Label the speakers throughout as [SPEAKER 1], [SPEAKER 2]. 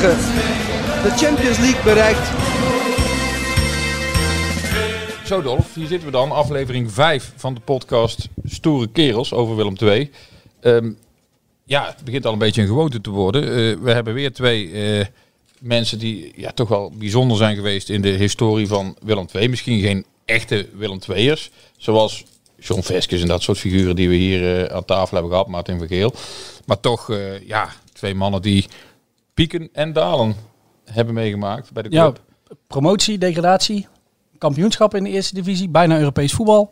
[SPEAKER 1] de
[SPEAKER 2] Champions League bereikt.
[SPEAKER 3] Zo Dolf, hier zitten we dan, aflevering 5 van de podcast Stoere Kerels over Willem II. Ehm, ja, het begint al een beetje een gewoonte te worden. Eh, we hebben weer twee eh, mensen die ja, toch wel bijzonder zijn geweest in de historie van Willem II. Misschien geen echte Willem II'ers, zoals John Veskes en dat soort figuren die we hier eh, aan tafel hebben gehad, Martin Vergeel. Maar toch, ja, twee mannen die pieken en dalen hebben meegemaakt bij de
[SPEAKER 4] Ja,
[SPEAKER 3] club.
[SPEAKER 4] promotie, degradatie, kampioenschap in de eerste divisie, bijna Europees voetbal.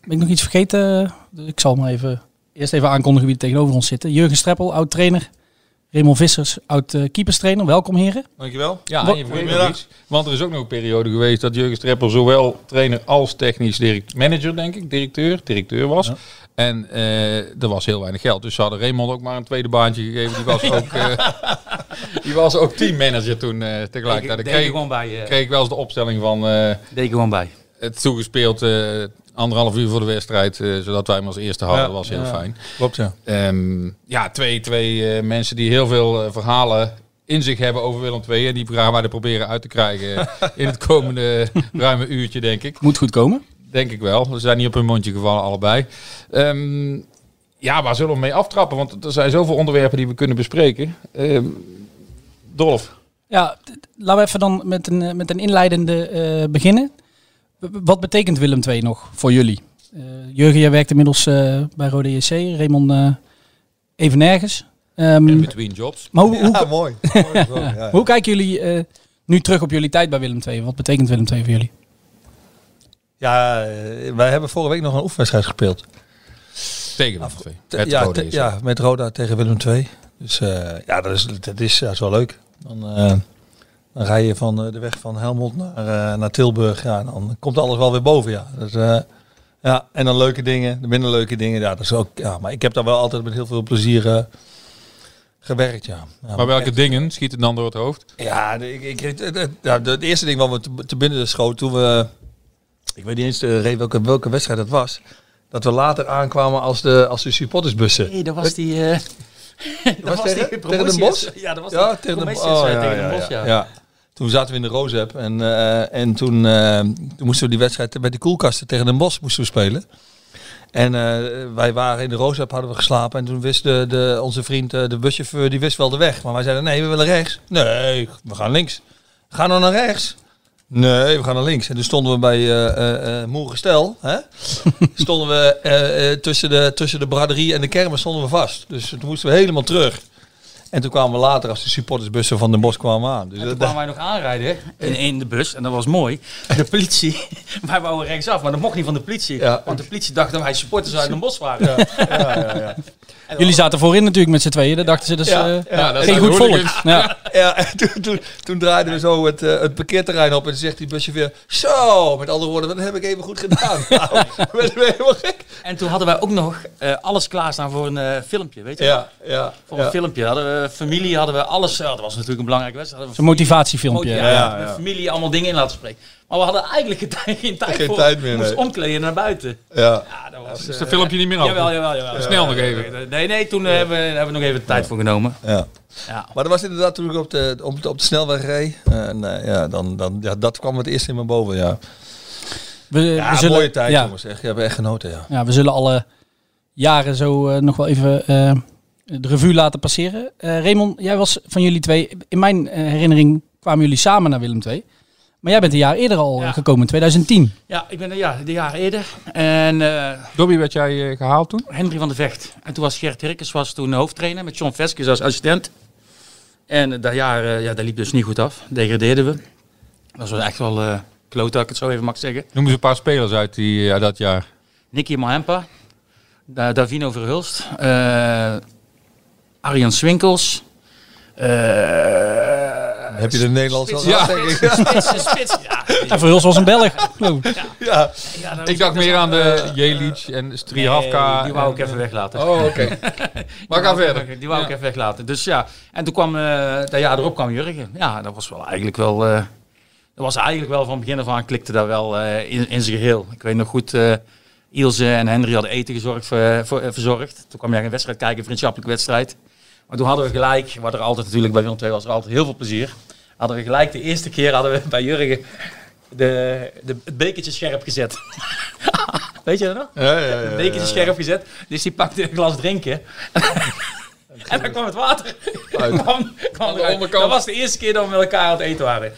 [SPEAKER 4] Ben ik nog iets vergeten? Ik zal maar even eerst even aankondigen wie er tegenover ons zitten. Jurgen Streppel, oud trainer. Raymond Vissers, oud uh, keeperstrainer. Welkom heren.
[SPEAKER 5] Dankjewel.
[SPEAKER 3] Ja,
[SPEAKER 4] Wat-
[SPEAKER 3] iets. Want er is ook nog een periode geweest dat Jurgen Streppel zowel trainer als technisch direct manager, denk ik, directeur, directeur was. En eh, er was heel weinig geld. Dus ze hadden Raymond ook maar een tweede baantje gegeven. Die was ook, eh, die was ook teammanager toen eh tegelijkertijd. Dan
[SPEAKER 6] Deed
[SPEAKER 3] kreeg,
[SPEAKER 6] gewoon bij. eh,
[SPEAKER 3] kreeg ik wel eens de opstelling van eh,
[SPEAKER 6] deed gewoon bij.
[SPEAKER 3] het toegespeeld eh, anderhalf uur voor de wedstrijd. eh, zodat wij hem als eerste hadden.
[SPEAKER 5] Ja,
[SPEAKER 3] dat was heel
[SPEAKER 5] ja.
[SPEAKER 3] fijn.
[SPEAKER 5] Klopt, ja.
[SPEAKER 3] Ehm, ja, twee, twee eh, mensen die heel veel verhalen in zich hebben over Willem II. En die gaan wij er proberen uit te krijgen in het komende ruime uurtje, denk ik.
[SPEAKER 4] Moet goed komen.
[SPEAKER 3] Denk ik wel. Ze zijn niet op hun mondje gevallen, allebei. Ehm, ja, waar zullen we mee aftrappen? Want er zijn zoveel onderwerpen die we kunnen bespreken. Ehm Dolf,
[SPEAKER 4] Ja, laten we even dan met een, eh, met een inleidende eh, beginnen. Wat betekent Willem II nog voor jullie? Eh, Jurgen, jij werkt inmiddels eh, bij Rode JC. Raymond eh, even nergens. Ehm,
[SPEAKER 3] in between jobs.
[SPEAKER 4] maar hoe, hoe,
[SPEAKER 5] Ja, mooi. mooi zo, ja.
[SPEAKER 4] hoe kijken jullie eh, nu terug op jullie tijd bij Willem II? Wat betekent Willem II voor jullie?
[SPEAKER 5] Ja, eh, wij hebben vorige week nog een oefenwedstrijd gespeeld.
[SPEAKER 3] Tegen Willem II. Het
[SPEAKER 5] ja, ja, met Roda tegen Willem II. Dus eh, ja, dat is, dat, is, dat is wel leuk. Dan, eh, dan rij je van de weg van Helmond naar, naar Tilburg. Ja, dan komt alles wel weer boven. Ja. Dus, ja, en dan leuke dingen, de minder leuke dingen. Ja, dat is ook, ja, maar ik heb daar wel altijd met heel veel plezier gewerkt. Ja. Ja,
[SPEAKER 3] Maar welke
[SPEAKER 5] echt-
[SPEAKER 3] dingen schieten dan door het hoofd?
[SPEAKER 5] Ja, ik, ik, het, het- het- ja, de, het eerste ding wat te, te binnen schoot toen we... Ik weet niet eens Ray, welke, welke wedstrijd dat was. Dat we later aankwamen als de, als de supportersbussen.
[SPEAKER 6] Nee, dat was die. eh dat
[SPEAKER 5] was tegen- Den Bosch?
[SPEAKER 6] Ja, dat was
[SPEAKER 5] Ja, tegen de, oh, ja,
[SPEAKER 6] tegen
[SPEAKER 5] ja,
[SPEAKER 6] Den Bosch,
[SPEAKER 5] ja,
[SPEAKER 6] ja.
[SPEAKER 5] Toen zaten we in de Rozep en, eh, en toen, toen moesten we die wedstrijd bij de koelkasten tegen Den Bosch moesten we spelen. En wij waren in de Rozep, hadden we geslapen en toen wist de, de, onze vriend, de buschauffeur, die wist wel de weg. Maar wij zeiden nee, we willen rechts. Nee, we gaan links. Ga nou naar rechts. Nee, we gaan naar links. En toen stonden we bij eh, Moerengestel. Hè? stonden we eh, eh, tussen, de, tussen de braderie en de kermis stonden we vast. Dus toen moesten we helemaal terug. En toen kwamen we later als de supportersbussen van Den Bosch kwamen aan. Dus
[SPEAKER 6] En toen
[SPEAKER 5] dat-
[SPEAKER 6] kwamen wij nog aanrijden in, in de bus en dat was mooi. De politie, wij wouden rechtsaf, maar dat mocht niet van de politie.
[SPEAKER 5] Ja.
[SPEAKER 6] Want de politie dacht dat wij supporters uit Den Bosch waren.
[SPEAKER 5] ja, ja, ja.
[SPEAKER 4] Jullie zaten voorin natuurlijk met z'n tweeën. Dat dachten ze dus
[SPEAKER 5] Ja,
[SPEAKER 4] eh,
[SPEAKER 5] ja,
[SPEAKER 3] dat
[SPEAKER 4] geen goed volk. Ja.
[SPEAKER 5] Ja, en toen, toen, toen draaiden we zo het, eh, het parkeerterrein op en toen zegt die buschauffeur... Zo, met andere woorden, dat heb ik even goed gedaan. Nou, we werden helemaal gek.
[SPEAKER 6] En toen hadden wij ook nog eh, alles klaarstaan voor een eh, filmpje, weet je wel?
[SPEAKER 5] Ja, ja.
[SPEAKER 6] Voor
[SPEAKER 5] ja.
[SPEAKER 6] een filmpje hadden we familie, hadden we alles. Dat was natuurlijk een belangrijke wedstrijd.
[SPEAKER 4] Zo'n motivatiefilmpje.
[SPEAKER 6] familie-
[SPEAKER 5] Ja,
[SPEAKER 6] ja, familie allemaal dingen in laten spreken. Maar we hadden eigenlijk geen tijd, geen tijd
[SPEAKER 5] Geen
[SPEAKER 6] voor.
[SPEAKER 5] tijd meer,
[SPEAKER 6] We moesten
[SPEAKER 5] nee.
[SPEAKER 6] omkleden naar buiten.
[SPEAKER 5] Ja.
[SPEAKER 6] Ja, dat was...
[SPEAKER 3] Is
[SPEAKER 6] eh,
[SPEAKER 3] dat filmpje niet meer af?
[SPEAKER 6] Jawel, jawel, jawel.
[SPEAKER 3] Snel nog even.
[SPEAKER 6] Nee, nee, toen eh, hebben, we, hebben we nog even de tijd voor genomen.
[SPEAKER 5] ja.
[SPEAKER 6] Ja.
[SPEAKER 5] Maar dat was inderdaad toen ik op de, op de, op de snelweg reed. En eh, ja, dan, dan, ja, dat kwam het eerst in me boven, ja.
[SPEAKER 4] We,
[SPEAKER 5] Ja,
[SPEAKER 4] we zullen,
[SPEAKER 5] mooie tijd
[SPEAKER 4] ja,
[SPEAKER 5] jongens, echt. Je hebt echt genoten, ja.
[SPEAKER 4] ja, we zullen alle jaren zo eh, nog wel even eh, de revue laten passeren. Eh Raymond, jij was van jullie twee... In mijn eh, herinnering kwamen jullie samen naar Willem II. Maar jij bent een jaar eerder al
[SPEAKER 6] Ja.
[SPEAKER 4] gekomen, in 2010.
[SPEAKER 6] Ja, ik ben er ja, de jaar eerder. En eh,
[SPEAKER 3] Dobby werd jij eh, gehaald toen?
[SPEAKER 6] Henry van de Vecht. En toen was Gert Hirkes was toen hoofdtrainer met John Veskes als assistent. En eh, dat jaar, eh, ja, dat liep dus niet goed af. Degradeerden we. Dat was echt wel eh kloot, dat ik het zo even mag zeggen.
[SPEAKER 3] Noem eens een paar spelers uit, die, dat jaar.
[SPEAKER 6] Nicky Mahempa. Da Davino Verhulst. Arjan Swinkels. eh,
[SPEAKER 5] Heb je de Nederlands al
[SPEAKER 6] Ja,
[SPEAKER 5] gehad, denk ik?
[SPEAKER 6] spits, spits. Ja,
[SPEAKER 4] En Verhulst was een Belg.
[SPEAKER 5] Ja.
[SPEAKER 6] ja,
[SPEAKER 3] Ik dacht meer aan de
[SPEAKER 6] eh,
[SPEAKER 3] Jelic en Strihavka.
[SPEAKER 6] nee, die wou ik
[SPEAKER 3] en,
[SPEAKER 6] even weglaten.
[SPEAKER 3] Oh, oké. maar ga verder.
[SPEAKER 6] Die wou ik
[SPEAKER 3] Ja.
[SPEAKER 6] even weglaten. Dus ja, en toen kwam, eh dat jaar erop kwam Jurgen. Ja, dat was wel eigenlijk wel, eh, dat was eigenlijk wel van begin af aan klikte dat wel eh, in, in zijn geheel. Ik weet nog goed, eh Ilse en Henry hadden eten gezorgd, voor, voor, verzorgd. Toen kwam jij een wedstrijd kijken, een vriendschappelijke wedstrijd. Maar toen hadden we gelijk, wat er altijd natuurlijk bij Willem II was, er altijd heel veel plezier. Hadden we gelijk de eerste keer hadden we bij Jurgen de, de, het bekertje scherp gezet. weet je dat nog?
[SPEAKER 5] Ja, ja, ja,
[SPEAKER 6] Een
[SPEAKER 5] ja,
[SPEAKER 6] bekertje
[SPEAKER 5] ja.
[SPEAKER 6] scherp gezet. Dus die pakte een glas drinken. en dan kwam het water. kwam, kwam
[SPEAKER 3] de.
[SPEAKER 6] Dat was de eerste keer dat we met elkaar aan het eten waren.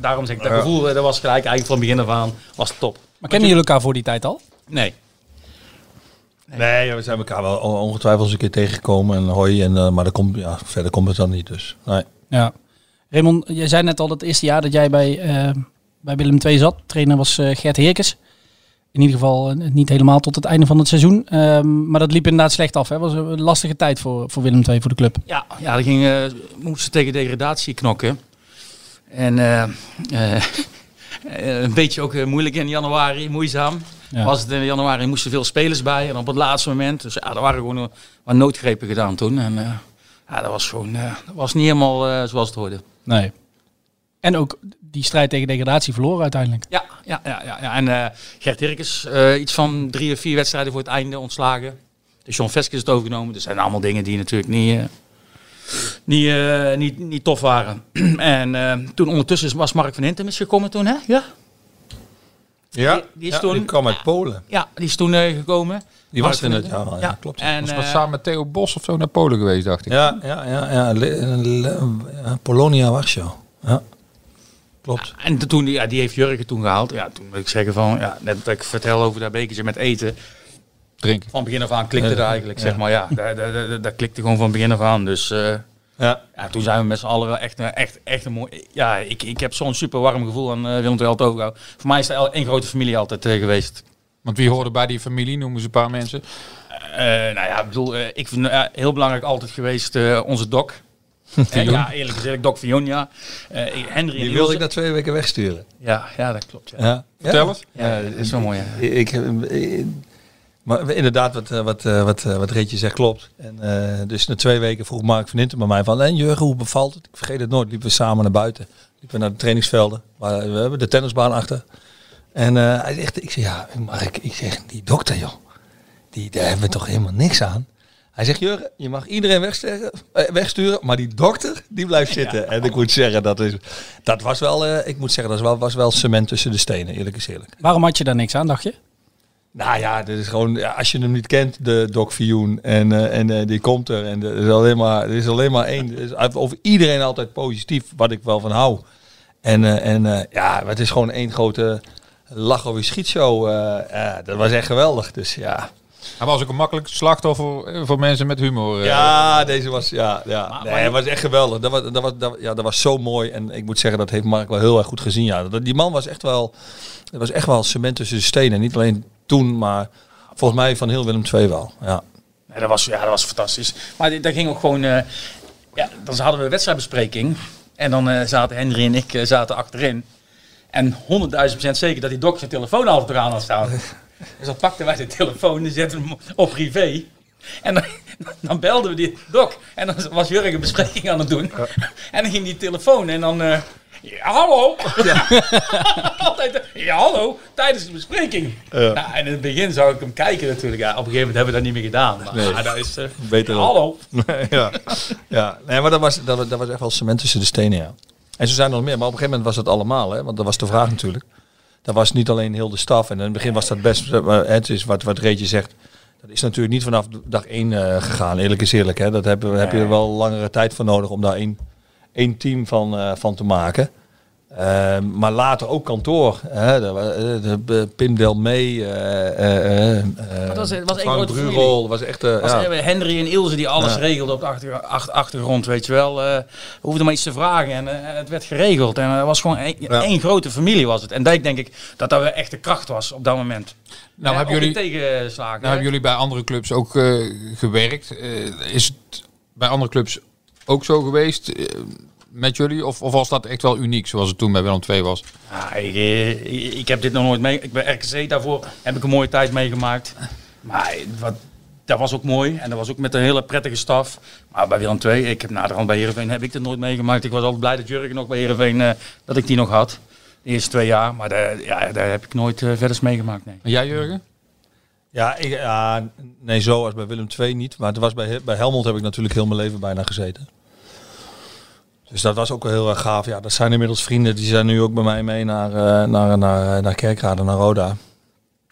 [SPEAKER 6] Daarom zeg ik, dat gevoel eh, dat was gelijk eigenlijk van begin af aan was top.
[SPEAKER 4] Maar kennen jullie elkaar voor die tijd al?
[SPEAKER 6] Nee.
[SPEAKER 5] Nee, we zijn elkaar wel on- ongetwijfeld eens een keer tegengekomen en hoi. En, eh, maar dat komt, ja, verder komt het dan niet dus. Nee.
[SPEAKER 4] Ja. Raymond, jij zei net al dat het eerste jaar dat jij bij, eh, bij Willem II zat. Trainer was eh, Gert Heerkes. In ieder geval niet helemaal tot het einde van het seizoen. Ehm, maar dat liep inderdaad slecht af. Het was een lastige tijd voor, voor Willem II, voor de club.
[SPEAKER 6] Ja, ja dat ging, eh, moesten tegen degradatie knokken. En eh, eh, een beetje ook moeilijk in januari, moeizaam.
[SPEAKER 4] Ja.
[SPEAKER 6] Was het in januari moesten veel spelers bij. En op het laatste moment. Dus ja, er waren gewoon eh, wat noodgrepen gedaan toen. En eh, ja, dat was gewoon eh, dat was niet helemaal zoals het hoorde.
[SPEAKER 4] Nee. En ook die strijd tegen degradatie verloren uiteindelijk.
[SPEAKER 6] Ja, ja, ja, ja, ja. en Gert Hirkes, iets van drie of vier wedstrijden voor het einde ontslagen. Dus John Veskes is het overgenomen. Dat zijn allemaal dingen die natuurlijk niet, niet, niet, niet tof waren. en toen ondertussen was Mark van Hintem is gekomen toen, hè? Ja,
[SPEAKER 5] Ja,
[SPEAKER 6] Die- die is
[SPEAKER 5] ja,
[SPEAKER 6] toen-
[SPEAKER 5] die kwam uit Polen.
[SPEAKER 6] ja die is toen eh, gekomen.
[SPEAKER 5] Die was er in het jaar ja, klopt.
[SPEAKER 6] En,
[SPEAKER 3] Was
[SPEAKER 6] eh,
[SPEAKER 3] wat samen met Theo Bos of zo naar Polen geweest, dacht ik.
[SPEAKER 5] Ja, ja, ja, ja, Le- Le- ja, Polonia Warschau. Ja, klopt.
[SPEAKER 6] en toen, ja, die heeft Jurgen toen gehaald. Ja, toen moet ik zeggen van, ja, net wat ik vertel over dat bekertje met eten.
[SPEAKER 3] Drinken.
[SPEAKER 6] Van begin af aan klikte
[SPEAKER 5] Ja.
[SPEAKER 6] dat eigenlijk, zeg maar. Ja, dat, dat, dat, dat klikte gewoon van begin af aan. Dus eh,
[SPEAKER 5] Ja,
[SPEAKER 6] ja, toen zijn we met z'n allen wel echt, een- echt, echt een mooi... Ja, ik, ik heb zo'n super warm gevoel aan uh, Willem II altijd overgehouden. Voor mij is het één grote familie altijd eh, geweest.
[SPEAKER 3] Want wie hoorde bij die familie? Noemen ze een paar mensen.
[SPEAKER 6] Eh, nou ja, ik bedoel, eh, ik vind eh, heel belangrijk altijd geweest eh, onze doc. Eh, ja, eerlijk gezegd, Doc Fionia. Eh Henry
[SPEAKER 5] die
[SPEAKER 6] en
[SPEAKER 5] wilde ik na twee weken wegsturen.
[SPEAKER 6] Ja, ja, dat klopt. Ja,
[SPEAKER 5] Ja.
[SPEAKER 3] Vertel eens.
[SPEAKER 6] ja, dat is wel mooi. Ja.
[SPEAKER 5] Ik, ik, maar inderdaad, wat, eh, wat, eh, wat, eh, wat Reetje zegt klopt. En, dus na twee weken vroeg Mark van Inten bij mij van... En Jurgen, hoe bevalt het? Ik vergeet het nooit. Liepen we samen naar buiten. Liepen we naar de trainingsvelden. Waar, we hebben de tennisbaan achter. En hij zegt, ik zeg, ja, Mark, ik zeg, die dokter joh. Die, daar hebben we toch helemaal niks aan. Hij zegt, Jurgen, je mag iedereen wegsturen, wegsturen maar die dokter, die blijft zitten. En ik moet zeggen, dat, is, dat was wel, ik moet zeggen, dat was wel, was wel cement tussen de stenen, eerlijk is eerlijk.
[SPEAKER 4] Waarom had je daar niks aan, dacht je?
[SPEAKER 5] Nou ja, dit is gewoon, als je hem niet kent, de Doc Vioen, en, eh, en eh, die komt er. En er is alleen maar, er is alleen maar één. Is over iedereen altijd positief, wat ik wel van hou. En, eh, en eh, ja, het is gewoon één grote lach of schietshow. eh, ja, dat was echt geweldig. Dus ja.
[SPEAKER 3] Hij was ook een makkelijk slachtoffer voor mensen met humor.
[SPEAKER 5] Ja, deze was, ja, ja.
[SPEAKER 6] Maar-
[SPEAKER 5] nee,
[SPEAKER 6] maar-
[SPEAKER 5] het was echt geweldig. Dat was, dat, was, dat, ja, dat was zo mooi. En ik moet zeggen, dat heeft Mark wel heel erg goed gezien. Ja. Die man was echt wel, dat was echt wel cement tussen de stenen. Niet alleen toen, maar volgens mij van heel Willem II wel. Ja.
[SPEAKER 6] Nee, dat, was, ja, dat was fantastisch. Maar dat ging ook gewoon... eh, ja, dan hadden we een wedstrijdbespreking. En dan eh, zaten Henry en ik eh, zaten achterin. En 100.000 procent zeker dat die dokter zijn telefoon altijd eraan had staan. dus dan pakten wij de telefoon en zetten hem op privé. En dan, dan belden we die dok. En dan was Jurgen een bespreking aan het doen. En dan ging die telefoon en dan... ja, hallo. Altijd, eh, ja, hallo. Tijdens de bespreking. Nou, en in het begin zou ik hem kijken natuurlijk. Ja, op een gegeven moment hebben we dat niet meer gedaan. Maar
[SPEAKER 5] Nee.
[SPEAKER 6] ja, dat is... eh,
[SPEAKER 5] Beter
[SPEAKER 6] ja, hallo.
[SPEAKER 5] ja. ja. Nee, maar dat was, dat, dat was echt wel cement tussen de stenen, ja. En zo zijn er nog meer. Maar op een gegeven moment was het allemaal, hè. Want dat was de vraag natuurlijk. Dat was niet alleen heel de staf. En in het begin was dat best... eh, Het is wat, wat Reetje zegt. Dat is natuurlijk niet vanaf dag één eh, gegaan. Eerlijk is eerlijk, hè. Dat heb, heb je er wel langere tijd voor nodig om daar één, team van, eh, van te maken. Eh, maar later ook kantoor. Hè, de, de, de Pim Delmee, eh, eh,
[SPEAKER 6] het was- het was één
[SPEAKER 5] Frank
[SPEAKER 6] grote familie.
[SPEAKER 5] Brurol. was echt... eh,
[SPEAKER 6] Als
[SPEAKER 5] ja.
[SPEAKER 6] Henry en Ilse die alles
[SPEAKER 5] Ja.
[SPEAKER 6] regelden op de achter, ach- achtergrond, weet je wel. eh, we hoefden maar iets te vragen en eh, het werd geregeld. En het was gewoon één,
[SPEAKER 5] Ja.
[SPEAKER 6] grote familie was het. En daar denk ik dat dat wel echt de kracht was op dat moment.
[SPEAKER 3] Nou,
[SPEAKER 6] Eh,
[SPEAKER 3] hebben jullie,
[SPEAKER 6] tegenslagen.
[SPEAKER 3] nou hebben jullie bij andere clubs ook eh, gewerkt. Eh, is het bij andere clubs ook zo geweest eh, met jullie? Of, of was dat echt wel uniek zoals het toen bij Willem II was?
[SPEAKER 6] Ja, ik, eh, ik, ik heb dit nog nooit mee. Ik ben RKC daarvoor heb ik een mooie tijd meegemaakt. Maar wat, dat was ook mooi. En dat was ook met een hele prettige staf. Maar bij Willem II, ik heb naderhand bij Heerenveen heb ik dit nooit meegemaakt. Ik was altijd blij dat Jurgen nog bij Heerenveen, eh dat ik die nog had. De eerste twee jaar. Maar daar, ja, daar heb ik nooit eh, verder meegemaakt. Nee.
[SPEAKER 3] En jij Jurgen?
[SPEAKER 5] Ja, ik, ja, nee, zo als bij Willem II niet. Maar het was bij, bij Helmond heb ik natuurlijk heel mijn leven bijna gezeten. Dus dat was ook wel heel erg gaaf. Ja, dat zijn inmiddels vrienden. Die zijn nu ook bij mij mee naar, eh, naar, naar, naar Kerkrade, naar Roda.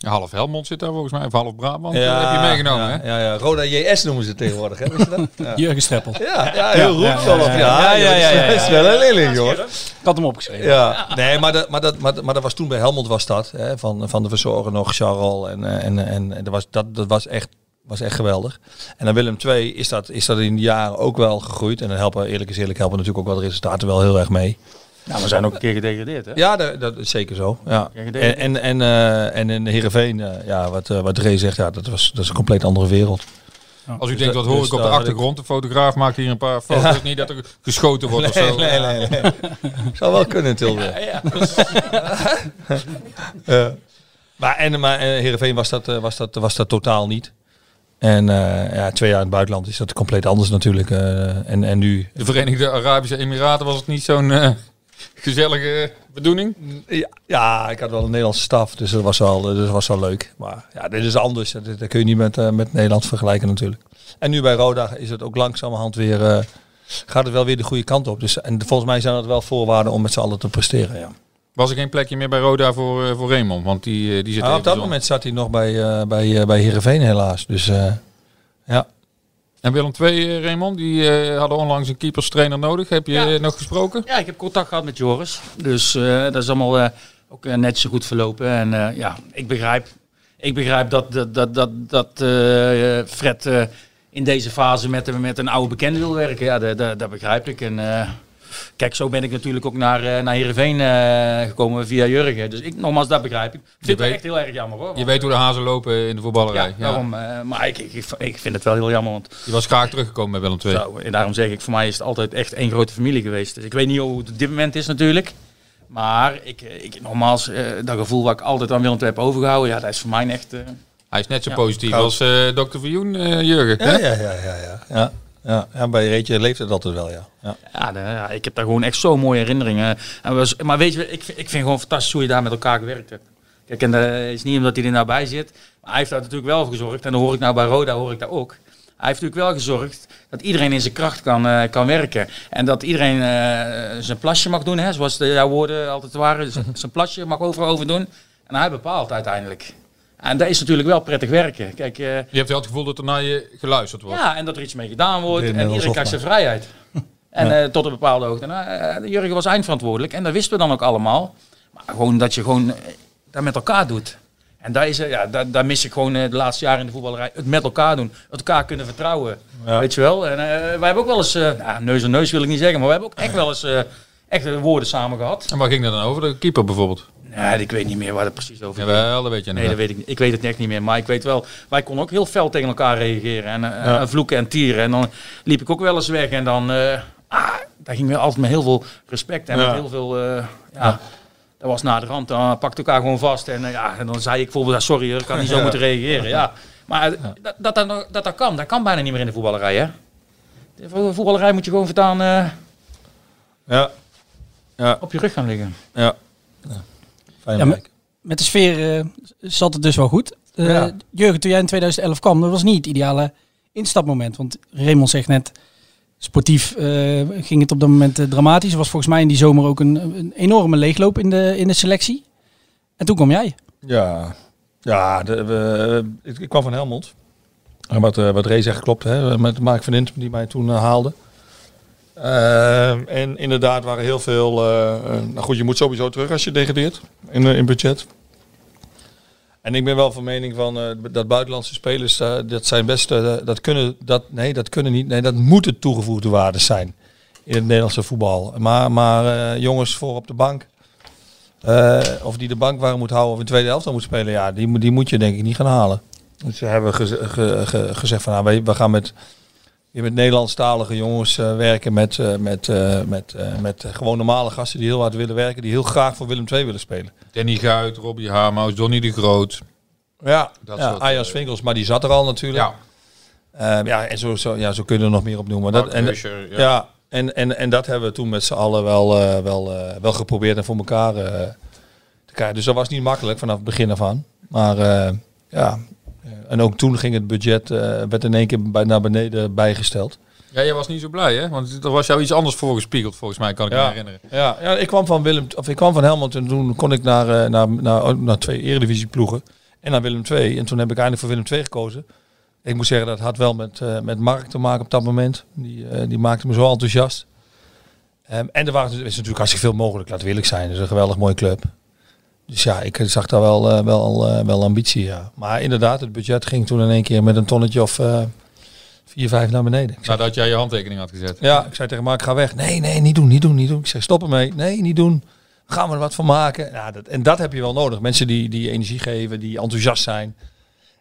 [SPEAKER 3] Ja, half Helmond zit daar volgens mij, of half Brabant. eh, heb je meegenomen,
[SPEAKER 5] ja,
[SPEAKER 3] hè?
[SPEAKER 5] Ja, ja, Roda JS noemen ze tegenwoordig, hè? Wist je dat? Ja,
[SPEAKER 4] Jurgen Streppel.
[SPEAKER 5] ja, ja heel roep ja, ja,
[SPEAKER 4] ja, ja, ja, ja,
[SPEAKER 5] Dat is wel een leerling, joh.
[SPEAKER 4] Ik had hem opgeschreven.
[SPEAKER 5] Ja, nee, maar dat, maar, dat, maar, dat- maar dat was toen bij Helmond was dat. Hè, van, van de verzorger nog, Charles. En, eh, en, en, en dat, was, dat, dat was, echt, was echt geweldig. En dan Willem II is dat, is dat in de jaren ook wel gegroeid. En dan helpen, eerlijk is eerlijk, helpen natuurlijk ook wel de resultaten wel heel erg mee.
[SPEAKER 6] Nou, we zijn ook een keer gedegradeerd, hè?
[SPEAKER 5] Ja, dat, dat is zeker zo. Ja. En, en, en, eh, en in Heerenveen, eh, ja, wat, eh, wat Ray zegt, ja, dat, was, dat is een compleet andere wereld.
[SPEAKER 3] Als u
[SPEAKER 5] Dus
[SPEAKER 3] denkt,
[SPEAKER 5] dat-
[SPEAKER 3] wat hoor
[SPEAKER 5] dus
[SPEAKER 3] ik op de achtergrond? De fotograaf maakt hier een paar foto's. Niet dat er geschoten wordt of zo.
[SPEAKER 5] nee, nee. Zou wel kunnen Tilburg. Ja. Maar, en, maar eh, Heerenveen was dat, eh, was, dat, was dat totaal niet. En eh, ja, twee jaar in het buitenland is dat compleet anders natuurlijk. eh, en, en nu...
[SPEAKER 3] De Verenigde Arabische Emiraten was het niet zo'n eh, gezellige bedoeling?
[SPEAKER 5] Ja, ja, ik had wel een Nederlandse staf, dus dat was wel, dat was wel leuk. Maar ja, dit is anders. Dat, dat kun je niet met, eh, met Nederland vergelijken natuurlijk. En nu bij Roda is het ook langzamerhand weer... eh, gaat het wel weer de goede kant op. Dus, en volgens mij zijn dat wel voorwaarden om met z'n allen te presteren, ja.
[SPEAKER 3] Was er geen plekje meer bij Roda voor, eh, voor Raymond? Want die, eh, die zit
[SPEAKER 5] Ah, op dat moment zat hij nog bij, eh bij, eh, bij Heerenveen helaas. Dus eh, ja.
[SPEAKER 3] En Willem II, eh, Raymond, die eh, hadden onlangs een keeperstrainer nodig. Heb je
[SPEAKER 6] Ja.
[SPEAKER 3] eh, nog gesproken?
[SPEAKER 6] Ja, ik heb contact gehad met Joris. Dus dat is allemaal ook net zo goed verlopen. En ja, ik begrijp, ik begrijp dat, dat, dat, dat, dat Fred in deze fase met, met een oude bekende wil werken. Ja, dat, dat, dat begrijp ik. En kijk, zo ben ik natuurlijk ook naar, eh naar Heerenveen eh, gekomen via Jurgen. Dus ik, nogmaals, dat begrijp ik. Ik vind het echt heel erg jammer hoor.
[SPEAKER 3] Je weet hoe de hazen lopen in de voetballerij.
[SPEAKER 6] ja,
[SPEAKER 3] Ja,
[SPEAKER 6] daarom. eh, maar ik, ik, ik vind het wel heel jammer. Want
[SPEAKER 3] Die was graag teruggekomen bij Willem II.
[SPEAKER 6] zo, en daarom zeg ik, voor mij is het altijd echt één grote familie geweest. Dus ik weet niet hoe het op dit moment is natuurlijk. Maar ik, ik, nogmaals, dat gevoel wat ik altijd aan Willem II heb overgehouden, ja, dat is voor mij echt... eh,
[SPEAKER 3] Hij is net zo
[SPEAKER 6] Ja.
[SPEAKER 3] positief
[SPEAKER 5] Goud.
[SPEAKER 3] als eh Dr. Vioen, eh, Jurgen.
[SPEAKER 5] Ja,
[SPEAKER 3] hè?
[SPEAKER 5] ja, ja, ja, ja. Ja. Ja, bij Reetje leeft het altijd wel, ja. ja.
[SPEAKER 6] ja, de- ja, ik heb daar gewoon echt zo'n mooie herinneringen. En was, maar weet je, ik, vind- ik vind gewoon fantastisch hoe je daar met elkaar gewerkt hebt. Kijk, en dat is niet omdat hij er nou bij zit. Maar hij heeft daar natuurlijk wel voor gezorgd. En dan hoor ik nou bij Roda, hoor ik daar ook. Hij heeft natuurlijk wel gezorgd dat iedereen in zijn kracht kan, eh, kan werken. En dat iedereen eh, zijn plasje mag doen, hè, zoals de, jouw woorden altijd waren. Z- Zijn plasje mag overal over doen. En hij bepaalt uiteindelijk. En dat is natuurlijk wel prettig werken. Kijk, eh,
[SPEAKER 3] Je hebt wel het gevoel dat er naar je geluisterd wordt.
[SPEAKER 6] ja, en dat er iets mee gedaan wordt. En iedereen krijgt zijn vrijheid. En eh, tot een bepaalde hoogte. Nou, eh, Jurgen was eindverantwoordelijk. En dat wisten we dan ook allemaal. Maar gewoon dat je gewoon dat met elkaar doet. En daar, is, ja, daar, daar mis ik gewoon de laatste jaren in de voetballerij. Het met elkaar doen. Het elkaar kunnen vertrouwen.
[SPEAKER 5] Ja.
[SPEAKER 6] Weet je wel. En eh, wij hebben ook wel eens, eh, nou, neus aan neus wil ik niet zeggen. Maar we hebben ook echt wel eens eh, echt woorden samen gehad.
[SPEAKER 3] En waar ging dat dan over? De keeper bijvoorbeeld?
[SPEAKER 6] Nee, ik weet niet meer waar het precies over ging.
[SPEAKER 3] Jawel, dat weet je
[SPEAKER 6] Nee, dat weet ik niet. Ik weet het echt niet meer. Maar ik weet wel, wij konden ook heel fel tegen elkaar reageren. En, eh,
[SPEAKER 5] Ja.
[SPEAKER 6] en vloeken en tieren. En dan liep ik ook wel eens weg. En dan, eh ah, daar ging we altijd met heel veel respect. En
[SPEAKER 5] Ja.
[SPEAKER 6] met heel veel, eh, ja, dat was na de rand. Dan pakte elkaar gewoon vast. En, ja, en dan zei ik bijvoorbeeld, sorry, ik kan niet zo
[SPEAKER 5] Ja.
[SPEAKER 6] moeten reageren. Ja. Maar dat, dat, dat, dat, dat kan, dat kan bijna niet meer in de voetballerij. Hè? De vo- voetballerij moet je gewoon vertaan
[SPEAKER 5] Ja, ja,
[SPEAKER 6] op je rug gaan liggen.
[SPEAKER 5] ja. ja. Fijn
[SPEAKER 4] Ja. Met de sfeer eh, zat het dus wel goed.
[SPEAKER 5] Ja.
[SPEAKER 4] Jurgen, toen jij in 2011 kwam, dat was niet het ideale instapmoment. Want Raymond zegt net, sportief eh, ging het op dat moment dramatisch. Er was volgens mij in die zomer ook een, een enorme leegloop in de, in de selectie. En toen kwam jij.
[SPEAKER 5] Ja, ja de, we, ik, ik kwam van Helmond. En wat, wat Ray zegt klopt, hè, met Mark van Int die mij toen haalde. Ehm, en inderdaad waren heel veel... eh, eh, nou goed, je moet sowieso terug als je degradeert in, eh, in budget. En ik ben wel van mening van dat buitenlandse spelers, dat zijn best, dat kunnen, dat, nee, dat kunnen niet, nee, dat moeten toegevoegde waarden zijn in het Nederlandse voetbal. Maar, maar jongens voor op de bank, of die de bank waren moet houden of in de tweede helft moet spelen, ja, die, die moet je denk ik niet gaan halen. Dus ze hebben geze- ge- ge- gezegd van, nou, we gaan met, weer met Nederlandstalige jongens eh, werken, met, eh, met, eh, met, met gewoon normale gasten die heel hard willen werken, die heel graag voor Willem II willen spelen.
[SPEAKER 3] Danny Guit, Robbie Haarmaus, Donny de Groot.
[SPEAKER 5] Ja,
[SPEAKER 3] Dat
[SPEAKER 5] ja Swinkels, maar die zat er al natuurlijk.
[SPEAKER 3] Ja,
[SPEAKER 5] Ehm, ja, en zo, zo, ja, zo kunnen we er nog meer op noemen. Dat, en, ja.
[SPEAKER 3] ja.
[SPEAKER 5] en, en, en dat hebben we toen met z'n allen wel, wel, wel geprobeerd en voor elkaar te krijgen. Dus dat was niet makkelijk vanaf het begin af aan. Maar ja, en ook toen ging het budget, eh, werd in één keer bij, naar beneden bijgesteld.
[SPEAKER 3] Ja, jij was niet zo blij, hè? Want er was jou iets anders voorgespiegeld, volgens mij, kan ik me herinneren.
[SPEAKER 5] Ja, ja, ik kwam van Willem, of ik kwam van Helmond en toen kon ik naar, eh, naar, naar, naar twee eredivisieploegen en naar Willem II. En toen heb ik eindelijk voor Willem II gekozen. Ik moet zeggen, dat had wel met, eh, met Mark te maken op dat moment. Die, eh, die maakte me zo enthousiast. Ehm, en er, waren, is natuurlijk hartstikke veel mogelijk, laten we eerlijk zijn. Het is een geweldig mooie club. Dus ja, ik zag daar wel, eh, wel, eh, wel ambitie, ja. Maar inderdaad, het budget ging toen in één keer met een tonnetje of eh vier, vijf naar beneden.
[SPEAKER 3] Nadat jij je handtekening had gezet.
[SPEAKER 5] ja, ik zei tegen Mark, ga weg. Nee, nee, niet doen, niet doen, niet doen. Ik zeg, stop ermee. Nee, niet doen. Gaan we er wat van maken. Ja, dat, en dat heb je wel nodig. Mensen die, die energie geven, die enthousiast zijn.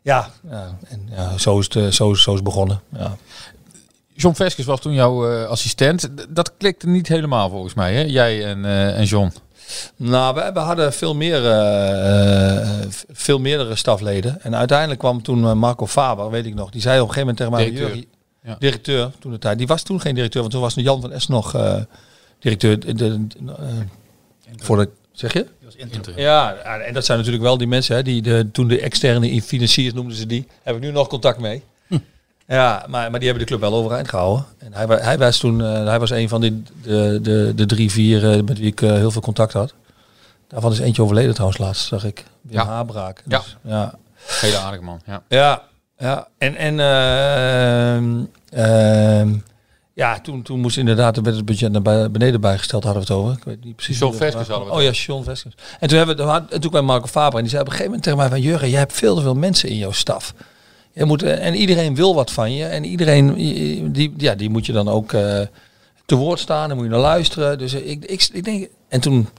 [SPEAKER 5] Ja, ja, en ja zo, is het, zo, is- zo is het begonnen. Ja.
[SPEAKER 3] John Veskes was toen jouw assistent. Dat klikte niet helemaal volgens mij, hè? Jij en, eh, en John.
[SPEAKER 5] Nou, we, we hadden veel meer, eh, eh, veel meerdere stafleden. En uiteindelijk kwam toen eh, Marco Faber, weet ik nog. Die zei op een gegeven moment tegen mij,
[SPEAKER 3] Directeur.
[SPEAKER 5] "Jurgen,
[SPEAKER 3] Ja.
[SPEAKER 5] directeur toen de tijd. Die was toen geen directeur, want toen was Jan van Es nog eh, directeur. De, eh, voor de, zeg je? Ja, en dat zijn natuurlijk wel die mensen, hè, die de, toen de externe financiers noemden ze die. Heb ik nu nog contact mee. Ja, maar, maar die hebben de club wel overeind gehouden. En hij, hij was toen, eh, hij was een van die, de, de, de drie, vier eh, met wie ik eh, heel veel contact had. Daarvan is eentje overleden trouwens laatst, zag ik. Wim
[SPEAKER 3] Ja. Ja.
[SPEAKER 5] Dus, ja.
[SPEAKER 3] Hele aardige man, ja.
[SPEAKER 5] Ja, ja. En, en ehm, ehm, ja, toen, toen moest inderdaad werd het budget naar beneden bijgesteld, hadden we het over. Ik weet niet precies.
[SPEAKER 3] John
[SPEAKER 5] was.
[SPEAKER 3] hadden we het
[SPEAKER 5] Oh ja, John Veskes. En toen, hebben we, en toen kwam Marco Faber en die zei op een gegeven moment tegen mij van... Jurgen, jij hebt veel te veel mensen in jouw staf. Je moet, eh, en iedereen wil wat van je. En iedereen, die, ja, die moet je dan ook eh, te woord staan. Dan moet je naar luisteren. Dus eh, ik, ik, ik denk... En toen,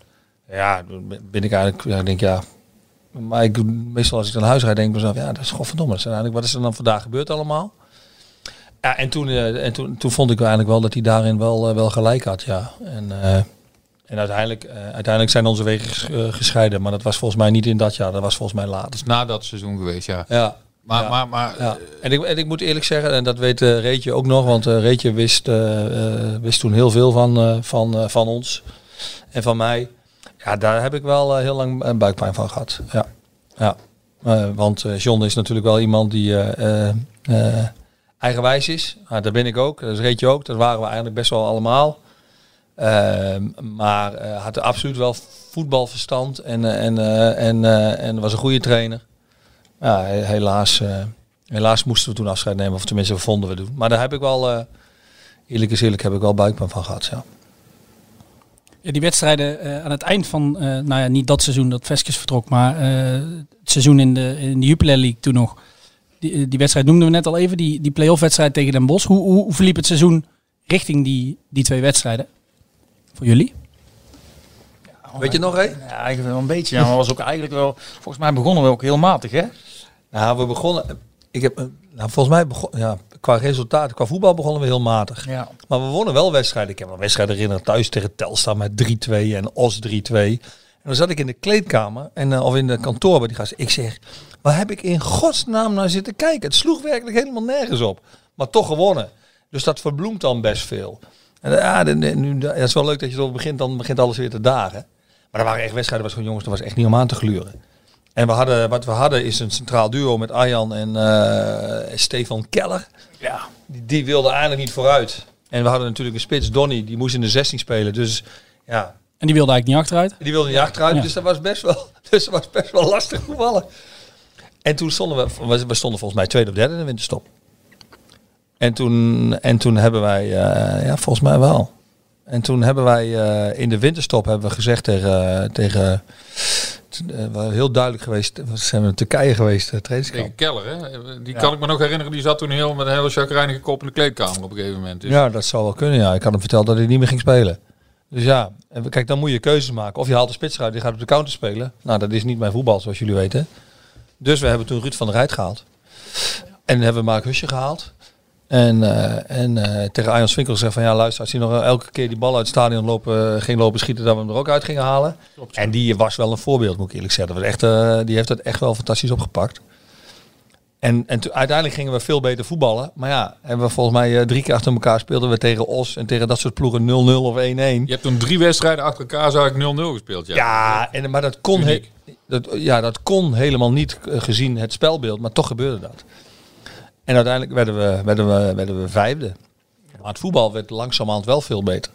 [SPEAKER 5] ja, ben ik eigenlijk... Ja, ik denk, ja, maar ik, meestal als ik naar huis rijd, denk ik mezelf, ja, dat is godverdomme. Eigenlijk, wat is er dan vandaag gebeurd allemaal? Ja, en toen, en toen, toen vond ik eigenlijk wel dat hij daarin wel, wel gelijk had, ja. En, en uiteindelijk, uiteindelijk zijn onze wegen ges- gescheiden. Maar dat was volgens mij niet in dat jaar, dat was volgens mij later.
[SPEAKER 3] Dat is na dat seizoen geweest, ja.
[SPEAKER 5] Ja.
[SPEAKER 3] Maar,
[SPEAKER 5] Ja.
[SPEAKER 3] maar, maar
[SPEAKER 5] Ja. En, ik, en ik moet eerlijk zeggen, en dat weet eh, Reetje ook nog, want eh, Reetje wist, eh, eh, wist toen heel veel van, eh, van, eh, van ons en van mij. Ja, daar heb ik wel eh, heel lang een buikpijn van gehad. Ja. Ja. Eh, want eh, John is natuurlijk wel iemand die eh, eh, eh, eigenwijs is. Ah, daar ben ik ook, dat is Reetje ook. Dat waren we eigenlijk best wel allemaal. Ehm, maar eh, had absoluut wel voetbalverstand en, eh, en, eh, en, eh, en was een goede trainer. Ja, he- helaas, eh, helaas moesten we toen afscheid nemen, of tenminste vonden we doen. Maar daar heb ik wel, eh, eerlijk is eerlijk, heb ik wel buikpijn van gehad. Ja.
[SPEAKER 4] Ja, die wedstrijden eh, aan het eind van, nou ja, niet dat seizoen dat Veskes vertrok, maar het seizoen in de, in de Jupiler League toen nog. Die, die wedstrijd noemden we net al even, die, die play-off wedstrijd tegen Den Bosch. Hoe, hoe, hoe verliep het seizoen richting die, die twee wedstrijden? Voor jullie?
[SPEAKER 5] Weet je nog, hè?
[SPEAKER 6] Ja, eigenlijk wel een beetje. Ja, maar was ook eigenlijk wel. Volgens mij begonnen we ook heel matig, hè?
[SPEAKER 5] Nou, we begonnen. Ik heb, nou, volgens mij begon, ja, qua resultaten, qua voetbal begonnen we heel matig.
[SPEAKER 6] Ja.
[SPEAKER 5] Maar we wonnen wel wedstrijden. Ik heb een wedstrijd herinnerd thuis tegen Telstar met 3-2 en Os 3-2. En dan zat ik in de kleedkamer en, eh, of in de kantoor bij die gasten. Ik zeg, waar heb ik in godsnaam naar zitten kijken? Het sloeg werkelijk helemaal nergens op. Maar toch gewonnen. Dus dat verbloemt dan best veel. En, eh, ja, nu, ja, het is wel leuk dat je zo begint, dan begint alles weer te dagen. Maar er waren echt wedstrijden, was gewoon jongens, dat was echt niet om aan te gluren. En we hadden, wat we hadden is een centraal duo met Arjan en eh, Stefan Keller.
[SPEAKER 6] Ja.
[SPEAKER 5] Die, die wilde eigenlijk niet vooruit. En we hadden natuurlijk een spits, Donny, die moest in de 16 spelen. Dus ja,
[SPEAKER 4] En die wilde eigenlijk niet achteruit.
[SPEAKER 5] die wilde niet achteruit.
[SPEAKER 4] Ja.
[SPEAKER 5] Dus dat was best wel, dus dat was best wel lastig voetballen. En toen stonden we, we- we stonden volgens mij tweede of derde in de winterstop. En toen, en toen hebben wij, eh, ja, volgens mij wel. En toen hebben wij eh, in de winterstop hebben we gezegd tegen, tegen eh, we waren heel duidelijk geweest, we zijn in Turkije geweest, uh, trainingskamp.
[SPEAKER 3] Tegen Keller, hè? Die kan ik me nog herinneren. Die zat toen heel met een hele chagrijnige kop in de kleedkamer op een gegeven moment. Dus
[SPEAKER 5] Ja, dat zou wel kunnen. Ja, ik had hem verteld dat hij niet meer ging spelen. Dus ja, en kijk, dan moet je keuzes maken. Of je haalt de spits eruit, die gaat op de counter spelen. Nou, dat is niet mijn voetbal, zoals jullie weten. Dus we hebben toen Ruud van der Rijt gehaald. En hebben we Mark Husje gehaald. En, eh, en eh, tegen Arjan Swinkel gezegd van ja, luister, als hij nog elke keer die bal uit het stadion lopen, eh, ging lopen schieten, dat we hem er ook uit gingen halen. En die was wel een voorbeeld, moet ik eerlijk zeggen. Dat was echt, die heeft het echt wel fantastisch opgepakt. En, en uiteindelijk gingen we veel beter voetballen. Maar ja, hebben we volgens mij drie keer achter elkaar speelden we tegen Os en tegen dat soort ploegen 0-0 of 1-1.
[SPEAKER 3] Je hebt toen drie wedstrijden achter elkaar, ik 0-0 gespeeld. Ja,
[SPEAKER 5] Ja, en, maar dat kon, he- dat, ja, dat kon helemaal niet gezien het spelbeeld, maar toch gebeurde dat. En uiteindelijk werden we, werden we, werden we vijfde. Maar het voetbal werd langzamerhand wel veel beter.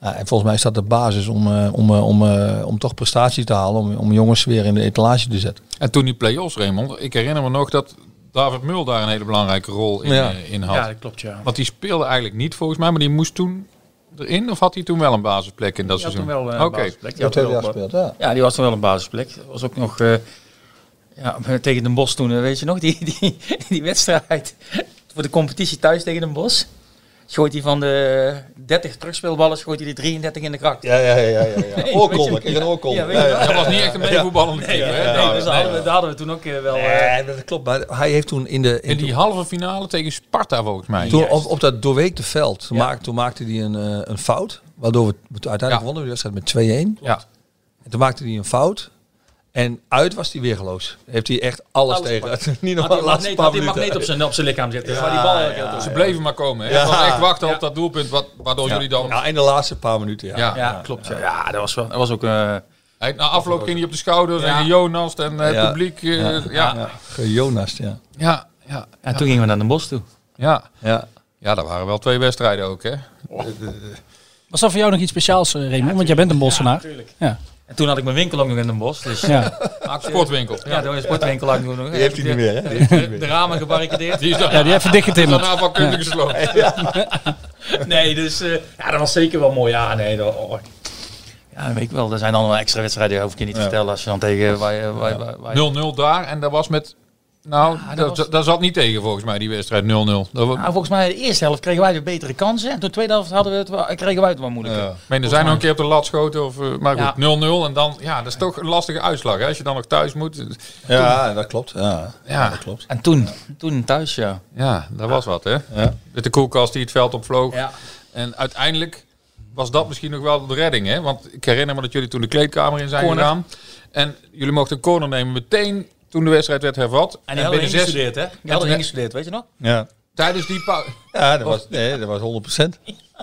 [SPEAKER 5] Ja, en volgens mij is dat de basis om, eh, om, eh, om, eh, om toch prestaties te halen, om, om jongens weer in de etalage te zetten.
[SPEAKER 3] En toen die play-offs, Raymond, ik herinner me nog dat David Mul daar een hele belangrijke rol in,
[SPEAKER 5] Ja.
[SPEAKER 3] in had.
[SPEAKER 6] Ja, dat klopt, ja.
[SPEAKER 3] Want die speelde eigenlijk niet volgens mij, maar die moest toen erin of had hij toen wel een basisplek in dat
[SPEAKER 6] Die had
[SPEAKER 3] seizoen?
[SPEAKER 6] toen wel een basisplek. Die had wel,
[SPEAKER 5] ja.
[SPEAKER 6] Ja, die was toen wel een basisplek. Dat was ook nog eh, ja, tegen Den Bosch toen, eh, weet je nog, die, die, die wedstrijd voor de competitie thuis tegen Den Bosch. Gooit hij van de 30 terugspeelballen, gooit hij de 33 in de kracht.
[SPEAKER 5] Ja, ja, ja, ja. ja.
[SPEAKER 6] Nee,
[SPEAKER 5] een.
[SPEAKER 6] Ja, wel.
[SPEAKER 3] Dat was niet echt een meevoetballende
[SPEAKER 6] Nee,
[SPEAKER 3] keeper, hè?
[SPEAKER 6] nee,
[SPEAKER 3] Nou,
[SPEAKER 6] dus daar hadden, we, daar hadden we toen ook eh, wel... eh,
[SPEAKER 5] Nee, dat klopt. Maar hij heeft toen in de...
[SPEAKER 3] In die halve finale tegen Sparta volgens mij.
[SPEAKER 5] Toen op, op dat doorweekte veld, toen,
[SPEAKER 6] Ja.
[SPEAKER 5] maakte, toen maakte hij een, eh, een fout. Waardoor we we uiteindelijk
[SPEAKER 3] Ja.
[SPEAKER 5] wonnen we de wedstrijd met 2-1.
[SPEAKER 3] Ja.
[SPEAKER 5] En toen maakte hij een fout. En uit was hij weergeloos. Heeft hij echt alles,
[SPEAKER 6] Alles
[SPEAKER 5] tegen. Niet nog
[SPEAKER 6] had
[SPEAKER 5] de
[SPEAKER 6] hij
[SPEAKER 5] laatste
[SPEAKER 6] magneet,
[SPEAKER 5] paar
[SPEAKER 6] had hij
[SPEAKER 5] minuten.
[SPEAKER 6] magneet op zijn, op zijn lichaam zitten.
[SPEAKER 5] Ja,
[SPEAKER 6] die bal
[SPEAKER 5] ja,
[SPEAKER 6] ja,
[SPEAKER 3] Ze bleven maar komen. Hè?
[SPEAKER 5] Ja.
[SPEAKER 3] Echt wachten
[SPEAKER 6] Ja.
[SPEAKER 3] op dat doelpunt, wat, waardoor
[SPEAKER 5] Ja.
[SPEAKER 3] jullie dan...
[SPEAKER 5] Ja, in de laatste paar minuten, ja.
[SPEAKER 3] Ja.
[SPEAKER 6] Ja, klopt. Ja, ja dat, was wel, dat was ook... eh,
[SPEAKER 3] Hij, na afloop ging hij op de schouders
[SPEAKER 6] Ja.
[SPEAKER 3] en Jonas en het
[SPEAKER 5] Ja.
[SPEAKER 3] publiek. eh,
[SPEAKER 5] Ja.
[SPEAKER 3] ja. Ja.
[SPEAKER 5] Ja. Jonas, ja.
[SPEAKER 3] Ja. Ja.
[SPEAKER 6] en toen gingen we naar Den Bosch toe.
[SPEAKER 3] Ja.
[SPEAKER 5] ja.
[SPEAKER 3] Ja, dat waren wel twee wedstrijden ook, hè?
[SPEAKER 4] Was dat voor jou nog iets speciaals, eh, Raymond? Want jij bent een Bossenaar. Ja.
[SPEAKER 6] En toen had ik mijn winkel ook nog in Den Bosch. Dus
[SPEAKER 4] Ja.
[SPEAKER 3] Sportwinkel.
[SPEAKER 6] ja, door een sportwinkel had ik nog.
[SPEAKER 5] Die heeft hij niet meer, hè? Heeft
[SPEAKER 6] De ramen gebarricadeerd.
[SPEAKER 3] Die is dan,
[SPEAKER 4] ja, die even dichtgetimmerd.
[SPEAKER 3] daarna van gesloten.
[SPEAKER 6] Nee, dus eh, ja, dat was zeker wel mooi. Ja, nee, dat, oh. Ja, dat weet ik wel. Er zijn dan wel extra wedstrijden, hoef ik je niet te vertellen. Als je dan tegen... Waar, je- waar, waar, waar,
[SPEAKER 3] 0-0 daar en dat was met... Nou,
[SPEAKER 6] dat
[SPEAKER 3] dat,
[SPEAKER 6] was-
[SPEAKER 3] dat zat niet tegen volgens mij, die wedstrijd 0-0. Dat was,
[SPEAKER 6] Nou, volgens mij de eerste helft kregen wij weer betere kansen. En de tweede helft hadden we het, wel- kregen wij het wel moeilijker.
[SPEAKER 5] Ja.
[SPEAKER 3] Ik meen, er zijn nog een keer op de lat schoten. Of, eh, maar
[SPEAKER 6] Ja.
[SPEAKER 3] goed, 0-0 en dan... Ja, dat is toch een lastige uitslag, hè? Als je dan nog thuis moet.
[SPEAKER 5] Ja, dat klopt. Ja,
[SPEAKER 3] Ja.
[SPEAKER 5] dat klopt.
[SPEAKER 6] En toen, toen thuis, ja.
[SPEAKER 3] Ja, dat was wat, hè?
[SPEAKER 5] Ja.
[SPEAKER 3] Met de koelkast die het veld opvloog.
[SPEAKER 6] Ja,
[SPEAKER 3] En uiteindelijk was dat misschien nog wel de redding, hè? Want ik herinner me dat jullie toen de kleedkamer in zijn
[SPEAKER 6] Corner.
[SPEAKER 3] gegaan. En jullie mochten een corner nemen meteen toen de wedstrijd werd hervat.
[SPEAKER 6] en die hadden we
[SPEAKER 3] binnen zes,
[SPEAKER 6] ingestudeerd, hè? Hadden we ingestudeerd, weet je nog?
[SPEAKER 5] Ja,
[SPEAKER 3] tijdens die pauze...
[SPEAKER 5] ja dat, was, nee, dat was 100%.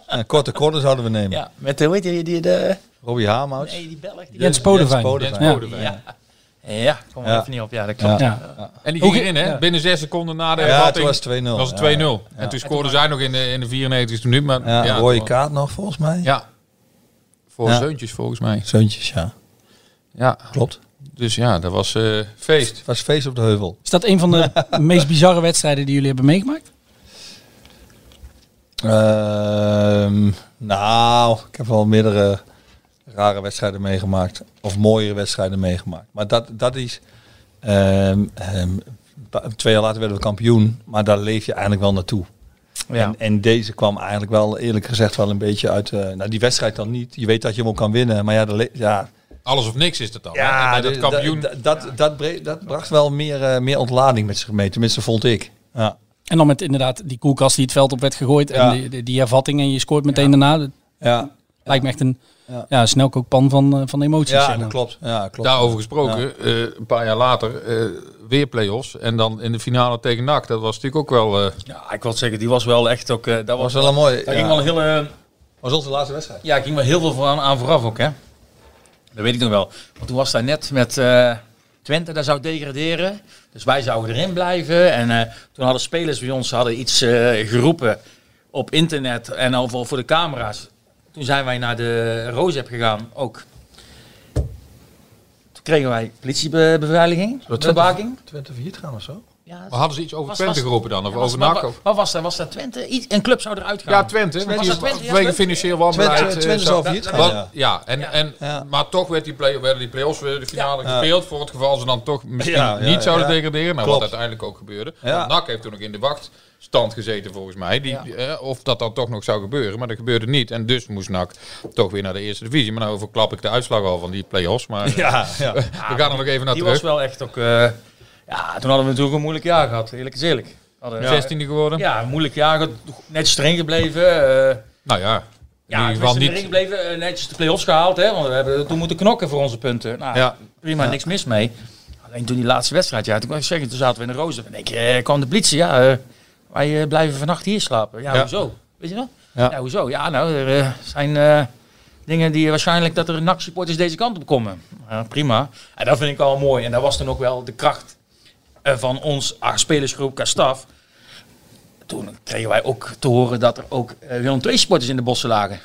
[SPEAKER 5] Een korte corner zouden we nemen.
[SPEAKER 6] Ja, met, hoe heet die, die de...
[SPEAKER 5] Robbie Haamhouts.
[SPEAKER 6] Nee, die Belg. Die,
[SPEAKER 4] Jens Ja.
[SPEAKER 6] Ja. Ja, kom er
[SPEAKER 5] Ja.
[SPEAKER 6] even niet op. Ja, dat klopt.
[SPEAKER 5] Ja.
[SPEAKER 4] Ja.
[SPEAKER 3] En die ging
[SPEAKER 4] Hoe-
[SPEAKER 3] erin, hè?
[SPEAKER 4] ja.
[SPEAKER 3] Binnen zes seconden na de
[SPEAKER 5] Ja,
[SPEAKER 3] hervatting.
[SPEAKER 5] toen was het 2-0.
[SPEAKER 3] was het
[SPEAKER 5] Ja.
[SPEAKER 3] 2-0. En toen scoorden zij nog in de, in de 94e minuut. Maar,
[SPEAKER 5] Ja,
[SPEAKER 3] ja,
[SPEAKER 5] rode kaart nog volgens mij.
[SPEAKER 3] Ja. Voor
[SPEAKER 5] Ja.
[SPEAKER 3] zeuntjes volgens mij.
[SPEAKER 5] Zeuntjes, ja.
[SPEAKER 3] Ja.
[SPEAKER 5] Klopt.
[SPEAKER 3] Dus ja, dat was eh, feest.
[SPEAKER 5] Het was feest op de heuvel.
[SPEAKER 4] Is dat een van de meest bizarre wedstrijden die jullie hebben meegemaakt?
[SPEAKER 5] Ehm, nou, ik heb wel meerdere rare wedstrijden meegemaakt. Of mooiere wedstrijden meegemaakt. Maar dat, dat is... ehm, ehm, twee jaar later werden we kampioen. Maar daar leef je eigenlijk wel naartoe.
[SPEAKER 6] Ja.
[SPEAKER 5] En, en deze kwam eigenlijk wel, eerlijk gezegd, wel een beetje uit... eh, nou, die wedstrijd dan niet. Je weet dat je hem ook kan winnen. Maar ja, de ja,
[SPEAKER 3] Alles of niks is het dan.
[SPEAKER 5] ja
[SPEAKER 3] dat kampioen.
[SPEAKER 5] Dat, dat, dat, bre- dat bracht wel meer, eh, meer ontlading met zich mee. Tenminste, vond ik. Ja.
[SPEAKER 4] En dan met inderdaad die koelkast die het veld op werd gegooid.
[SPEAKER 5] Ja.
[SPEAKER 4] En die, die, die hervatting en je scoort meteen daarna. Dat
[SPEAKER 5] Ja,
[SPEAKER 4] lijkt me echt een
[SPEAKER 5] Ja.
[SPEAKER 4] ja. snelkookpan van, eh, van emoties.
[SPEAKER 5] ja
[SPEAKER 4] zeg maar.
[SPEAKER 5] dat klopt. Ja, klopt.
[SPEAKER 3] Daarover gesproken, eh, een paar jaar later, eh, weer play-offs. En dan in de finale tegen NAC. Dat was natuurlijk ook wel... eh,
[SPEAKER 6] Ja, ik wil zeggen, die was wel echt ook... eh, dat
[SPEAKER 5] Dat
[SPEAKER 6] was
[SPEAKER 5] was wel een mooie.
[SPEAKER 6] Daar
[SPEAKER 5] ja.
[SPEAKER 6] ging wel een hele...
[SPEAKER 5] was onze laatste wedstrijd.
[SPEAKER 6] Ja, ik ging wel heel veel voor aan, aan vooraf ook, hè. Dat weet ik nog wel. Want toen was daar net met eh, Twente, daar zou degraderen. Dus wij zouden erin blijven. En eh, toen hadden spelers bij ons hadden iets eh, geroepen op internet en overal voor de camera's. Toen zijn wij naar de Rozep gegaan, ook. Toen kregen wij politiebeveiliging, bewaking.
[SPEAKER 5] Twente failliet gaan of zo?
[SPEAKER 6] Ja,
[SPEAKER 3] Maar hadden ze iets over
[SPEAKER 6] was-
[SPEAKER 3] Twente
[SPEAKER 6] was-
[SPEAKER 3] geroepen dan? Of
[SPEAKER 6] ja, was-
[SPEAKER 3] over NAC?
[SPEAKER 6] Wat,
[SPEAKER 3] Of?
[SPEAKER 6] wat was dat? Was dat Twente? Iets, een club zou eruit gaan.
[SPEAKER 3] Ja, Twente.
[SPEAKER 6] Was dat
[SPEAKER 3] die-
[SPEAKER 6] Twente? Ja,
[SPEAKER 3] Vanwege
[SPEAKER 6] Twente.
[SPEAKER 3] financieel wanbeleid.
[SPEAKER 5] Twente-
[SPEAKER 3] eh,
[SPEAKER 5] Twente
[SPEAKER 3] zo-
[SPEAKER 5] zou failliet gaan,
[SPEAKER 3] Want-
[SPEAKER 5] ja.
[SPEAKER 3] En,
[SPEAKER 6] Ja.
[SPEAKER 3] en,
[SPEAKER 5] Ja.
[SPEAKER 3] maar toch werd die play, werden die play-offs weer de finale gespeeld. Voor het geval ze dan toch misschien
[SPEAKER 5] Ja, ja,
[SPEAKER 3] niet zouden
[SPEAKER 5] ja.
[SPEAKER 3] degraderen. Nou,
[SPEAKER 5] Klopt.
[SPEAKER 3] wat uiteindelijk ook gebeurde.
[SPEAKER 5] Ja.
[SPEAKER 3] Want NAC heeft toen nog in de wachtstand gezeten volgens mij. Die,
[SPEAKER 6] Ja.
[SPEAKER 3] die, eh, of dat dan toch nog zou gebeuren. Maar dat gebeurde niet. En dus moest NAC toch weer naar de eerste divisie. Maar nou overklap ik de uitslag al van die play-offs. Maar
[SPEAKER 5] Ja, ja.
[SPEAKER 3] we gaan er nog even naar
[SPEAKER 6] Die
[SPEAKER 3] terug.
[SPEAKER 6] was wel echt ook... eh, ja, toen hadden we natuurlijk een moeilijk jaar gehad. Eerlijk is eerlijk. Hadden,
[SPEAKER 3] 16e geworden.
[SPEAKER 6] Ja, een moeilijk jaar gehad. Netjes erin gebleven. eh,
[SPEAKER 3] Nou ja, in
[SPEAKER 6] ja,
[SPEAKER 3] ieder
[SPEAKER 6] tenminste erin
[SPEAKER 3] niet.
[SPEAKER 6] gebleven. eh, netjes de play-offs gehaald. Hè, want we hebben toen moeten knokken voor onze punten. Nou,
[SPEAKER 3] Ja.
[SPEAKER 6] prima, niks mis mee. Alleen toen die laatste wedstrijd, ja, toen, zeggen, toen zaten we in de roze. En ik eh, kwam de politie, ja, wij blijven vannacht hier slapen. Ja, hoezo? Weet je wel?
[SPEAKER 5] Ja.
[SPEAKER 6] Hoezo? Ja, nou, er zijn dingen die waarschijnlijk dat er NAC-supporters deze kant op komen. Ja, prima. En dat vind ik wel mooi. En dat was dan ook wel de kracht van ons spelersgroep qua staf. Toen kregen wij ook te horen dat er ook eh, Willem II supporters in de bossen lagen.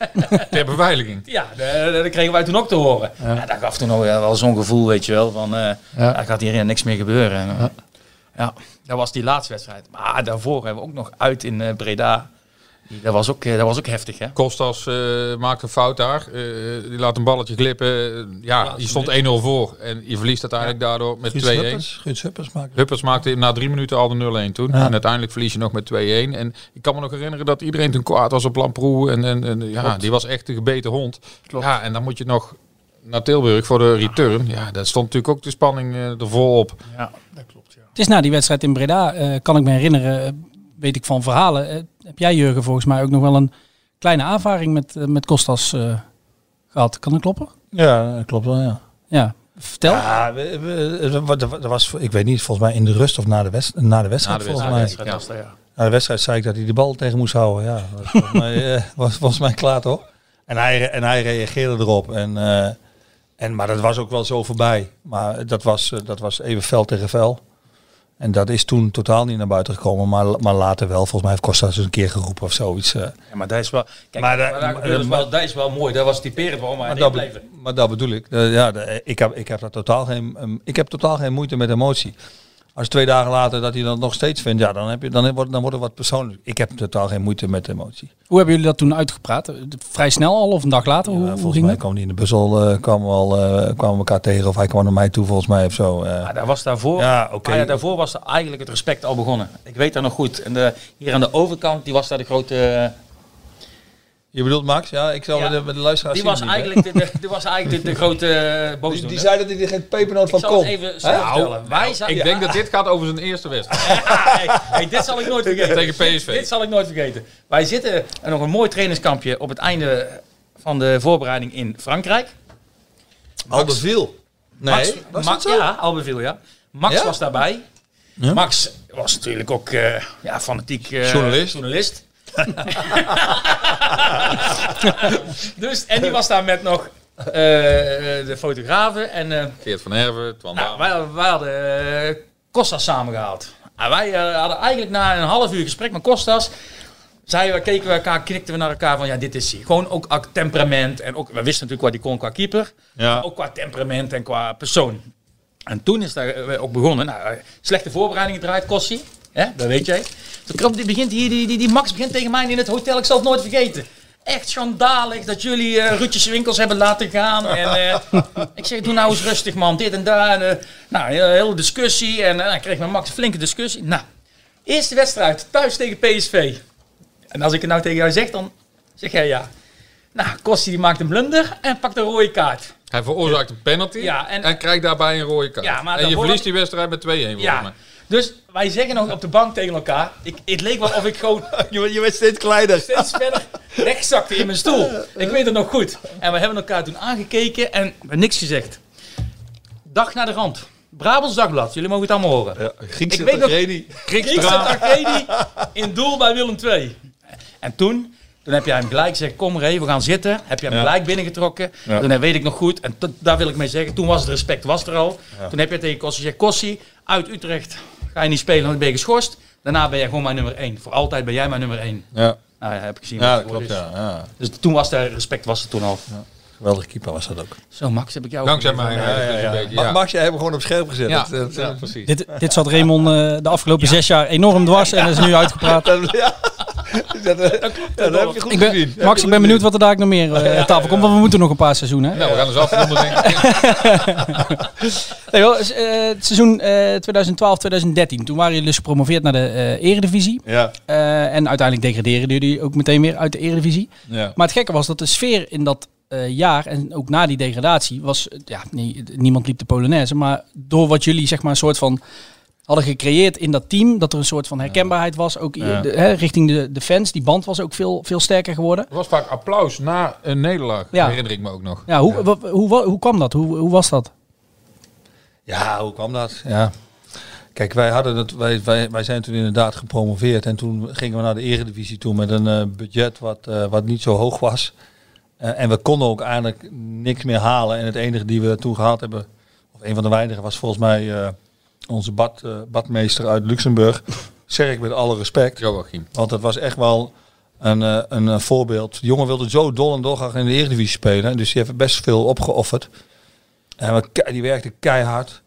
[SPEAKER 3] Ter beveiliging.
[SPEAKER 6] Ja, dat kregen wij toen ook te horen. Ja. dat gaf toen ook wel wel zo'n gevoel, weet je wel, van eh er gaat hier niks meer gebeuren. En, eh, ja. dat was die laatste wedstrijd. Maar daarvoor hebben we ook nog uit in eh, Breda. Die- Dat was ook, eh, dat was ook heftig, hè?
[SPEAKER 3] Kostas eh, maakt een fout daar. Eh, die laat een balletje glippen. Ja, je stond 1-0 voor. En je verliest uiteindelijk daardoor met 2-1.
[SPEAKER 5] Guus Huppers, Huppers maken.
[SPEAKER 3] Huppers maakte na drie minuten al de 0-1 toen.
[SPEAKER 5] Ja.
[SPEAKER 3] En uiteindelijk verlies je nog met 2-1. En ik kan me nog herinneren dat iedereen toen kwaad was op Lamproe. En, en, en ja, die was echt een gebeten hond. Ja, en dan moet je nog naar Tilburg voor de return. Ja, daar stond natuurlijk ook de spanning eh, er vol op.
[SPEAKER 6] Ja, dat klopt, ja.
[SPEAKER 4] Het is na die wedstrijd in Breda, eh, kan ik me herinneren, weet ik van verhalen. eh, heb jij Jurgen volgens mij ook nog wel een kleine aanvaring met, eh, met Kostas eh, gehad? Kan dat kloppen?
[SPEAKER 5] Ja, dat klopt wel, ja.
[SPEAKER 4] Ja, vertel.
[SPEAKER 5] Ja, we, we, we- wat- dat was, ik weet niet, volgens mij in de rust of na de, wedst, na de wedstrijd.
[SPEAKER 3] Na de
[SPEAKER 5] volgens
[SPEAKER 3] wedstrijd,
[SPEAKER 5] mij.
[SPEAKER 6] Ja.
[SPEAKER 5] Na de wedstrijd zei ik dat hij de bal tegen moest houden. Ja, dat was volgens, mij, was volgens mij klaar toch? En hij, en hij reageerde erop. En, eh, en, maar dat was ook wel zo voorbij. Maar dat was, dat was even fel tegen fel. En dat is toen totaal niet naar buiten gekomen. Maar, maar later wel. Volgens mij heeft Kostas eens een keer geroepen of zoiets. eh.
[SPEAKER 6] Ja, maar dat is wel... Kijk,
[SPEAKER 5] Maar
[SPEAKER 6] maar,
[SPEAKER 5] dat-
[SPEAKER 6] daar
[SPEAKER 5] maar-
[SPEAKER 6] gebeurde
[SPEAKER 5] maar-
[SPEAKER 6] wel, dat is wel mooi. Dat was typerend waarom erin
[SPEAKER 5] dat,
[SPEAKER 6] bleven.
[SPEAKER 5] be- maar dat bedoel ik. Eh, ja, ik, heb, ik heb daar totaal geen, ehm, ik heb totaal geen moeite met emotie. Als twee dagen later dat hij dat nog steeds vindt, ja, dan, heb je, dan, wordt, dan wordt het wat persoonlijk. Ik heb totaal geen moeite met emotie.
[SPEAKER 4] Hoe hebben jullie dat toen uitgepraat? Vrij snel al of een dag later? hoe,
[SPEAKER 5] Ja,
[SPEAKER 4] hoe
[SPEAKER 5] volgens
[SPEAKER 4] ging
[SPEAKER 5] mij kwam hij in de bus al, eh, kwamen we al, eh, kwamen we elkaar tegen of hij kwam naar mij toe volgens mij of zo. eh.
[SPEAKER 6] Ja, daar was daarvoor,
[SPEAKER 5] Ja, oké.
[SPEAKER 6] jaar daarvoor was er eigenlijk het respect al begonnen. Ik weet dat nog goed. En de, hier aan de overkant, die was daar de grote...
[SPEAKER 5] Je bedoelt Max? Ja, ik zal
[SPEAKER 6] Ja.
[SPEAKER 5] met de, met de luisteraars
[SPEAKER 6] Die was,
[SPEAKER 5] zien
[SPEAKER 6] eigenlijk de, de- die was eigenlijk de, de grote eh,
[SPEAKER 5] die,
[SPEAKER 6] boosdoener.
[SPEAKER 5] die zei dat hij er geen pepernoot
[SPEAKER 6] Ik
[SPEAKER 5] van
[SPEAKER 6] zal
[SPEAKER 5] kon.
[SPEAKER 6] het even
[SPEAKER 5] Hè?
[SPEAKER 6] zelf vertellen. Wij zijn,
[SPEAKER 3] Ik denk dat dit gaat over zijn eerste wedstrijd.
[SPEAKER 6] hey, hey, dit zal ik nooit vergeten.
[SPEAKER 3] Tegen PSV.
[SPEAKER 6] Dit, dit zal ik nooit vergeten. Wij zitten en nog een mooi trainingskampje op het einde van de voorbereiding in Frankrijk.
[SPEAKER 5] Albeville. Nee,
[SPEAKER 6] Max,
[SPEAKER 5] was
[SPEAKER 6] Ma-
[SPEAKER 5] dat zo?
[SPEAKER 6] Ja, Albeville, ja. Max
[SPEAKER 5] Ja?
[SPEAKER 6] was daarbij.
[SPEAKER 5] Ja?
[SPEAKER 6] Max was natuurlijk ook eh, ja, fanatiek eh,
[SPEAKER 5] Journalist.
[SPEAKER 6] journalist. dus, en die was daar met nog eh, de fotografen. En eh,
[SPEAKER 3] Geert van Herven, Twan
[SPEAKER 6] nou, wij, wij hadden eh, Kostas samengehaald. En wij eh, hadden eigenlijk na een half uur gesprek met Kostas... Zeiden we, keken we elkaar, knikten we naar elkaar van ja, dit is hij. Gewoon ook temperament. En ook, we wisten natuurlijk wat hij kon qua keeper.
[SPEAKER 5] Ja.
[SPEAKER 6] Maar ook qua temperament en qua persoon. En toen is daar eh, ook begonnen. Nou, eh, slechte voorbereidingen draait Kossi. Hè, dat weet jij. Toen kwam, die, begint hier, die, die, die Max begint tegen mij in het hotel. Ik zal het nooit vergeten. Echt schandalig dat jullie eh Rutjes winkels hebben laten gaan. En, eh, ik zeg, doe nou eens rustig man, dit en daar. En, eh, nou, een hele discussie. En dan kreeg mijn Max een flinke discussie. Nou, eerste wedstrijd, thuis tegen PSV. En als ik het nou tegen jou zeg, dan zeg jij ja. Nou, Kossi die maakt een blunder en pakt een rode kaart.
[SPEAKER 3] Hij veroorzaakt een penalty
[SPEAKER 6] Ja, en-
[SPEAKER 3] en, krijgt daarbij een rode kaart.
[SPEAKER 6] Ja, maar
[SPEAKER 3] en je verliest die wedstrijd met 2-1 volgens
[SPEAKER 6] Ja. Dus wij zeggen nog op de bank tegen elkaar. Ik, het leek wel of ik gewoon
[SPEAKER 5] Je, je werd steeds kleiner.
[SPEAKER 6] steeds verder wegzakte in mijn stoel. Ik weet het nog goed. En we hebben elkaar toen aangekeken en niks gezegd. Dag naar de rand. Brabants Dagblad, jullie mogen het allemaal horen.
[SPEAKER 5] Ja, Griekse
[SPEAKER 6] Ik weet nog-
[SPEAKER 5] tragedie.
[SPEAKER 6] Griekse tragedie in doel bij Willem II. En toen, toen heb jij hem gelijk gezegd, kom Ray, we gaan zitten. Heb jij hem
[SPEAKER 5] Ja.
[SPEAKER 6] gelijk binnengetrokken.
[SPEAKER 5] Ja.
[SPEAKER 6] Toen weet ik nog goed, en daar wil ik mee zeggen, toen was het respect was er al. Toen heb je tegen Kossi gezegd, Kossi, uit Utrecht ga je niet spelen, want ben je geschorst. Daarna ben jij gewoon mijn nummer 1. Voor altijd ben jij mijn nummer 1.
[SPEAKER 5] Ja,
[SPEAKER 6] Nou ja, heb ik gezien.
[SPEAKER 5] ja dat klopt. Ja. Ja.
[SPEAKER 6] Dus toen was er respect, was er toen al.
[SPEAKER 5] Geweldige keeper was dat ook.
[SPEAKER 6] Zo, Max, heb ik jou
[SPEAKER 3] Dankzij
[SPEAKER 6] ook
[SPEAKER 3] mij.
[SPEAKER 6] even-
[SPEAKER 3] eigenlijk een beetje,
[SPEAKER 5] Maar
[SPEAKER 3] ja.
[SPEAKER 5] Max, jij hebt hem gewoon op scherp gezet.
[SPEAKER 3] Ja,
[SPEAKER 5] Dat, dat-
[SPEAKER 3] ja, precies.
[SPEAKER 4] Dit, dit zat Raymond eh, de afgelopen zes jaar enorm dwars en is nu uitgepraat.
[SPEAKER 5] ja. Dat, eh, dat heb je goed
[SPEAKER 4] Ik ben,
[SPEAKER 5] gezien.
[SPEAKER 4] Max, ik ben benieuwd wat er daar nog meer eh aan tafel komt, want we moeten nog een paar seizoenen. hè?
[SPEAKER 3] Nou, we gaan eens afronden, denk ik.
[SPEAKER 4] Nee, wel, eh, het seizoen eh 2012-2013, toen waren jullie dus gepromoveerd naar de eh, eredivisie.
[SPEAKER 5] Ja.
[SPEAKER 4] Eh, en uiteindelijk degradeerden jullie ook meteen weer uit de eredivisie.
[SPEAKER 5] Ja.
[SPEAKER 4] Maar het gekke was dat de sfeer in dat eh, jaar en ook na die degradatie was, ja, nee, niemand liep de Polonaise, maar door wat jullie zeg maar een soort van hadden gecreëerd in dat team, dat er een soort van herkenbaarheid was, ook i-
[SPEAKER 5] Ja.
[SPEAKER 4] de- hè, richting de, de fans, die band was ook veel, veel sterker geworden.
[SPEAKER 3] Er was vaak applaus na een nederlaag,
[SPEAKER 4] Ja.
[SPEAKER 3] herinner ik me ook nog.
[SPEAKER 4] Ja, hoe, hoe, hoe kwam dat? Hoe, hoe was dat?
[SPEAKER 5] Ja, hoe kwam dat? Ja. Kijk, wij, hadden het, wij, wij, wij zijn toen inderdaad gepromoveerd. En toen gingen we naar de eredivisie toe met een eh, budget wat, eh, wat niet zo hoog was. Eh, en we konden ook eigenlijk niks meer halen. En het enige die we toen gehaald hebben, of een van de weinigen, was volgens mij eh, onze bad, eh, badmeester uit Luxemburg. zeg ik met alle respect.
[SPEAKER 3] Joachim.
[SPEAKER 5] Want dat was echt wel een, eh, een, eh, voorbeeld. De jongen wilde zo dol en dolgraag in de Eredivisie spelen. Dus die heeft best veel opgeofferd. En die werkte keihard.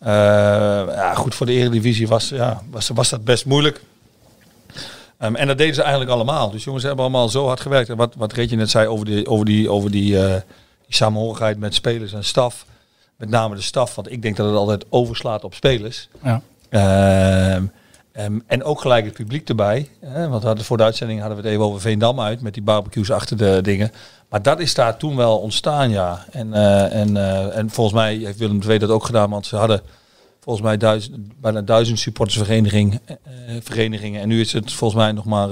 [SPEAKER 5] Ja, goed, voor de Eredivisie was, ja, was, was dat best moeilijk. Ehm, en dat deden ze eigenlijk allemaal. Dus jongens hebben allemaal zo hard gewerkt. En wat, wat Reetje net zei over die, over die, over die, die samenhorigheid met spelers en staf. Met name de staf, want ik denk dat het altijd overslaat op spelers.
[SPEAKER 4] Ja.
[SPEAKER 5] Ehm, ehm, en ook gelijk het publiek erbij. Hè, want we hadden, voor de uitzending hadden we het even over Veendam uit. Met die barbecues achter de dingen. Maar dat is daar toen wel ontstaan, ja. En, eh, en, eh, en volgens mij heeft Willem II dat ook gedaan. Want ze hadden volgens mij duizend, bijna duizend supportersverenigingen. eh, verenigingen. En nu is het volgens mij nog maar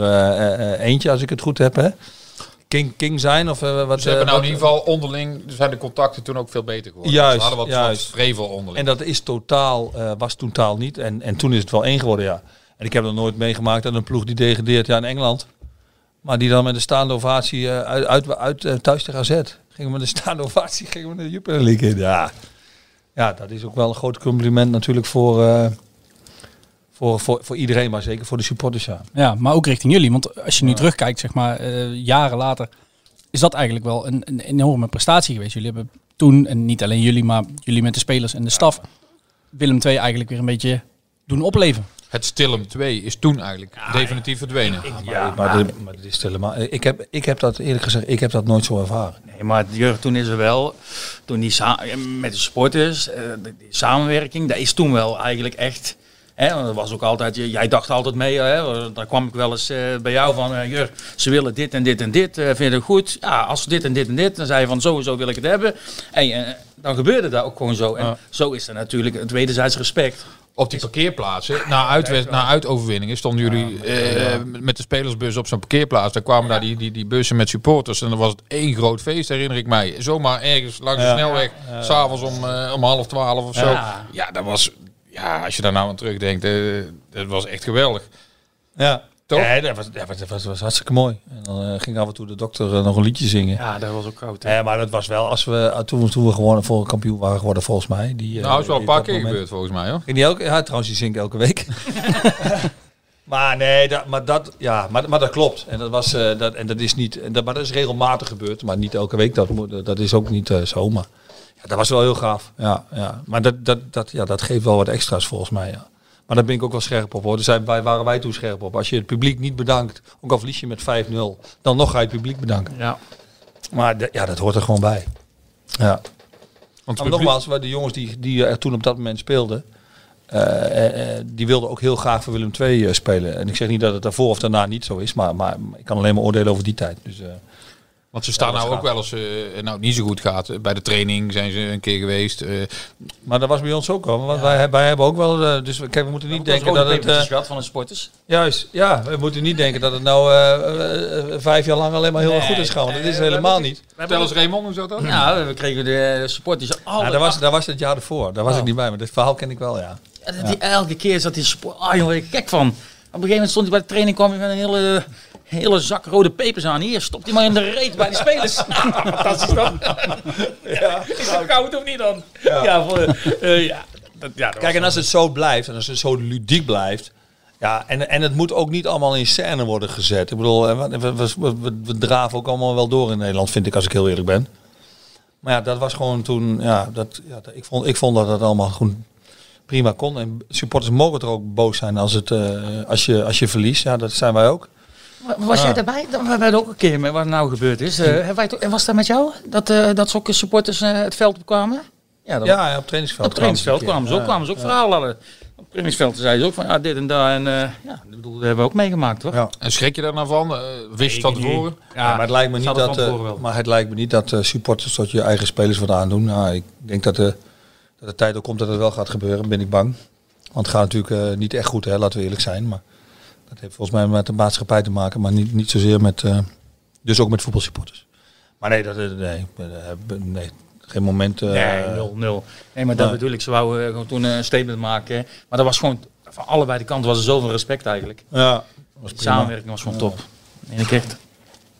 [SPEAKER 5] eentje, als ik het goed heb. Hè? King, King zijn of eh, wat?
[SPEAKER 3] Ze hebben
[SPEAKER 5] eh,
[SPEAKER 3] nou in ieder geval onderling, zijn de contacten toen ook veel beter geworden.
[SPEAKER 5] Juist,
[SPEAKER 3] Ze hadden wat,
[SPEAKER 5] juist.
[SPEAKER 3] vrevel onderling.
[SPEAKER 5] En dat is totaal, eh, was totaal niet. En, en toen is het wel één geworden, ja. En ik heb nog nooit meegemaakt dat een ploeg die degradeert ja, in Engeland. Maar die dan met een staande ovatie uit, uit, uit thuis tegen AZ. Gingen we met een staande ovatie gingen we naar de Jupiler League in. Ja. ja, dat is ook wel een groot compliment natuurlijk voor, voor, voor, voor iedereen. Maar zeker voor de supporters, ja.
[SPEAKER 4] Ja, maar ook richting jullie. Want als je nu terugkijkt, zeg maar, eh, jaren later, is dat eigenlijk wel een, een enorme prestatie geweest. Jullie hebben toen, en niet alleen jullie, maar jullie met de spelers en de staf, Willem II eigenlijk weer een beetje doen opleven.
[SPEAKER 3] Het Stillem 2 is toen eigenlijk definitief verdwenen.
[SPEAKER 5] Ja, maar, maar dat is helemaal. Ik heb, ik heb dat eerlijk gezegd, ik heb dat nooit zo ervaren.
[SPEAKER 6] Nee, maar Jurgen, toen is er wel, toen die sa- met de sporters, eh, de, die samenwerking, dat is toen wel eigenlijk echt. Hè, want dat was ook altijd, jij dacht altijd mee, hè, daar kwam ik wel eens eh, bij jou van, eh Jur, ze willen dit en dit en dit, eh, vind je dat goed? Ja, als ze dit en dit en dit, dan zei je van sowieso wil ik het hebben. En dan gebeurde dat ook gewoon zo. En
[SPEAKER 3] Ja.
[SPEAKER 6] zo is er natuurlijk het wederzijds respect.
[SPEAKER 3] Op die parkeerplaatsen, na, uitwed- na uitoverwinningen, stonden jullie eh, met de spelersbus op zo'n parkeerplaats. Daar kwamen daar die, die, die bussen met supporters en dan was het één groot feest, herinner ik mij. Zomaar ergens langs de snelweg, s'avonds om, om half twaalf of zo.
[SPEAKER 6] Ja,
[SPEAKER 3] dat was, ja, als je daar nou aan terugdenkt, eh, dat was echt geweldig.
[SPEAKER 5] Ja.
[SPEAKER 3] Toch?
[SPEAKER 5] Ja, dat was, dat was, dat was, dat was hartstikke mooi. En dan eh, ging af en toe de dokter eh, nog een liedje zingen.
[SPEAKER 6] Ja, dat was ook koud.
[SPEAKER 5] Ja, maar dat was wel als we toen, we- toen we gewoon voor kampioen waren geworden, volgens mij. Die, eh,
[SPEAKER 3] Nou, is wel een paar keer
[SPEAKER 5] moment.
[SPEAKER 3] gebeurd volgens mij hoor.
[SPEAKER 5] Ging die elke, ja, trouwens, die zingt elke week. maar nee, dat, maar, dat, ja, maar, maar dat klopt. En dat, was, eh, dat, en dat is niet, en dat, maar dat is regelmatig gebeurd. Maar niet elke week, dat, moet, dat is ook niet eh, zo. Dat was wel heel gaaf. Ja, ja. Maar dat, dat, dat, ja, dat geeft wel wat extra's volgens mij. Ja. Maar daar ben ik ook wel scherp op hoor. Daar zijn, wij, waren wij toen scherp op. Als je het publiek niet bedankt, ook al verlies je met 5-0, dan nog ga je het publiek bedanken.
[SPEAKER 6] Ja.
[SPEAKER 5] Maar ja, dat hoort er gewoon bij. Ja.
[SPEAKER 3] Want publiek-
[SPEAKER 5] nogmaals, de jongens die, die er toen op dat moment speelden, eh, eh, eh, die wilden ook heel graag voor Willem II spelen. En ik zeg niet dat het daarvoor of daarna niet zo is, maar, maar ik kan alleen maar oordelen over die tijd. Dus, eh,
[SPEAKER 3] Want ze staan
[SPEAKER 5] Ja,
[SPEAKER 3] nou ook
[SPEAKER 5] gaat.
[SPEAKER 3] wel eens, eh, nou het niet zo goed gaat. Bij de training zijn ze een keer geweest. eh,
[SPEAKER 5] maar dat was bij ons ook wel. Want wij, wij hebben ook wel, eh, dus we- kijk, we moeten niet denken dat het...
[SPEAKER 6] gehad van de sporters.
[SPEAKER 5] juist, ja, we moeten niet denken dat het nou vijf jaar lang alleen maar heel erg goed is gegaan. Want dat is helemaal niet.
[SPEAKER 3] Vertel eens Raymond, hoe zat dat?
[SPEAKER 6] Ja, we kregen de supporters alle
[SPEAKER 5] Ja, dat, was, dat was het jaar ervoor. Daar was ik niet bij, maar dit verhaal ken ik wel, ja.
[SPEAKER 6] Ja, dat die, elke keer zat die support. Ah, jongen, ik gek van. Op een gegeven moment stond hij bij de training, kwam hij met een hele, hele zak rode pepers aan. Hier, stopt hij maar in de reet bij die spelers. Fantastisch toch? Ja. Is dat koud of niet dan? Ja, voor, eh, ja. Dat, ja, dat
[SPEAKER 5] Kijk, en als het zo blijft, en als het zo ludiek blijft. Ja, en, en het moet ook niet allemaal in scène worden gezet. Ik bedoel, eh, we, we, we, we- we draven ook allemaal wel door in Nederland, vind ik, als ik heel eerlijk ben. Maar ja, dat was gewoon toen, ja, dat, ja dat- ik, vond, ik vond dat het allemaal gewoon prima kon. En supporters mogen er ook boos zijn als, het, eh, als, je, als je verliest. Ja, dat zijn wij ook.
[SPEAKER 6] Was jij daarbij? Dat we hebben ook een keer met wat er nou gebeurd is. Eh, hebben wij toch- was dat met jou? Dat, eh dat zulke supporters eh, het veld opkwamen? Ja, dat
[SPEAKER 5] Ja, ja, op trainingsveld.
[SPEAKER 6] op het trainingsveld kwamen ze ook, kwamen ze ook verhalen hadden. Op het trainingsveld zeiden ze ook van ja, dit en dat. En eh, ja, ik bedoel, dat hebben we ook meegemaakt, toch?
[SPEAKER 5] Ja.
[SPEAKER 3] En schrik je daar nou van? Wist je van tevoren?
[SPEAKER 5] Ja, maar het lijkt me niet dat, maar het lijkt me niet dat supporters tot je eigen spelers wat aandoen. Nou, ik denk dat de, dat de tijd ook komt dat het wel gaat gebeuren, ben ik bang. Want het gaat natuurlijk eh, niet echt goed, hè, laten we eerlijk zijn. Maar dat heeft volgens mij met de maatschappij te maken, maar niet, niet zozeer met, eh, dus ook met voetbalsupporters. Maar nee, dat, eh, nee, eh, nee, geen moment. eh,
[SPEAKER 6] Nee, nul, nul. Nee, maar dat
[SPEAKER 5] nee.
[SPEAKER 6] bedoel ik. Ze wouden gewoon toen een statement maken. Maar dat was gewoon, van allebei de kanten was er zoveel respect eigenlijk.
[SPEAKER 5] Ja, was
[SPEAKER 6] De
[SPEAKER 5] prima.
[SPEAKER 6] samenwerking was gewoon top. En ik echt.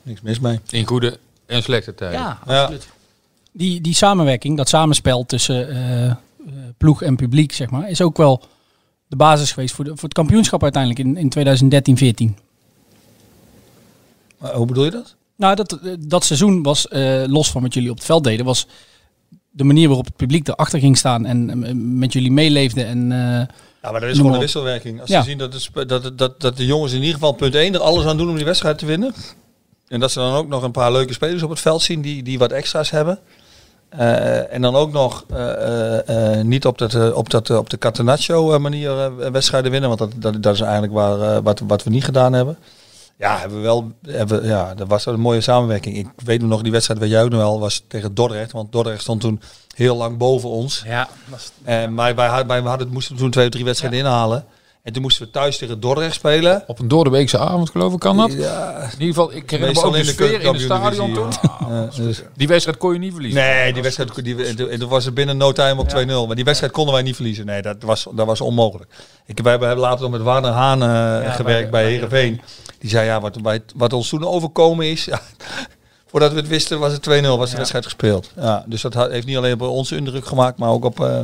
[SPEAKER 5] Niks mis mee.
[SPEAKER 3] In goede en slechte tijden.
[SPEAKER 6] Ja,
[SPEAKER 5] Ja.
[SPEAKER 6] absoluut.
[SPEAKER 4] Die, die samenwerking, dat samenspel tussen eh, eh, ploeg en publiek, zeg maar, is ook wel de basis geweest voor, de, voor het kampioenschap uiteindelijk in, in 2013-14.
[SPEAKER 5] Maar hoe bedoel je dat?
[SPEAKER 4] Nou, dat, eh, dat seizoen was, eh, los van wat jullie op het veld deden, was de manier waarop het publiek erachter ging staan en met jullie meeleefde. En, eh,
[SPEAKER 5] Ja, maar dat is gewoon een wisselwerking. Als
[SPEAKER 4] Ja.
[SPEAKER 5] ze zien dat, het, dat, dat, dat de jongens in ieder geval punt 1 er alles aan doen om die wedstrijd te winnen. En dat ze dan ook nog een paar leuke spelers op het veld zien die, die wat extra's hebben. Eh, en dan ook nog eh, eh, niet op, dat, op, dat, op de Catenaccio manier wedstrijden winnen. Want dat, dat, dat is eigenlijk waar, wat, wat we niet gedaan hebben. Ja, hebben we wel, hebben, ja, dat was een mooie samenwerking. Ik weet nog, die wedstrijd jij ook nog wel, was tegen Dordrecht. Want Dordrecht stond toen heel lang boven ons.
[SPEAKER 6] Ja, is-
[SPEAKER 5] En wij, wij, hadden- wij hadden, moesten toen twee of drie wedstrijden inhalen. En toen moesten we thuis tegen Dordrecht spelen.
[SPEAKER 3] Op een doordeweekse avond geloof ik, kan dat?
[SPEAKER 5] Ja,
[SPEAKER 3] In ieder geval, ik herinner me ook de
[SPEAKER 5] in de
[SPEAKER 3] sfeer in het stadion toen.
[SPEAKER 5] ja. dus-
[SPEAKER 3] Die wedstrijd kon je niet verliezen.
[SPEAKER 5] nee, die wedstrijd, die, en toen- en toen was het binnen no time ook 2-0. Maar die wedstrijd konden wij niet verliezen. Nee, dat was, dat was onmogelijk. Ik, wij hebben later nog met Warner Haan eh, gewerkt bij,
[SPEAKER 6] bij
[SPEAKER 5] Heerenveen. Die zei, ja, wat, wat ons toen overkomen is... Voordat we het wisten was het 2-0, was de wedstrijd gespeeld. Ja, dus dat heeft niet alleen op ons indruk gemaakt, maar ook op... eh,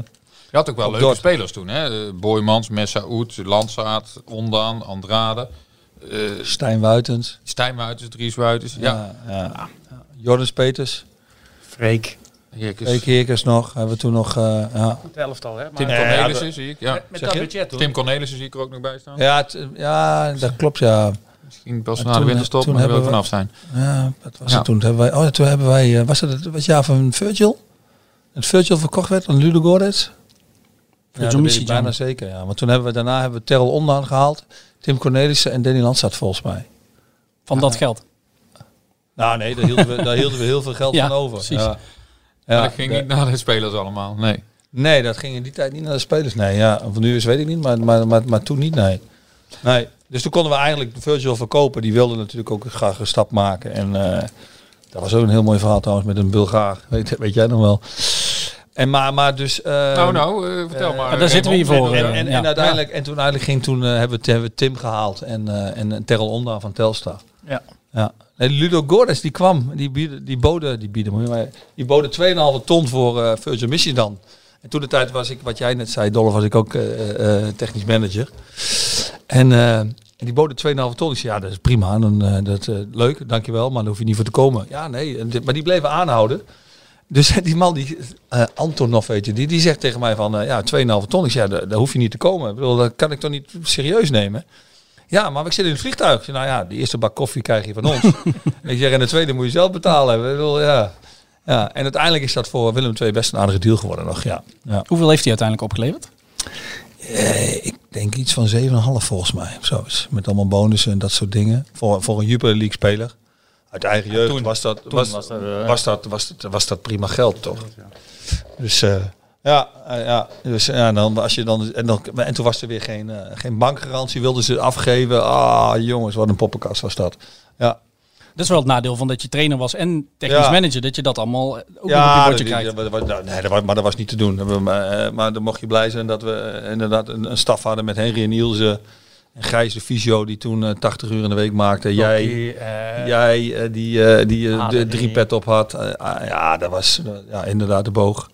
[SPEAKER 3] Je had ook wel leuke
[SPEAKER 5] Dort.
[SPEAKER 3] spelers toen. Hè? Eh, Boymans, Messaoud, Landsaat, Ondaan, Andrade. eh
[SPEAKER 5] Stijn Wuitens.
[SPEAKER 3] Stijn Wuitens, Dries Wuitens. Ja,
[SPEAKER 5] Ja, ja. Jordans Peters.
[SPEAKER 6] Freek.
[SPEAKER 3] Heerkes.
[SPEAKER 5] Eek Heerkers nog. Hebben we toen nog... eh, ja.
[SPEAKER 6] Goed elftal, hè? Maar
[SPEAKER 3] Tim
[SPEAKER 5] Ja,
[SPEAKER 3] Cornelissen
[SPEAKER 5] ja,
[SPEAKER 3] zie ik. Ja.
[SPEAKER 6] met, dat
[SPEAKER 5] je?
[SPEAKER 6] budget.
[SPEAKER 3] Tim Cornelissen zie ik er ook nog bij staan.
[SPEAKER 5] Ja, ja, dat klopt, ja.
[SPEAKER 3] Misschien pas na de winterstop,
[SPEAKER 5] toen
[SPEAKER 3] maar daar wil ik
[SPEAKER 5] hebben
[SPEAKER 3] vanaf
[SPEAKER 5] we-
[SPEAKER 3] zijn.
[SPEAKER 5] Ja, wat was
[SPEAKER 3] Ja.
[SPEAKER 5] het toen? Toen hebben wij, oh, toen hebben wij, eh, was het het, het jaar van Virgil? Het Virgil verkocht werd aan Ludo Gorets? Ja,
[SPEAKER 4] Virgil
[SPEAKER 5] dat weet
[SPEAKER 4] Missie
[SPEAKER 5] ik bijna zeker, ja. Want toen hebben we, daarna hebben we Terrell Ondaan gehaald, Tim Cornelissen en Danny Landstad volgens mij.
[SPEAKER 4] van dat geld.
[SPEAKER 5] Nou nee, daar hielden we, daar hielden we heel veel geld
[SPEAKER 4] Ja,
[SPEAKER 5] van over.
[SPEAKER 4] precies.
[SPEAKER 5] Ja. Ja,
[SPEAKER 3] dat ging
[SPEAKER 5] de-
[SPEAKER 3] niet naar de spelers allemaal. Nee.
[SPEAKER 5] Nee, dat ging in die tijd niet naar de spelers. Nee, ja. Het nu is, weet ik niet, maar, maar, maar, maar toen niet, nee. nee. Dus toen konden we eigenlijk Virgil verkopen. Die wilde natuurlijk ook graag een stap maken. En eh, dat was ook een heel mooi verhaal trouwens met een Bulgaar. Weet, weet jij nog wel. En maar, maar dus... eh,
[SPEAKER 3] nou, nou, eh, vertel
[SPEAKER 5] eh,
[SPEAKER 3] maar.
[SPEAKER 4] ja, daar zitten we hier voor,
[SPEAKER 5] En, en,
[SPEAKER 4] ja.
[SPEAKER 5] en uiteindelijk, en toen uiteindelijk ging toen, eh, hebben, we, hebben we Tim gehaald en, eh en en Terrell Onda van Telstar.
[SPEAKER 6] Ja.
[SPEAKER 5] Ja. Nee, Ludo Gordes die kwam, die, bieden, die boden, die bieden, die boden 2,5 ton voor eh Virgin Mission dan. En toen de tijd was ik, wat jij net zei, Dolph, was ik ook eh, eh, technisch manager. En, eh, en die boden 2,5 ton. Ik zei, ja, dat is prima, dan, eh, dat, eh, leuk, dankjewel, maar daar hoef je niet voor te komen. Ja, nee, en maar die bleven aanhouden. Dus die man, die, eh, Antonov weet je, die, die zegt tegen mij van, eh, ja, 2,5 ton. Ik zeg, ja, daar, daar hoef je niet te komen. Ik bedoel, dat kan ik toch niet serieus nemen? Ja, maar ik zit in het vliegtuig. Zeg, nou ja, de eerste bak koffie krijg je van ons. ik zeg, en de tweede moet je zelf betalen. Ik bedoel, ja. Ja, en uiteindelijk is dat voor Willem II best een aardige deal geworden nog, ja. ja.
[SPEAKER 4] Hoeveel heeft hij uiteindelijk opgeleverd?
[SPEAKER 5] Eh, ik denk iets van 7,5 volgens mij. of Zoiets. Met allemaal bonussen en dat soort dingen. Voor, voor een Jupiler League speler. Uit eigen jeugd
[SPEAKER 6] toen-
[SPEAKER 5] was, dat, was,
[SPEAKER 6] was dat, eh,
[SPEAKER 5] was, dat, was, dat, was dat prima geld, toch? Dus eh, ja, eh, ja, dus ja, dan als je dan en, dan en toen was er weer geen, eh, geen bankgarantie, wilden ze afgeven. Ah, jongens, wat een poppenkast was dat. Ja,
[SPEAKER 4] Dat is wel het nadeel van dat je trainer was en technisch
[SPEAKER 5] Ja.
[SPEAKER 4] manager. Dat je dat allemaal ook nog op je
[SPEAKER 5] ja
[SPEAKER 4] bordje krijgt.
[SPEAKER 5] dat- dat- dat- nee, dat was, maar dat was niet te doen. Maar, eh, maar dan mocht je blij zijn dat we eh, inderdaad een, een staf hadden met Henry en Nielsen. En Gijs de Fysio, die toen eh, 80 uur in de week maakte. Jij,
[SPEAKER 6] Die, eh,
[SPEAKER 5] jij eh, die, eh, die eh,
[SPEAKER 6] Ah,
[SPEAKER 5] de
[SPEAKER 6] dat-
[SPEAKER 5] drie pet op had. Eh, ah, ja, dat was eh, ja, inderdaad de boog.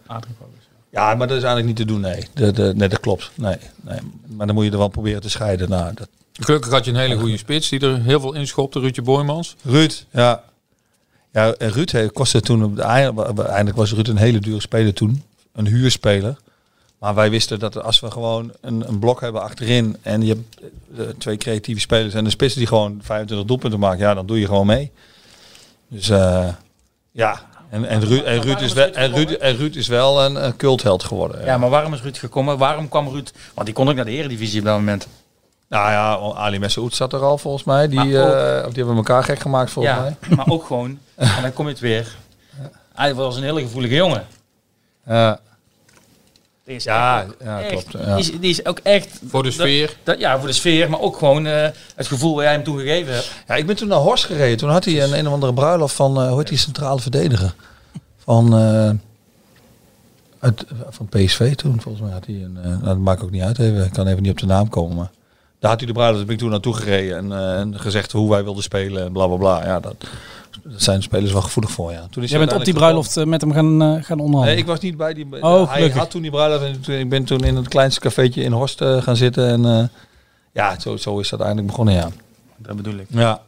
[SPEAKER 5] Ja, maar dat is eigenlijk niet te doen, nee. De, de, nee, dat klopt. Nee, nee. Maar dan moet je er wel proberen te scheiden. Nou, dat...
[SPEAKER 3] Gelukkig had je een hele goede spits die er heel veel inschopte, Ruudje Boymans.
[SPEAKER 5] Ruud, ja. Ja, en Ruud kostte toen, op de, eindelijk was Ruud een hele dure speler toen. Een huurspeler. Maar wij wisten dat als we gewoon een, een blok hebben achterin en je hebt eh, twee creatieve spelers en een spits die gewoon 25 doelpunten maakt, ja, dan doe je gewoon mee. Dus eh, ja, en, en, Ruud, en, Ruud is wel, en, Ruud, en Ruud is wel een, een cultheld geworden.
[SPEAKER 6] Ja, maar waarom is Ruud gekomen? Waarom kwam Ruud? Want die kon ook naar de Eredivisie op dat moment.
[SPEAKER 5] Nou ja, Ali Messeoud zat er al volgens mij. Die,
[SPEAKER 6] ook-
[SPEAKER 5] eh, die hebben elkaar gek gemaakt volgens
[SPEAKER 6] ja,
[SPEAKER 5] mij.
[SPEAKER 6] maar ook gewoon. En dan kom je het weer. Hij was een hele gevoelige jongen.
[SPEAKER 5] Ja,
[SPEAKER 6] Die is
[SPEAKER 5] Ja,
[SPEAKER 6] echt
[SPEAKER 5] ja,
[SPEAKER 6] echt-
[SPEAKER 5] klopt, ja.
[SPEAKER 6] Die, is, die is ook echt...
[SPEAKER 3] Voor de sfeer.
[SPEAKER 6] dat- ja, voor de sfeer, maar ook gewoon eh, het gevoel waar jij hem toen gegeven hebt.
[SPEAKER 5] ja, ik ben toen naar Horst gereden. Toen had hij een een of andere bruiloft van, eh hoe heet die centrale verdediger? Van, eh, uit, van PSV toen, volgens mij had hij een, eh, nou, dat maakt ook niet uit even. Ik kan even niet op de naam komen, maar daar had hij de bruiloft, daar ben ik toen naartoe gereden en, eh, en gezegd hoe wij wilden spelen en bla bla bla. Ja, dat zijn spelers wel gevoelig voor, ja. Toen is
[SPEAKER 4] Jij bent op die bruiloft eh, met hem gaan, eh, gaan onderhandelen.
[SPEAKER 5] Nee, ik was niet bij die.
[SPEAKER 4] Oh,
[SPEAKER 5] hij
[SPEAKER 4] gelukkig.
[SPEAKER 5] had toen die bruiloft en toen, ik ben toen in het kleinste cafeetje in Horst eh, gaan zitten en eh, ja, zo, zo is dat eigenlijk begonnen, ja.
[SPEAKER 6] Dat bedoel ik.
[SPEAKER 5] Ja.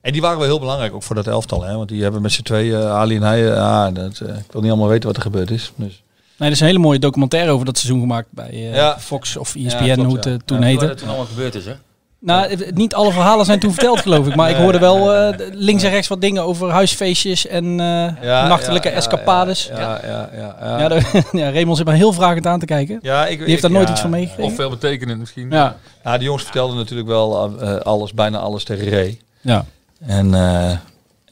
[SPEAKER 5] En die waren wel heel belangrijk ook voor dat elftal, hè? Want die hebben met z'n tweeën, eh, Ali en hij, ah, dat, eh, ik wil niet allemaal weten wat er gebeurd is. Dus.
[SPEAKER 4] Nee, er is een hele mooie documentaire over dat seizoen gemaakt bij eh,
[SPEAKER 5] Ja.
[SPEAKER 4] Fox of
[SPEAKER 5] Ja,
[SPEAKER 4] ESPN,
[SPEAKER 5] klopt,
[SPEAKER 4] hoe het
[SPEAKER 5] ja.
[SPEAKER 4] toen
[SPEAKER 5] Ja.
[SPEAKER 6] Wat
[SPEAKER 4] heette.
[SPEAKER 6] er toen allemaal gebeurd is, hè?
[SPEAKER 4] Nou, niet alle verhalen zijn toen verteld, geloof ik. Maar ik hoorde wel eh, links en rechts wat dingen over huisfeestjes en eh, nachtelijke escapades. Ja,
[SPEAKER 5] Ja, ja, ja. ja,
[SPEAKER 4] ja. de- ja, Raymond zit me heel vragend aan te kijken.
[SPEAKER 5] Ja, ik,
[SPEAKER 4] Die heeft daar
[SPEAKER 5] ik-
[SPEAKER 4] nooit
[SPEAKER 5] ja,
[SPEAKER 4] iets van
[SPEAKER 3] Of
[SPEAKER 4] meegekregen.
[SPEAKER 3] veel betekenend misschien.
[SPEAKER 4] Ja,
[SPEAKER 5] Ja, die jongens vertelden natuurlijk wel eh, alles, bijna alles tegen Ray.
[SPEAKER 4] ja.
[SPEAKER 5] En, eh,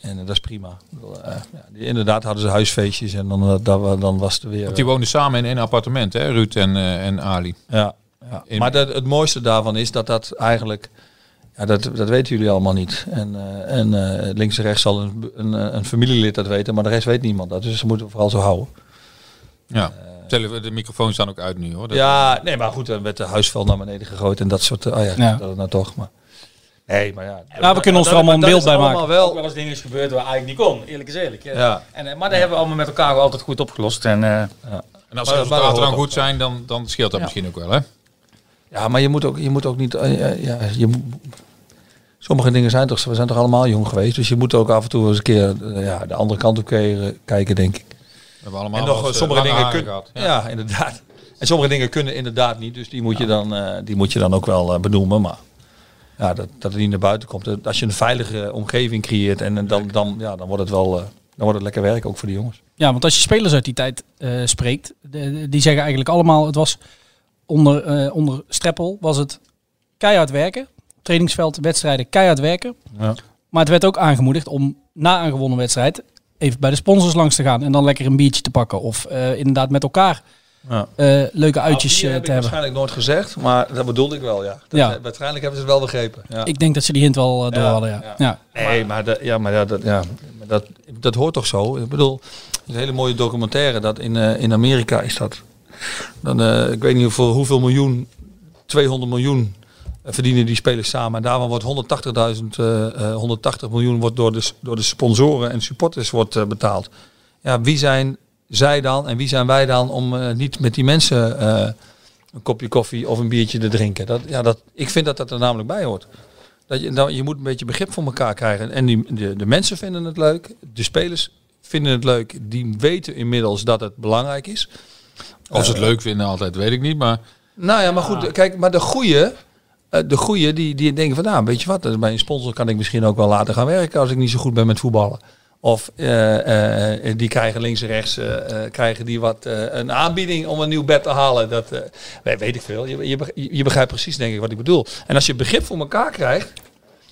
[SPEAKER 5] en dat is prima. Ik bedoel, eh, ja, die, inderdaad hadden ze huisfeestjes en dan, dat, dan was het weer...
[SPEAKER 3] Want die woonden samen in één appartement, hè, Ruud en, eh, en Ali.
[SPEAKER 5] Ja, ja.
[SPEAKER 3] In-
[SPEAKER 5] maar dat, het mooiste daarvan is dat dat eigenlijk, ja, dat, dat weten jullie allemaal niet. En, eh, en eh, links en rechts zal een, een, eh, een familielid dat weten, maar de rest weet niemand dat. Dus ze moeten vooral zo houden.
[SPEAKER 3] Ja. De microfoons staan ook uit nu hoor. Dat-
[SPEAKER 5] ja, nee, maar goed, dan werd de huisvel naar beneden gegooid en dat soort, oh ja,
[SPEAKER 4] Ja.
[SPEAKER 5] dat nou toch. Maar, nee, maar ja.
[SPEAKER 4] Nou, we kunnen ons er allemaal een
[SPEAKER 5] dat
[SPEAKER 4] beeld bij
[SPEAKER 5] allemaal
[SPEAKER 4] maken.
[SPEAKER 5] Wel,
[SPEAKER 6] Ook wel eens dingen is gebeurd waar eigenlijk niet kon. Eerlijk is eerlijk.
[SPEAKER 5] Ja.
[SPEAKER 6] En, maar daar hebben we allemaal met elkaar altijd goed opgelost. En, eh,
[SPEAKER 3] En als de resultaten
[SPEAKER 5] dat
[SPEAKER 3] dan goed zijn, dan, dan scheelt dat misschien ook wel, hè?
[SPEAKER 5] Ja, maar je moet ook, je moet ook niet. eh, eh, ja, je, moet- sommige dingen zijn toch. We zijn toch allemaal jong geweest. Dus je moet ook af en toe eens een keer eh, ja, de andere kant op keren- kijken, denk ik.
[SPEAKER 3] We hebben allemaal
[SPEAKER 5] En nog sommige dingen
[SPEAKER 3] gehad.
[SPEAKER 5] Ja. inderdaad. En sommige dingen kunnen inderdaad niet. Dus die moet je dan, eh, die moet je dan ook wel benoemen. Maar ja, dat, dat het niet naar buiten komt. Als je een veilige omgeving creëert, en, en dan, dan, ja, dan wordt het wel. eh, dan wordt het lekker werk ook voor de jongens.
[SPEAKER 4] Ja, want als je spelers uit die tijd eh, spreekt, de- die zeggen eigenlijk allemaal, het was onder, eh, onder Streppel was het keihard werken. Trainingsveld, wedstrijden, keihard werken.
[SPEAKER 5] Ja.
[SPEAKER 4] Maar het werd ook aangemoedigd om na een gewonnen wedstrijd even bij de sponsors langs te gaan en dan lekker een biertje te pakken. Of eh, inderdaad met elkaar
[SPEAKER 5] Ja.
[SPEAKER 4] eh, leuke uitjes
[SPEAKER 5] Nou, die heb
[SPEAKER 4] te
[SPEAKER 5] ik
[SPEAKER 4] hebben.
[SPEAKER 5] waarschijnlijk nooit gezegd, maar dat bedoelde ik wel, ja. Dat,
[SPEAKER 4] Ja.
[SPEAKER 5] Waarschijnlijk hebben ze het wel begrepen. Ja.
[SPEAKER 4] Ik denk dat ze die hint wel door
[SPEAKER 5] Ja,
[SPEAKER 4] hadden, ja.
[SPEAKER 5] ja.
[SPEAKER 4] ja.
[SPEAKER 5] Nee, maar, dat, ja, maar ja, dat, ja, maar dat, dat hoort toch zo? Ik bedoel, het is een hele mooie documentaire. Dat in, eh, in Amerika is dat. Dan, eh, ik weet niet voor hoeveel miljoen, 200 miljoen eh, verdienen die spelers samen. En daarvan wordt 180.000, eh, eh, 180 miljoen wordt door de, door de sponsoren en supporters wordt, eh, betaald. Ja, wie zijn zij dan en wie zijn wij dan om niet met die mensen een kopje koffie of een biertje te drinken? Dat, ja, dat, ik vind dat dat er namelijk bij hoort. Dat je, nou, je moet een beetje begrip voor elkaar krijgen. En die, de, de mensen vinden het leuk. De spelers vinden het leuk. Die weten inmiddels dat het belangrijk is.
[SPEAKER 3] Of ze het leuk vinden altijd, weet ik niet. Maar
[SPEAKER 5] Nou ja, maar goed. Kijk, maar de goeie, eh, de goeie die, die denken van, nou, weet je wat, bij een sponsor kan ik misschien ook wel laten gaan werken als ik niet zo goed ben met voetballen. Of eh, eh, die krijgen links en rechts eh, eh, krijgen die wat eh, een aanbieding om een nieuw bed te halen. Dat eh, weet, weet ik veel. Je, je, beg- je begrijpt precies denk ik wat ik bedoel. En als je begrip voor elkaar krijgt.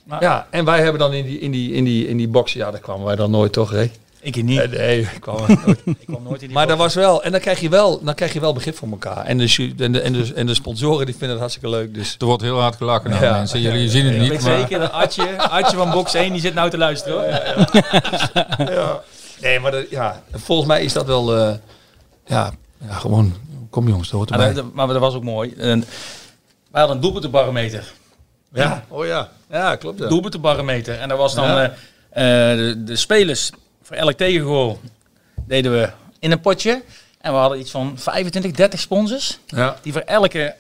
[SPEAKER 6] Maar-
[SPEAKER 5] ja, en wij hebben dan in die, in die, in die, in die box, ja, daar kwamen wij dan nooit toch, hè?
[SPEAKER 6] Ik niet.
[SPEAKER 5] Nee, ik kwam nooit.
[SPEAKER 6] ik kwam nooit in die
[SPEAKER 5] Maar dat was wel, en dan krijg je wel, dan krijg je wel begrip voor elkaar. En de, ju- en de, en de, en de sponsoren die vinden het hartstikke leuk. Dus
[SPEAKER 3] er wordt heel hard gelachen naar
[SPEAKER 5] Ja.
[SPEAKER 3] mensen. Jullie zien het
[SPEAKER 6] Ik
[SPEAKER 3] niet,
[SPEAKER 6] weet
[SPEAKER 3] maar
[SPEAKER 6] zeker dat Adje, Adje van box 1 die zit nou te luisteren. Hoor.
[SPEAKER 5] ja. Nee, maar dat, ja, volgens mij is dat wel, eh, ja, ja, gewoon, kom jongens, dat hoort
[SPEAKER 6] Maar,
[SPEAKER 5] erbij.
[SPEAKER 6] dat, maar dat was ook mooi. En wij hadden een doelpuntenbarometer.
[SPEAKER 5] ja, oh ja, ja, klopt. Ja.
[SPEAKER 6] Doelpuntenbarometer. En dat was dan
[SPEAKER 5] Ja.
[SPEAKER 6] eh, eh, de, de spelers voor elk tegengoal deden we in een potje. En we hadden iets van 25, 30 sponsors.
[SPEAKER 5] Ja.
[SPEAKER 6] Die voor elke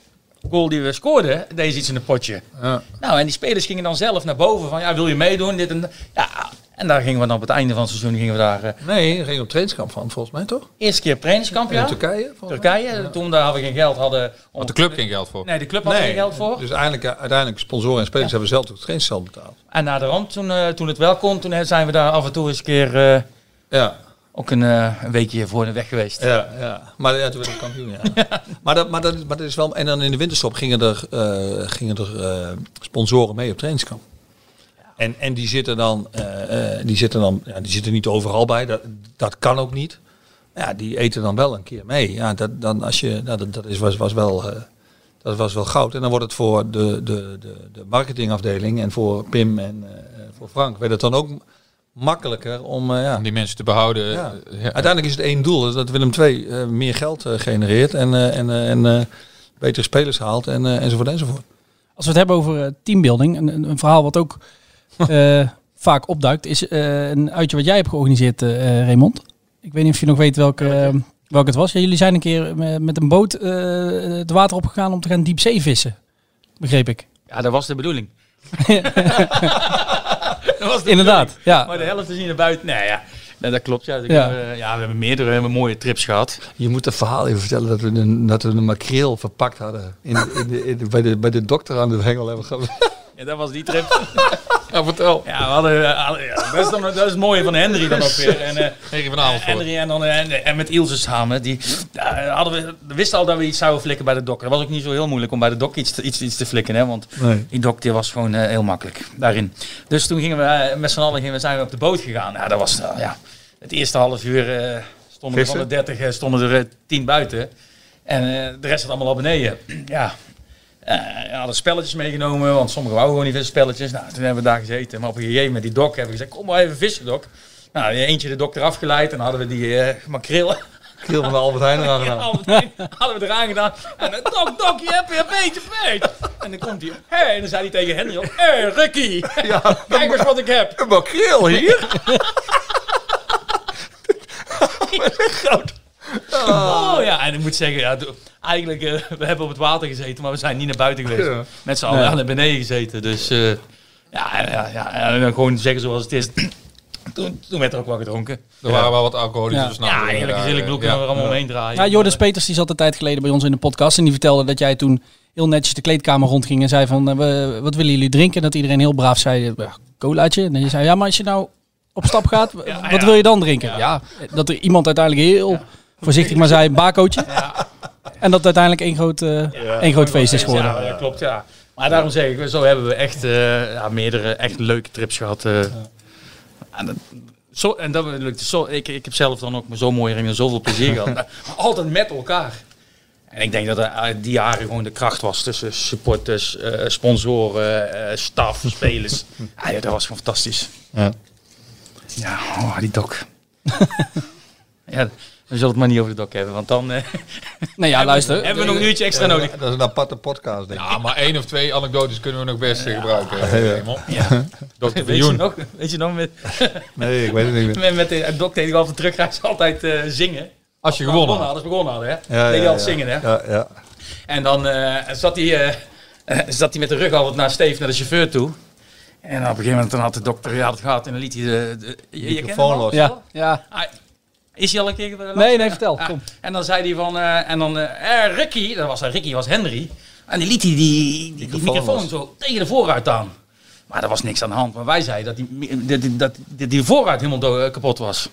[SPEAKER 6] goal die we scoorden, deden ze iets in een potje.
[SPEAKER 5] Ja.
[SPEAKER 6] Nou, en die spelers gingen dan zelf naar boven van, ja, wil je meedoen? Dit en dat. Ja, En daar gingen we dan op het einde van het seizoen gingen we daar eh,
[SPEAKER 5] Nee, ging op trainingskamp van, volgens mij toch?
[SPEAKER 6] eerste keer trainingskamp, ja.
[SPEAKER 5] In Turkije?
[SPEAKER 6] Turkije. Toen daar hadden we geen geld hadden. om-
[SPEAKER 3] Had de club geen geld voor.
[SPEAKER 6] Nee, de club had geen geld voor.
[SPEAKER 5] Dus eigenlijk, eh, uiteindelijk sponsoren en spelers hebben zelf ook het trainingsgeld betaald.
[SPEAKER 6] En na de rand, toen, eh, toen het wel kon, toen zijn we daar af en toe eens een keer eh,
[SPEAKER 5] Ja,
[SPEAKER 6] ook een, eh, een weekje voor de weg geweest.
[SPEAKER 5] ja, ja. Maar ja, toen werd ik kampioen, ja. Maar, dat, maar, dat, maar dat is wel... En dan in de winterstop gingen er, eh, gingen er eh, sponsoren mee op trainingskamp. En, en die zitten dan, eh, eh, die zitten dan, ja, die zitten niet overal bij. Dat, dat kan ook niet. Ja, die eten dan wel een keer mee. Ja, dat, dan als je, nou, dat, dat is, was, was wel, eh, dat was wel goud. En dan wordt het voor de, de, de, de marketingafdeling en voor Pim en eh, voor Frank werd het dan ook makkelijker om, eh, ja,
[SPEAKER 3] Om die mensen te behouden.
[SPEAKER 5] ja.
[SPEAKER 3] eh, ja.
[SPEAKER 5] Uiteindelijk is het één doel, is dat Willem II eh, meer geld genereert en, eh, en, en eh, betere spelers haalt en, eh, enzovoort enzovoort.
[SPEAKER 4] Als we het hebben over teambuilding, een, een, verhaal wat ook vaak opduikt, is eh, een uitje wat jij hebt georganiseerd, eh eh, Raymond. Ik weet niet of je nog weet welke, eh, welke het was. Ja, jullie zijn een keer met, een boot eh, het water opgegaan om te gaan diepzee vissen. Begreep ik.
[SPEAKER 6] Ja, dat was de bedoeling. dat was de
[SPEAKER 4] Inderdaad, ja.
[SPEAKER 6] Maar de helft is niet naar buiten. Nee, ja. Nee, dat klopt. Ja. Dus ik
[SPEAKER 4] Ja.
[SPEAKER 6] eh, we hebben meerdere hebben mooie trips gehad.
[SPEAKER 5] Je moet het verhaal even vertellen dat we een, dat we een makreel verpakt hadden. In, in de, in de- bij, de, bij de dokter aan de hengel hebben gehad.
[SPEAKER 6] Ja, dat was die trip.
[SPEAKER 3] Ja, vertel.
[SPEAKER 6] ja, we hadden, eh, hadden- ja, dat, is dan, dat is het mooie van Henry dan ook weer. En, eh,
[SPEAKER 3] Henry van Amersfoort.
[SPEAKER 6] Henry en, dan, eh, en, en met Ilse samen. Die, hadden we, we wisten al dat we iets zouden flikken bij de dok. Dat was ook niet zo heel moeilijk om bij de dok iets te, iets, iets te flikken. Hè, want
[SPEAKER 5] Nee.
[SPEAKER 6] die dok die was gewoon eh, heel makkelijk daarin. Dus toen gingen we eh, met z'n allen gingen we, zijn we op de boot gegaan. Ja, dat was eh, ja, het eerste half uur eh, stonden er van de
[SPEAKER 5] Vissen?
[SPEAKER 6] 30 eh, stonden er eh, 10 buiten. En eh, de rest zat allemaal al beneden. ja. Eh, we hadden spelletjes meegenomen, want sommigen wouden gewoon niet vissen spelletjes. Nou, toen hebben we daar gezeten. Maar op een gegeven moment die dok hebben we gezegd, kom maar even vissen dok. Nou, eentje de dok eraf geleid en dan hadden we die eh makreel.
[SPEAKER 5] Van de Albert Heijn eraan
[SPEAKER 6] Ja,
[SPEAKER 5] gedaan.
[SPEAKER 6] Albert Heijn hadden we eraan gedaan. En dan, dok, dok, je hebt weer een beetje beet. En dan komt hij, hé, en dan zei hij tegen Henry, hé, hey, Ricky, kijk eens wat ik heb.
[SPEAKER 5] Een makreel hier?
[SPEAKER 6] Oh ja, en ik moet zeggen, ja, eigenlijk, eh, we hebben op het water gezeten, maar we zijn niet naar buiten geweest.
[SPEAKER 5] Ja.
[SPEAKER 6] Met z'n allen naar beneden gezeten. Dus eh, ja, ja, ja, en dan gewoon zeggen zoals het is. Toen, toen werd er ook wel gedronken.
[SPEAKER 3] Er waren wel wat alcoholische
[SPEAKER 4] Ja.
[SPEAKER 3] versnaperingen
[SPEAKER 6] Ja, eigenlijk is kunnen we er allemaal
[SPEAKER 3] ja.
[SPEAKER 6] omheen draaien.
[SPEAKER 4] Ja, Jordan Peters die zat een tijd geleden bij ons in de podcast en die vertelde dat jij toen heel netjes de kleedkamer rondging en zei van, eh, we- wat willen jullie drinken? En dat iedereen heel braaf zei, colaatje. En je zei, ja, maar als je nou op stap gaat, wat
[SPEAKER 6] ja.
[SPEAKER 4] wil je dan drinken? Ja, dat er iemand uiteindelijk heel voorzichtig maar zei, een bakootje. En dat het uiteindelijk één groot, eh, één groot feest is geworden.
[SPEAKER 6] Ja, dat klopt, ja. Maar daarom zeg ik, zo hebben we echt eh, ja, meerdere echt leuke trips gehad. eh. En, dat, zo, en dat lukte zo. Ik, ik heb zelf dan ook zo'n mooie ringen zoveel plezier gehad. Maar altijd met elkaar. En ik denk dat er die jaren gewoon de kracht was tussen supporters, eh, sponsoren, eh, staf, spelers. Ja, ja, dat was gewoon fantastisch.
[SPEAKER 5] Ja.
[SPEAKER 6] Ja, oh, die dok. ja, we zullen het maar niet over de dok hebben, want dan eh,
[SPEAKER 4] Nou ja, luister.
[SPEAKER 6] hebben we nog een uurtje extra nodig.
[SPEAKER 5] Dat is een aparte podcast, denk ik.
[SPEAKER 3] Ja, maar één of twee anekdotes kunnen we nog best eh, gebruiken. eh.
[SPEAKER 6] Ja.
[SPEAKER 3] Dr.
[SPEAKER 6] Weet je nog? Weet je nog met,
[SPEAKER 5] Nee, ik weet het niet meer.
[SPEAKER 6] met, met de dok deed ik altijd terugreis altijd eh, zingen.
[SPEAKER 3] Als je gewonnen had.
[SPEAKER 6] hadden, als we gewonnen hadden, hè?
[SPEAKER 5] Ja,
[SPEAKER 6] deed hij
[SPEAKER 5] ja,
[SPEAKER 6] altijd
[SPEAKER 5] ja.
[SPEAKER 6] zingen, hè?
[SPEAKER 5] Ja, ja.
[SPEAKER 6] En dan eh, zat hij eh, eh, zat hij met de rug altijd naar Steve, naar de chauffeur toe. En op een gegeven moment dan had de dokter ja, het gehad en dan liet hij de, de hem
[SPEAKER 5] Microfoon
[SPEAKER 6] al?
[SPEAKER 5] los.
[SPEAKER 4] Ja, ja.
[SPEAKER 6] Ah, Is hij al een keer langs?
[SPEAKER 4] Nee, nee, vertel.
[SPEAKER 6] Ja.
[SPEAKER 4] Kom.
[SPEAKER 6] En dan zei hij van, eh, en dan, eh eh, Ricky, dat was Ricky, was Henry. En die liet hij die, die, die
[SPEAKER 5] Microfoon
[SPEAKER 6] zo tegen de voorruit aan. Maar er was niks aan de hand. Maar wij zeiden dat die, dat, die- dat, die, die voorruit helemaal do- eh, kapot was.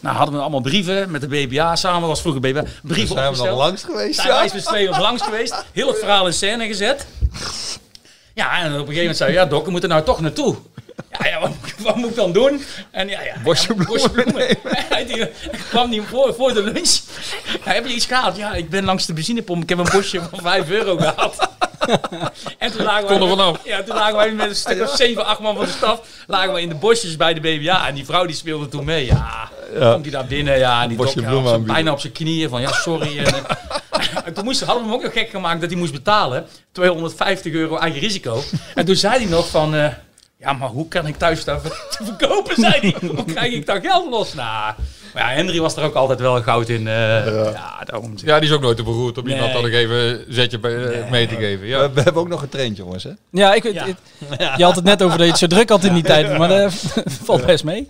[SPEAKER 6] Nou hadden we allemaal brieven met de BBA samen, was vroeger BBA, brieven
[SPEAKER 5] Zijn we nog
[SPEAKER 6] opgesteld.
[SPEAKER 5] langs geweest?
[SPEAKER 6] Zijn
[SPEAKER 5] Ja.
[SPEAKER 6] wij met z'n tweeën langs geweest. Heel het verhaal in scène gezet. Ja, en op een gegeven moment zei hij, ja Dok, we moeten nou toch naartoe. Ja, ja wat, wat moet ik dan doen? En ja, ja,
[SPEAKER 5] Bosje
[SPEAKER 6] ja,
[SPEAKER 5] bloemen
[SPEAKER 6] Hij die- kwam niet voor, voor de lunch. Ja, heb je iets gehaald? Ja, ik ben langs de benzinepomp. Ik heb een bosje van 5 euro gehaald. En toen lagen,
[SPEAKER 3] Kon
[SPEAKER 6] wij,
[SPEAKER 3] vanaf.
[SPEAKER 6] ja, toen lagen wij met een stuk of 7, 8 man van de staf. Lagen we in de bosjes bij de BBA. En die vrouw die speelde toen mee. Ja, komt hij daar binnen. Ja, en die
[SPEAKER 5] Bosje
[SPEAKER 6] dok, ja,
[SPEAKER 5] bloemen
[SPEAKER 6] op zijn-
[SPEAKER 5] aanbieden.
[SPEAKER 6] bijna op zijn knieën. Van ja, sorry. En, en toen moest, hadden we hem ook nog gek gemaakt dat hij moest betalen. 250 euro eigen risico. En toen zei hij nog van... eh, Ja, maar hoe kan ik thuis staan te verkopen, zei hij. Hoe krijg ik daar geld los? Nou, maar ja, Henry was er ook altijd wel goud in. eh, ja. daarom.
[SPEAKER 3] Ja, die is ook nooit te beroerd om
[SPEAKER 6] Nee.
[SPEAKER 3] iemand dan nog even een zetje bij, eh, mee te geven. Ja.
[SPEAKER 5] We, we hebben ook nog getraind, jongens. Hè?
[SPEAKER 4] Ja, ik,
[SPEAKER 6] Ja.
[SPEAKER 4] het- je had het net over dat je het zo druk had in die tijd, maar dat valt best mee.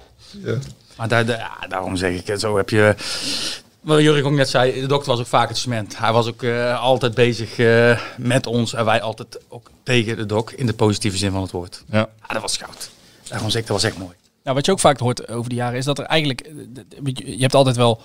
[SPEAKER 6] Maar daar, daar- daarom zeg ik, het, zo heb je... Wat Jurk ook net zei, de dokter was ook vaak het cement. Hij was ook eh, altijd bezig eh, met ons en wij altijd ook tegen de dok in de positieve zin van het woord.
[SPEAKER 3] Ja.
[SPEAKER 6] Ja, dat was goud. Daarom zeg ik, dat was echt mooi.
[SPEAKER 4] Nou, wat je ook vaak hoort over de jaren is dat er eigenlijk, eh, je hebt altijd wel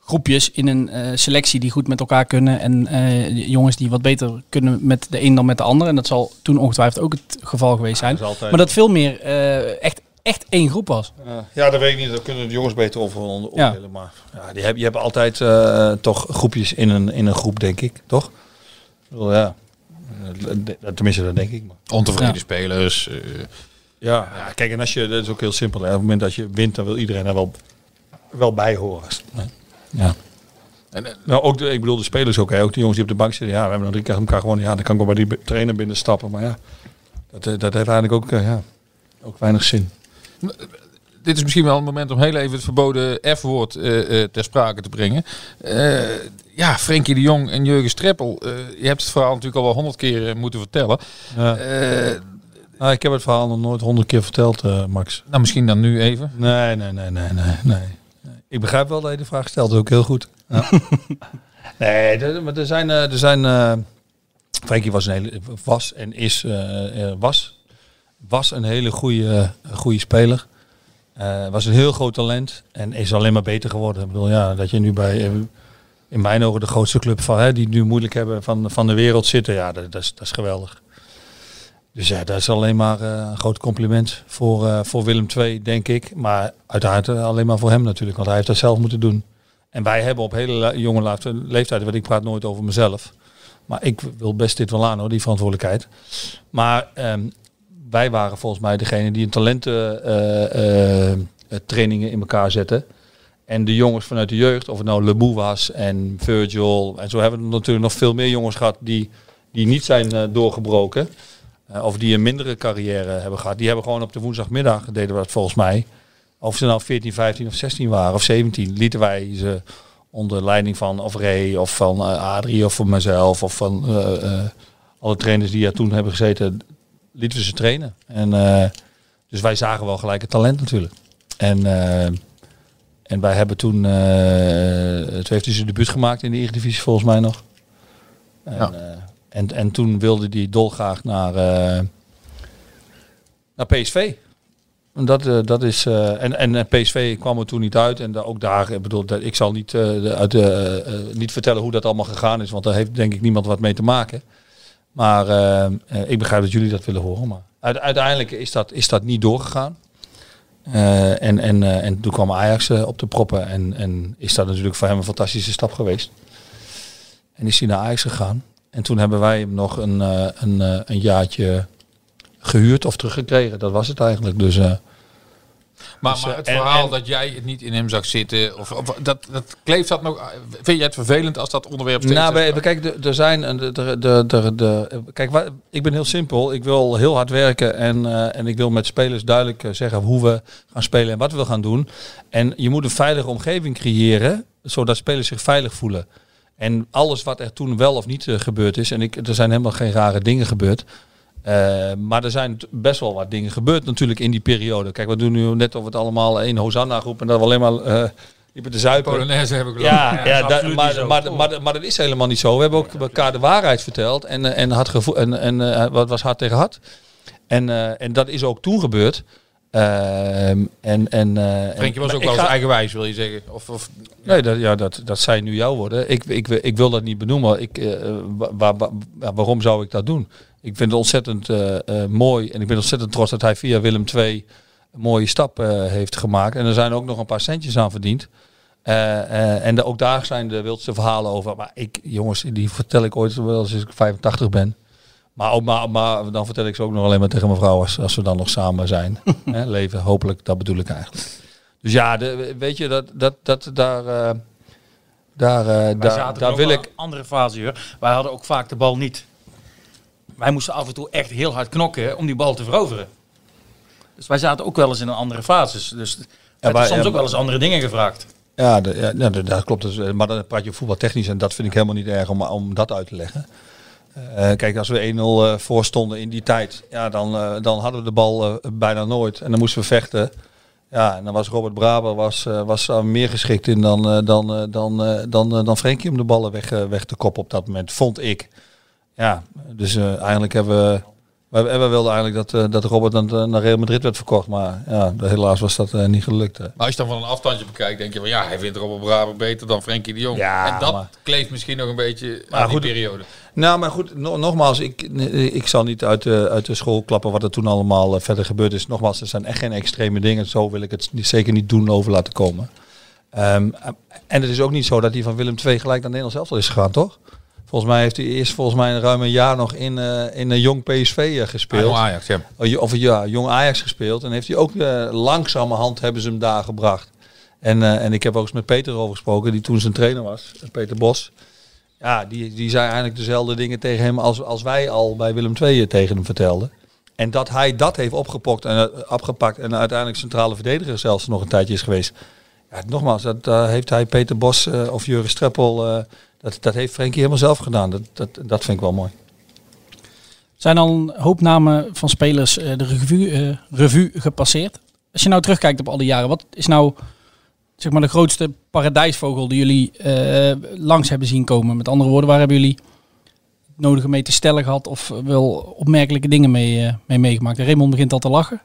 [SPEAKER 4] groepjes in een eh, selectie die goed met elkaar kunnen en eh, jongens die wat beter kunnen met de een dan met de ander. En dat zal toen ongetwijfeld ook het geval geweest zijn.
[SPEAKER 5] dat is altijd-
[SPEAKER 4] Maar dat veel meer eh, echt, echt één groep was.
[SPEAKER 5] Ja, dat weet ik niet. Daar kunnen de jongens beter over oordelen. Maar ja, die heb, je hebt altijd eh, toch groepjes in een, in een groep, denk ik. Toch? Ja. Eh, Tenminste, dat denk ik. Maar.
[SPEAKER 3] Ontevreden
[SPEAKER 4] Ja.
[SPEAKER 3] spelers. eh,
[SPEAKER 5] Ja, ja, kijk, en als je, dat is ook heel simpel. Hè. Op het moment dat je wint, dan wil iedereen er wel, wel bij horen. Ja.
[SPEAKER 3] en,
[SPEAKER 5] Nou, ook de, ik bedoel de spelers ook. Hè. Ook de jongens die op de bank zitten. Ja, we hebben dan drie keer elkaar gewoon. Ja, dan kan ik wel bij die trainer binnenstappen. Maar ja, dat, dat heeft eigenlijk ook, ja, ook weinig zin.
[SPEAKER 3] Dit is misschien wel een moment om heel even het verboden F-woord eh, eh, ter sprake te brengen. Eh, ja, Frenkie de Jong en Jurgen Streppel. je hebt het verhaal natuurlijk al wel honderd keer moeten vertellen.
[SPEAKER 5] Ja. Nou, ik heb het verhaal nog nooit honderd keer verteld, Max.
[SPEAKER 3] nou, misschien dan nu even.
[SPEAKER 5] Nee, nee, nee, nee, nee, nee. Ik begrijp wel dat je de vraag stelt, ook heel goed. Ja. nee, er, maar er zijn, er zijn Frenkie was een hele, was en is, was, was een hele goede, goede speler. Eh, was een heel groot talent en is alleen maar beter geworden. Ik bedoel, ja, dat je nu bij, eh, in mijn ogen de grootste club van, hè, die nu moeilijk hebben van, van de wereld zitten, ja, dat, dat, is, dat is geweldig. Dus ja, dat is alleen maar eh, een groot compliment voor, voor Willem II, denk ik. Maar uiteraard alleen maar voor hem natuurlijk, want hij heeft dat zelf moeten doen. En wij hebben op hele jonge leeftijd, want ik praat nooit over mezelf. Maar ik wil best dit wel aan hoor, die verantwoordelijkheid. Maar ehm, wij waren volgens mij degene die een talententrainingen trainingen in elkaar zetten. En de jongens vanuit de jeugd, of het nou Leboe was en Virgil. En zo hebben we natuurlijk nog veel meer jongens gehad die, die niet zijn eh, doorgebroken. Eh, of die een mindere carrière hebben gehad. Die hebben gewoon op de woensdagmiddag, deden we dat volgens mij. Of ze nou 14, 15 of 16 waren of 17, lieten wij ze onder leiding van of Ray of van eh, Adrie of van mezelf of van eh, eh, alle trainers die er toen hebben gezeten, lieten we ze trainen. En, eh, dus wij zagen wel gelijk het talent natuurlijk. En, eh, en wij hebben toen, eh toen heeft hij zijn debuut gemaakt in de Eredivisie volgens mij nog. En,
[SPEAKER 3] Ja.
[SPEAKER 5] en, en toen wilde hij dolgraag naar, naar PSV. En dat, dat is, en, en PSV kwam er toen niet uit. En da- ook daar, ik bedoel, dat, ik zal niet, de, uit de, niet vertellen hoe dat allemaal gegaan is. Want daar heeft denk ik niemand wat mee te maken. Maar eh, eh, ik begrijp dat jullie dat willen horen. Maar uite- uiteindelijk is dat, is dat niet doorgegaan. Eh, en, en, en toen kwam Ajax op de proppen. En, en is dat natuurlijk voor hem een fantastische stap geweest. En is hij naar Ajax gegaan. En toen hebben wij hem nog een, een, een jaartje gehuurd of teruggekregen. Dat was het eigenlijk. Dus
[SPEAKER 3] Maar,
[SPEAKER 5] Dus,
[SPEAKER 3] maar
[SPEAKER 5] eh,
[SPEAKER 3] het verhaal
[SPEAKER 5] en-
[SPEAKER 3] dat jij het niet in hem zag zitten, of, of dat, dat kleeft dat nog. Vind jij het vervelend als dat onderwerp steeds...
[SPEAKER 5] Nou, bij- kijk, er- zijn de, de, de, de, de- kijk, ik ben heel simpel. Ik wil heel hard werken en, eh, en ik wil met spelers duidelijk eh, zeggen hoe we gaan spelen en wat we gaan doen. En je moet een veilige omgeving creëren, zodat spelers zich veilig voelen. En alles wat er toen wel of niet gebeurd is, en ik, er zijn helemaal geen rare dingen gebeurd. Eh, maar er zijn best wel wat dingen gebeurd natuurlijk in die periode. Kijk, we doen nu net of het allemaal één Hosanna groep en dat we alleen maar eh liepen te zuipen.
[SPEAKER 3] Polonaise heb ik.
[SPEAKER 5] Ja, ja, dat-
[SPEAKER 6] absoluut
[SPEAKER 5] maar, maar, maar, maar, dat is helemaal niet zo. We hebben ook elkaar de waarheid verteld en, eh, en, had gevo- en, en wat was hard tegen hard. En, en dat is ook toen gebeurd. Ehm, en, en,
[SPEAKER 3] Frenkie was ook wel eens eigenwijs, wil je zeggen. Of, of,
[SPEAKER 5] Nee, dat, ja, dat, dat zijn nu jouw woorden. Ik, ik, ik wil dat niet benoemen. Ik, eh, wa- wa- wa- ja, waarom zou ik dat doen? Ik vind het ontzettend eh, eh, mooi en ik ben ontzettend trots dat hij via Willem II een mooie stap eh, heeft gemaakt. En er zijn ook nog een paar centjes aan verdiend. Eh, eh, en de- ook daar zijn de wildste verhalen over. Maar ik, jongens, die vertel ik ooit wel als ik 85 ben. Maar, ook, maar, maar dan vertel ik ze ook nog alleen maar tegen mijn vrouw als, als we dan nog samen zijn. Hè, leven, hopelijk, dat bedoel ik eigenlijk. Dus ja, de, weet je, dat, dat, dat, daar, eh, daar, daar,
[SPEAKER 6] zaten
[SPEAKER 5] daar wil ik...
[SPEAKER 6] een andere fase hoor. Wij hadden ook vaak de bal niet. Wij moesten af en toe echt heel hard knokken om die bal te veroveren. Dus wij zaten ook wel eens in een andere fase. Dus er werd
[SPEAKER 5] maar-
[SPEAKER 6] soms
[SPEAKER 5] ja,
[SPEAKER 6] ook wel eens andere dingen gevraagd.
[SPEAKER 5] Ja, de, ja, ja, de- dat klopt. Dus, eh, maar dan praat je voetbaltechnisch en dat vind ik helemaal niet erg om, om dat uit te leggen. Eh, kijk, als we 1-0 eh, voor stonden in die tijd, ja, dan, eh, dan hadden we de bal eh, bijna nooit. En dan moesten we vechten. Ja, en dan was Robert Braber was, eh, was meer geschikt in dan, eh, dan, eh, dan, eh, dan, eh, dan Frenkie om de ballen weg, eh, weg te koppen op dat moment, vond ik. Ja, dus eh, eigenlijk hebben we... We, we wilden eigenlijk dat, eh, dat Robert dan, eh, naar Real Madrid werd verkocht. Maar ja, helaas was dat niet gelukt. hè.
[SPEAKER 3] Maar als je dan van een afstandje bekijkt, denk je van ja, hij vindt Robert Braber beter dan Frenkie de Jong.
[SPEAKER 5] Ja,
[SPEAKER 3] en dat
[SPEAKER 5] maar-
[SPEAKER 3] kleeft misschien nog een beetje
[SPEAKER 5] Maar
[SPEAKER 3] aan die periode.
[SPEAKER 5] Nou, maar goed, no- nogmaals, ik, ik zal niet uit de, uit de school klappen wat er toen allemaal verder gebeurd is. Nogmaals, er zijn echt geen extreme dingen. Zo wil ik het zeker niet doen over laten komen. Ehm, en het is ook niet zo dat hij van Willem II gelijk naar Nederland zelf al is gegaan, toch? Volgens mij heeft hij eerst volgens mij ruim een jaar nog in, eh, in een jong PSV eh, gespeeld.
[SPEAKER 3] Ah, Ajax, ja.
[SPEAKER 5] Oh, Of ja, jong Ajax gespeeld. En heeft hij ook eh, langzamerhand hebben ze hem daar gebracht. En, eh, en ik heb ook eens met Peter over gesproken, die toen zijn trainer was, Peter Bos. Ja, die, die zei eigenlijk dezelfde dingen tegen hem als, als wij al bij Willem II tegen hem vertelden. En dat hij dat heeft opgepokt en, eh, opgepakt en uiteindelijk centrale verdediger zelfs nog een tijdje is geweest. Ja, nogmaals, dat eh, heeft hij Peter Bos eh, of Jurgen Streppel, eh, dat, dat heeft Frenkie helemaal zelf gedaan. Dat, dat, dat vind ik wel mooi.
[SPEAKER 4] Zijn al een hoop namen van spelers eh, de revue, eh, revue gepasseerd. Als je nou terugkijkt op al die jaren, wat is nou zeg maar de grootste paradijsvogel die jullie eh, langs hebben zien komen? Met andere woorden, waar hebben jullie het nodige mee te stellen gehad of wel opmerkelijke dingen mee, eh, mee meegemaakt? Raymond begint al te lachen.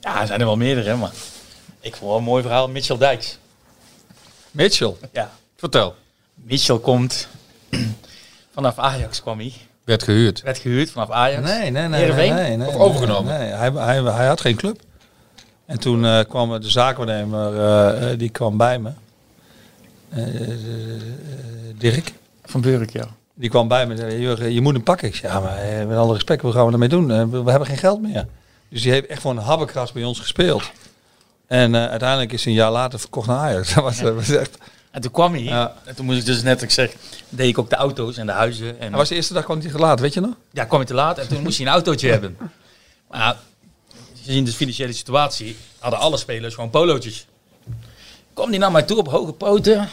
[SPEAKER 6] Ja, er zijn er wel meerdere, maar ik vond wel een mooi verhaal. Mitchell Dijks.
[SPEAKER 5] Mitchell.
[SPEAKER 6] Ja.
[SPEAKER 3] Vertel.
[SPEAKER 6] Mitchell komt vanaf Ajax kwam hij.
[SPEAKER 3] Werd gehuurd.
[SPEAKER 6] Werd gehuurd vanaf Ajax.
[SPEAKER 5] Nee, nee, nee. nee,
[SPEAKER 6] Heerenveen?
[SPEAKER 5] nee, nee,
[SPEAKER 3] Of
[SPEAKER 5] nee,
[SPEAKER 3] overgenomen?
[SPEAKER 5] Nee, hij, hij, hij had geen club. En toen eh, kwam de zaakwaarnemer, eh, die kwam bij me. Eh, eh, Dirk.
[SPEAKER 6] Van Burk, ja.
[SPEAKER 5] Die kwam bij me en zei, Jurgen, je moet hem pakken. Ik zei, ja, maar met alle respect, wat gaan we ermee doen? We, we hebben geen geld meer. Dus die heeft echt voor een habbekras bij ons gespeeld. En eh, uiteindelijk is hij een jaar later verkocht naar Ajax. Dat was, dat was echt...
[SPEAKER 6] En toen kwam hij.
[SPEAKER 5] Ja.
[SPEAKER 6] En toen moest ik dus net, ik zeg, deed ik ook de auto's en de huizen. En
[SPEAKER 5] was de eerste dag kwam hij te laat, weet je nog?
[SPEAKER 6] ja, kwam hij te laat en toen moest hij een autootje hebben. Maar gezien de financiële situatie hadden alle spelers gewoon polootjes. Kwam die naar mij toe op hoge poten.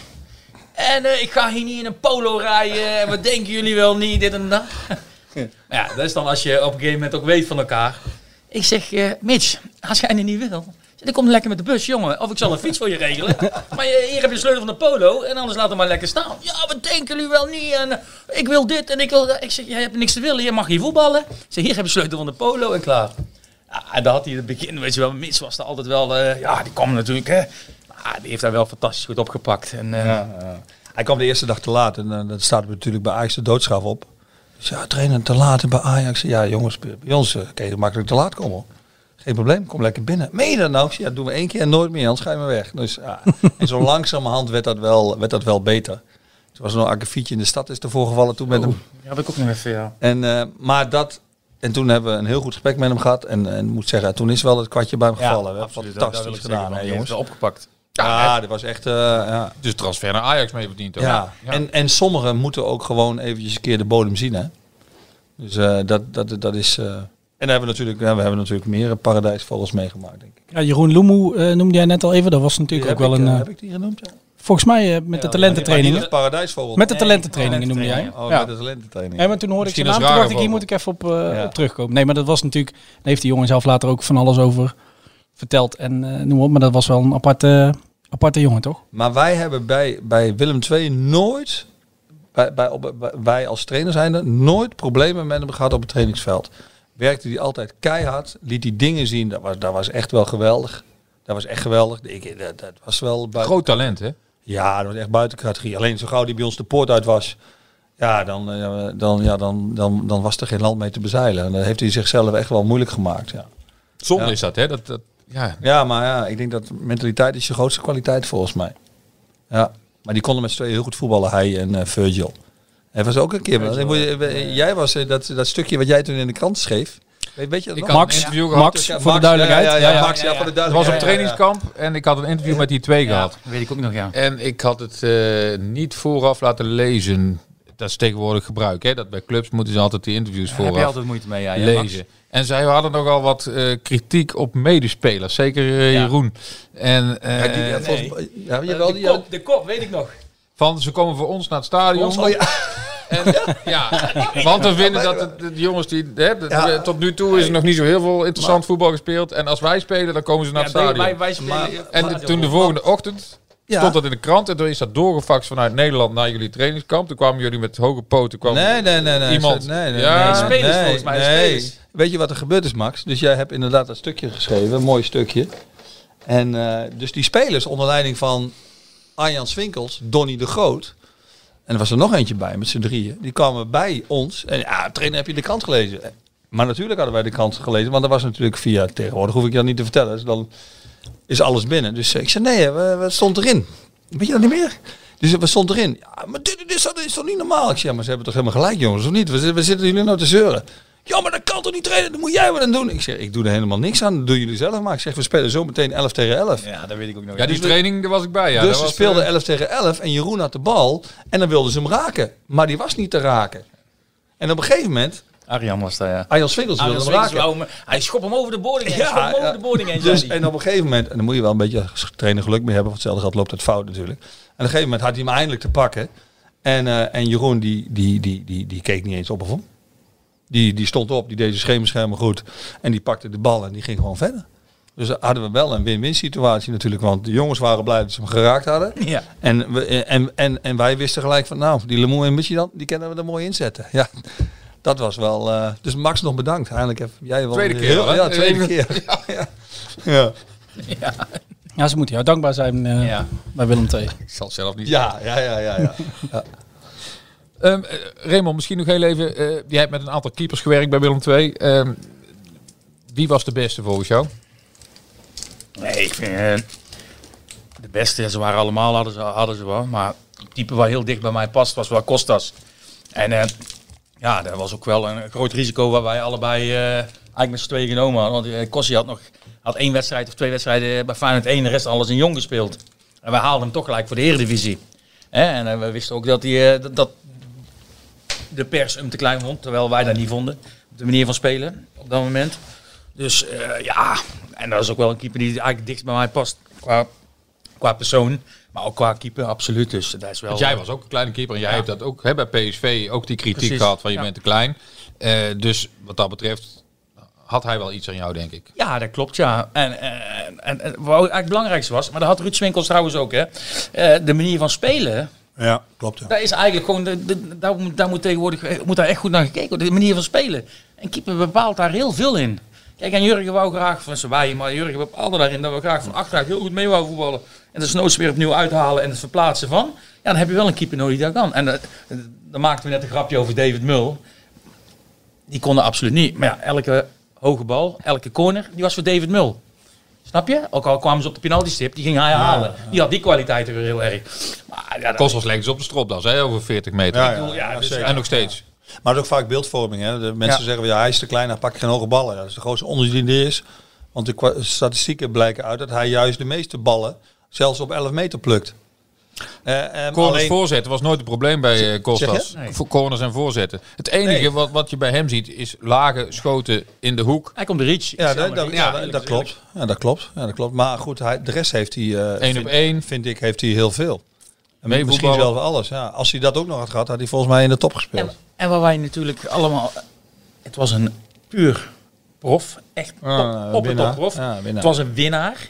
[SPEAKER 6] En eh, ik ga hier niet in een polo rijden. En wat denken jullie wel niet, dit en dat. Maar ja, dat is dan als je op een gegeven moment ook weet van elkaar. Ik zeg, eh, Mitch, als jij het niet wil, dan kom lekker met de bus, jongen. Of ik zal een fiets voor je regelen. Maar hier heb je de sleutel van de polo en anders laat hem maar lekker staan. Ja, wat denken jullie wel niet? En, eh, ik wil dit en ik wil dat. Ik zeg, jij hebt niks te willen, je mag hier voetballen. Ik hier heb je de sleutel van de polo en klaar. Ja, en dan had hij in het begin, weet je wel, Mitch was er altijd wel, eh, ja, die kwam natuurlijk, hè. Die heeft daar wel fantastisch goed opgepakt. En, eh,
[SPEAKER 5] Hij kwam de eerste dag te laat en uh, dat staat natuurlijk bij Ajax de doodstraf op. Dus ja, trainen te laat bij Ajax. Ja, jongens, bij ons kan je makkelijk te laat komen. Geen probleem, kom lekker binnen. Meen je dat nou? Ja, doen we één keer en nooit meer, anders ga je maar weg. Dus, ja. en zo langzamerhand werd dat wel, werd dat wel beter. Er was nog een akkefietje in de stad is ervoor gevallen toen met hem.
[SPEAKER 6] Ja, heb ik ook nog even, ja.
[SPEAKER 5] En, uh, maar dat, en toen hebben we een heel goed gesprek met hem gehad. En, en moet zeggen, toen is wel het kwartje bij hem gevallen.
[SPEAKER 6] Ja,
[SPEAKER 5] we
[SPEAKER 6] absoluut,
[SPEAKER 5] fantastisch
[SPEAKER 6] dat, dat
[SPEAKER 5] gedaan, hè, jongens.
[SPEAKER 6] Wel opgepakt.
[SPEAKER 5] Ja, ja dat was echt... Uh, ja.
[SPEAKER 3] Dus transfer naar Ajax mee verdiend. Ook.
[SPEAKER 5] Ja. ja. En, en sommigen moeten ook gewoon eventjes een keer de bodem zien. Hè? Dus uh, dat, dat, dat is... En dan hebben we natuurlijk, ja, we hebben natuurlijk meer paradijsvogels meegemaakt, denk ik.
[SPEAKER 4] Ja, Jeroen Loemoe noemde jij net al even. Dat was natuurlijk ook wel
[SPEAKER 5] ik,
[SPEAKER 4] een...
[SPEAKER 5] heb ik die genoemd, ja?
[SPEAKER 4] Volgens mij met de talententrainingen.
[SPEAKER 5] paradijsvogel.
[SPEAKER 4] Met de talententrainingen noemde jij.
[SPEAKER 5] Oh, ja. met de talententraining.
[SPEAKER 4] Ja, maar toen hoorde ik zijn naam, toen dacht ik, hier moet ik even op, uh, ja. op, terugkomen. Nee, maar dat was natuurlijk, daar heeft die jongen zelf later ook van alles over verteld en uh, noem op. Maar dat was wel een aparte, aparte jongen, toch?
[SPEAKER 5] Maar wij hebben bij, bij Willem II nooit, bij, bij, op, bij, wij als trainer zijnde, nooit problemen met hem gehad op het trainingsveld. Werkte hij altijd keihard, liet hij dingen zien, dat was, dat was echt wel geweldig. Dat was echt geweldig. Ik, dat, dat was wel
[SPEAKER 3] buiten... Groot talent, hè?
[SPEAKER 5] Ja, dat was echt buiten categorie. Alleen zo gauw die bij ons de poort uit was, ja, dan, uh, dan, ja, dan, dan, dan was er geen land mee te bezeilen. En dan heeft hij zichzelf echt wel moeilijk gemaakt. Ja.
[SPEAKER 3] Zonde ja. is dat, hè? Dat, dat, ja.
[SPEAKER 5] ja, maar ja, ik denk dat mentaliteit is je grootste kwaliteit volgens mij. Ja, maar die konden met z'n tweeën heel goed voetballen, hij en uh, Virgil. Hij was ook een keer. Virgil, jij was uh, dat, dat stukje wat jij toen in de krant schreef. Weet je
[SPEAKER 3] ik
[SPEAKER 5] nog?
[SPEAKER 3] had
[SPEAKER 4] Max,
[SPEAKER 3] een.
[SPEAKER 4] Max,
[SPEAKER 3] ja,
[SPEAKER 4] voor de duidelijkheid.
[SPEAKER 5] Ja, ja, ja, Max, ja, voor de
[SPEAKER 3] Het was op trainingskamp en ik had een interview met die twee gehad.
[SPEAKER 6] weet ik ook nog, ja.
[SPEAKER 3] En ik had het uh, niet vooraf laten lezen. dat is tegenwoordig gebruik. Hè? Dat bij clubs moeten ze altijd die interviews
[SPEAKER 6] Daar heb je
[SPEAKER 3] vooraf
[SPEAKER 6] altijd moeite mee, ja. ja, Max?
[SPEAKER 3] lezen. En zij hadden nogal wat eh, kritiek op medespelers. Zeker eh,
[SPEAKER 6] Ja.
[SPEAKER 3] Jeroen. En eh,
[SPEAKER 5] Ja, die, ja, volgens, ja, jawel,
[SPEAKER 6] de,
[SPEAKER 5] die,
[SPEAKER 6] kop, de kop, weet ik nog.
[SPEAKER 3] Van ze komen voor ons naar het stadion.
[SPEAKER 5] Oh, ja.
[SPEAKER 3] En, ja, want we vinden dat de, de jongens die... Hè, de- tot nu toe is er nog niet zo heel veel interessant voetbal gespeeld. En als wij spelen, dan komen ze naar
[SPEAKER 6] Ja,
[SPEAKER 3] het stadion.
[SPEAKER 6] wij, wij spelen,
[SPEAKER 5] Maar-
[SPEAKER 3] En de- toen de volgende ochtend
[SPEAKER 5] Ja.
[SPEAKER 3] stond dat in de krant. En toen is dat doorgefaxt vanuit Nederland naar jullie trainingskamp. Toen kwamen jullie met hoge poten. Kwam
[SPEAKER 5] Nee, nee, nee, nee.
[SPEAKER 3] Iemand-
[SPEAKER 5] Nee, nee,
[SPEAKER 3] Ja,
[SPEAKER 5] nee,
[SPEAKER 6] spelers
[SPEAKER 5] nee,
[SPEAKER 6] volgens mij,
[SPEAKER 5] nee.
[SPEAKER 6] spelers.
[SPEAKER 5] Weet je wat er gebeurd is, Max? Dus jij hebt inderdaad dat stukje geschreven, een mooi stukje. En eh, dus die spelers onder leiding van Arjan Swinkels, Donny de Groot. En er was er nog eentje bij met z'n drieën. Die kwamen bij ons. En ja, trainer, heb je de krant gelezen? Maar natuurlijk hadden wij de krant gelezen, want dat was natuurlijk via tegenwoordig, hoef ik je dat niet te vertellen. Dus dan is alles binnen. Dus ik zei, nee, wat stond erin? Weet je dat niet meer? Dus wat stond erin? Ja, maar dit, dit, is, toch niet normaal? Ik zei, ja, maar ze hebben toch helemaal gelijk, jongens, of niet? We, we zitten jullie nou te zeuren. Ja, maar dat kan toch niet trainen? Dat moet jij wat aan doen. Ik zeg, ik doe er helemaal niks aan. Dat doen jullie zelf maar. Ik zeg, we spelen zo meteen 11 tegen 11.
[SPEAKER 6] Ja, dat weet ik ook nog.
[SPEAKER 3] Ja, die training, daar was ik bij. Ja.
[SPEAKER 5] dus ze speelden
[SPEAKER 3] eh,
[SPEAKER 5] 11 tegen 11 en Jeroen had de bal. En dan wilden ze hem raken. Maar die was niet te raken. En op een gegeven moment,
[SPEAKER 6] Arjan was daar, ja.
[SPEAKER 5] Arjan Swinkels wilde hem raken.
[SPEAKER 6] wou Hij schopt hem over de boarding heen.
[SPEAKER 5] Ja,
[SPEAKER 6] schopt hem over
[SPEAKER 5] ja.
[SPEAKER 6] de boarding heen,
[SPEAKER 5] Dus, en op een gegeven moment, en dan moet je wel een beetje als trainer geluk mee hebben, want hetzelfde gaat loopt het fout natuurlijk. En op een gegeven moment had hij hem eindelijk te pakken. En, eh, en Jeroen die, die, die, die, die keek niet eens op of om. Die, die stond op, die deed zijn schemerschermen goed. En die pakte de bal en die ging gewoon verder. Dus dan hadden we wel een win-win situatie natuurlijk. Want de jongens waren blij dat ze hem geraakt hadden.
[SPEAKER 6] Ja.
[SPEAKER 5] En, we, en, en, en wij wisten gelijk van, nou, die Lemoe en Michigan, die kunnen we er mooi inzetten. Ja, dat was wel... eh, dus Max nog bedankt. Eindelijk heb jij wel...
[SPEAKER 3] Tweede keer
[SPEAKER 5] heel-? Ja, tweede keer. Ja. ja.
[SPEAKER 4] Ja, ze moeten jou dankbaar zijn eh,
[SPEAKER 6] Ja.
[SPEAKER 4] bij Willem II.
[SPEAKER 3] Ik zal zelf niet
[SPEAKER 5] Ja, ja, ja, ja. ja.
[SPEAKER 3] Eh, Raymond, misschien nog heel even. eh, jij hebt met een aantal keepers gewerkt bij Willem II. Ehm, wie was de beste volgens jou?
[SPEAKER 6] Nee, ik vind eh, de beste, ze waren allemaal, hadden ze, hadden ze wel. Maar het type waar heel dicht bij mij past, was wel Costas. En ja, dat was ook wel een groot risico waar wij allebei eigenlijk met z'n tweeën genomen hadden. Want Kossi had nog had één wedstrijd of twee wedstrijden bij Feyenoord 1, de rest alles in jong gespeeld. En wij haalden hem toch gelijk voor de Eredivisie. En we wisten ook dat, hij, dat de pers hem te klein vond, terwijl wij dat niet vonden. Op de manier van spelen op dat moment. Dus eh, ja, en dat is ook wel een keeper die eigenlijk dichtst bij mij past qua, qua persoon. Maar ook qua keeper, absoluut. Dus dat is wel...
[SPEAKER 3] Want jij was ook een kleine keeper en jij hebt dat ook hè, bij PSV ook die kritiek
[SPEAKER 6] Precies,
[SPEAKER 3] gehad van je
[SPEAKER 6] ja.
[SPEAKER 3] bent te klein. Eh, dus wat dat betreft had hij wel iets aan jou, denk ik.
[SPEAKER 6] Ja, dat klopt, ja. En, en, en, en wat eigenlijk het belangrijkste was, maar dat had Ruud Swinkels trouwens ook, hè. Eh, de manier van spelen,
[SPEAKER 5] Ja, klopt. Ja.
[SPEAKER 6] daar is eigenlijk gewoon, daar, moet, daar moet tegenwoordig moet daar echt goed naar gekeken worden. De manier van spelen. En keeper bepaalt daar heel veel in. Kijk, en Jurgen wou graag, van ze wij, maar Jurgen bepaalde daarin dat we graag van achteruit heel goed mee wou voetballen. En de snoots weer opnieuw uithalen en het verplaatsen van. Ja, dan heb je wel een keeper nodig die dat kan. En eh, dan maakten we net een grapje over David Mul. Die kon dat absoluut niet. Maar ja, elke hoge bal, elke corner, die was voor David Mul. Snap je? Ook al kwamen ze op de penaltystip, die ging hij halen. Die had die kwaliteiten weer heel erg. Maar, ja,
[SPEAKER 3] Kostas dus op de stropdas, hè, over 40 meter.
[SPEAKER 5] Ja, ja,
[SPEAKER 6] ja, dus-
[SPEAKER 3] En nog steeds.
[SPEAKER 5] Maar het is ook vaak beeldvorming. Hè. De mensen
[SPEAKER 6] Ja.
[SPEAKER 5] zeggen, ja, hij is te klein, hij pakt geen hoge ballen. Dat is de grootste onderzoek die er is. Want de statistieken blijken uit dat hij juist de meeste ballen zelfs op 11 meter plukt. Eh, eh,
[SPEAKER 3] Corners
[SPEAKER 5] alleen-
[SPEAKER 3] voorzetten was nooit het probleem bij Kostas.
[SPEAKER 6] Nee.
[SPEAKER 3] Voor Corners en voorzetten. Het enige
[SPEAKER 5] Nee.
[SPEAKER 3] wat, wat je bij hem ziet is lage schoten in de hoek.
[SPEAKER 6] Hij komt de reach.
[SPEAKER 5] Ja, dat, dat, ja, dat, dat
[SPEAKER 6] klopt.
[SPEAKER 5] Ja, dat klopt. Ja, dat klopt. Maar goed, hij, de rest heeft hij, eh,
[SPEAKER 3] Eén
[SPEAKER 5] vind,
[SPEAKER 3] op één.
[SPEAKER 5] vind ik, heeft hij heel veel. En
[SPEAKER 3] Meevoetballen.
[SPEAKER 5] misschien zelfs wel alles. Ja. Als hij dat ook nog had gehad, had hij volgens mij in de top gespeeld.
[SPEAKER 6] En, en waar wij natuurlijk allemaal... Het was een puur prof. Echt op,
[SPEAKER 5] Ah,
[SPEAKER 6] op het
[SPEAKER 5] winnaar.
[SPEAKER 6] top prof. Het was een winnaar.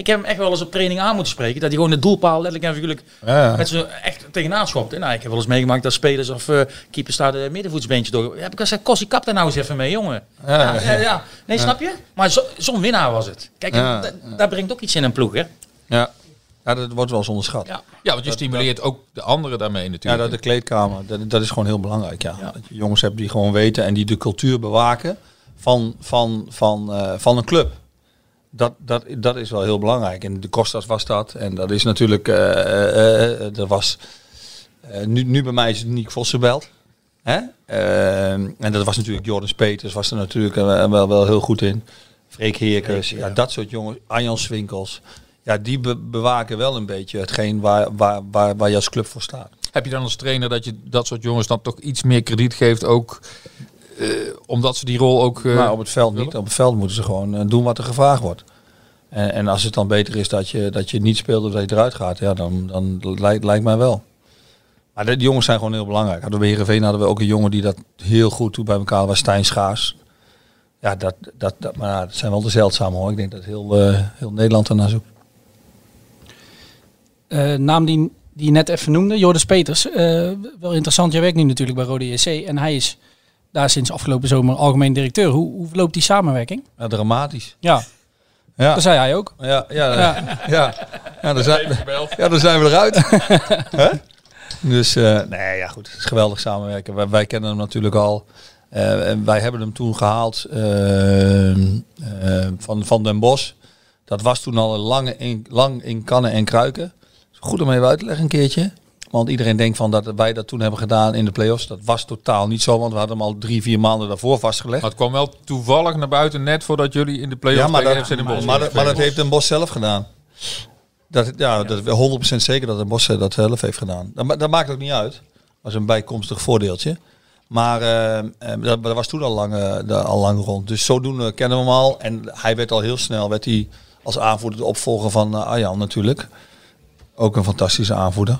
[SPEAKER 6] Ik heb hem echt wel eens op training aan moeten spreken. Dat hij gewoon de doelpaal letterlijk en figuurlijk
[SPEAKER 5] Ja.
[SPEAKER 6] met z'n echt tegenaan schopte. Nou, ik heb wel eens meegemaakt dat spelers of eh keepers daar de middenvoetsbeentje door. Heb ik gezegd, Kossie, kap daar nou eens even mee, jongen. Ja, ja, ja. Nee, snap je? Maar zo- zo'n winnaar was het. Kijk,
[SPEAKER 5] Ja,
[SPEAKER 6] da- daar brengt ook iets in een ploeg, hè?
[SPEAKER 5] Ja. ja, dat wordt wel eens onderschat.
[SPEAKER 6] Ja.
[SPEAKER 3] Ja, want je stimuleert ook de anderen daarmee
[SPEAKER 5] Ja,
[SPEAKER 3] natuurlijk.
[SPEAKER 5] dat de kleedkamer, dat, dat is gewoon heel belangrijk. Ja. Dat je jongens hebt die gewoon weten en die de cultuur bewaken van, van, van, eh, van een club. Dat, dat, dat is wel heel belangrijk. En de Costas was dat. En dat is natuurlijk, eh eh, eh, er was, eh, nu, nu bij mij is het Nick Vossenbelt. Hè? Eh, en dat was natuurlijk Jordan Peters, was er natuurlijk eh, wel, wel heel goed in. Freek Heerkers, ja, dat soort jongens. Arjan Swinkels. Ja, die be- bewaken wel een beetje hetgeen waar, waar, waar, waar je als club voor staat.
[SPEAKER 3] Heb je dan als trainer dat je dat soort jongens dan toch iets meer krediet geeft, ook eh, omdat ze die rol ook... eh,
[SPEAKER 5] maar op het veld niet. Op het veld moeten ze gewoon eh, doen wat er gevraagd wordt. En, en als het dan beter is dat je, dat je niet speelt of dat je eruit gaat, ja, dan, dan lijkt, lijkt mij wel. Maar de, die jongens zijn gewoon heel belangrijk. Hadden we bij Heerenveen hadden we ook een jongen die dat heel goed doet bij elkaar, was Stijn Schaars. Ja, dat, dat, dat, maar ja, dat zijn wel de zeldzame hoor. Ik denk dat heel, eh, heel Nederland ernaar zoekt.
[SPEAKER 4] Eh, naam die, die je net even noemde, Joris Peters. Eh, wel interessant, jij werkt nu natuurlijk bij Rode JC en hij is daar sinds afgelopen zomer algemeen directeur. Hoe, hoe verloopt die samenwerking?
[SPEAKER 5] Ja, dramatisch.
[SPEAKER 4] Ja,
[SPEAKER 5] Ja,
[SPEAKER 4] dat zei hij ook.
[SPEAKER 5] ja, ja,
[SPEAKER 4] Ja.
[SPEAKER 5] ja. ja. daar zijn, ja, daar zijn we eruit. Hè? Dus eh, nee, ja goed, het is geweldig samenwerken. Wij, wij kennen hem natuurlijk al. Eh, en wij hebben hem toen gehaald eh, van, van Den Bosch. Dat was toen al een lange in, lang in kannen en kruiken. Goed om even uit te leggen een keertje. Want iedereen denkt van dat wij dat toen hebben gedaan in de play-offs. Dat was totaal niet zo, want we hadden hem al drie, vier maanden daarvoor vastgelegd.
[SPEAKER 3] Maar het kwam wel toevallig naar buiten net voordat jullie in de play-offs
[SPEAKER 5] Ja, maar
[SPEAKER 3] tegen
[SPEAKER 5] dat,
[SPEAKER 3] FC Den Bosch
[SPEAKER 5] maar, dat- maar dat heeft Den Bos zelf gedaan. Dat, ja, dat is 100% zeker dat Den Bos eh, dat zelf heeft gedaan. Dat, dat maakt ook niet uit. Dat was een bijkomstig voordeeltje. Maar eh, eh, dat, dat was toen al lang, al lang rond. Dus zodoende kennen we hem al. En hij werd al heel snel werd hij als aanvoerder de opvolger van eh, Arjan natuurlijk. Ook een fantastische aanvoerder.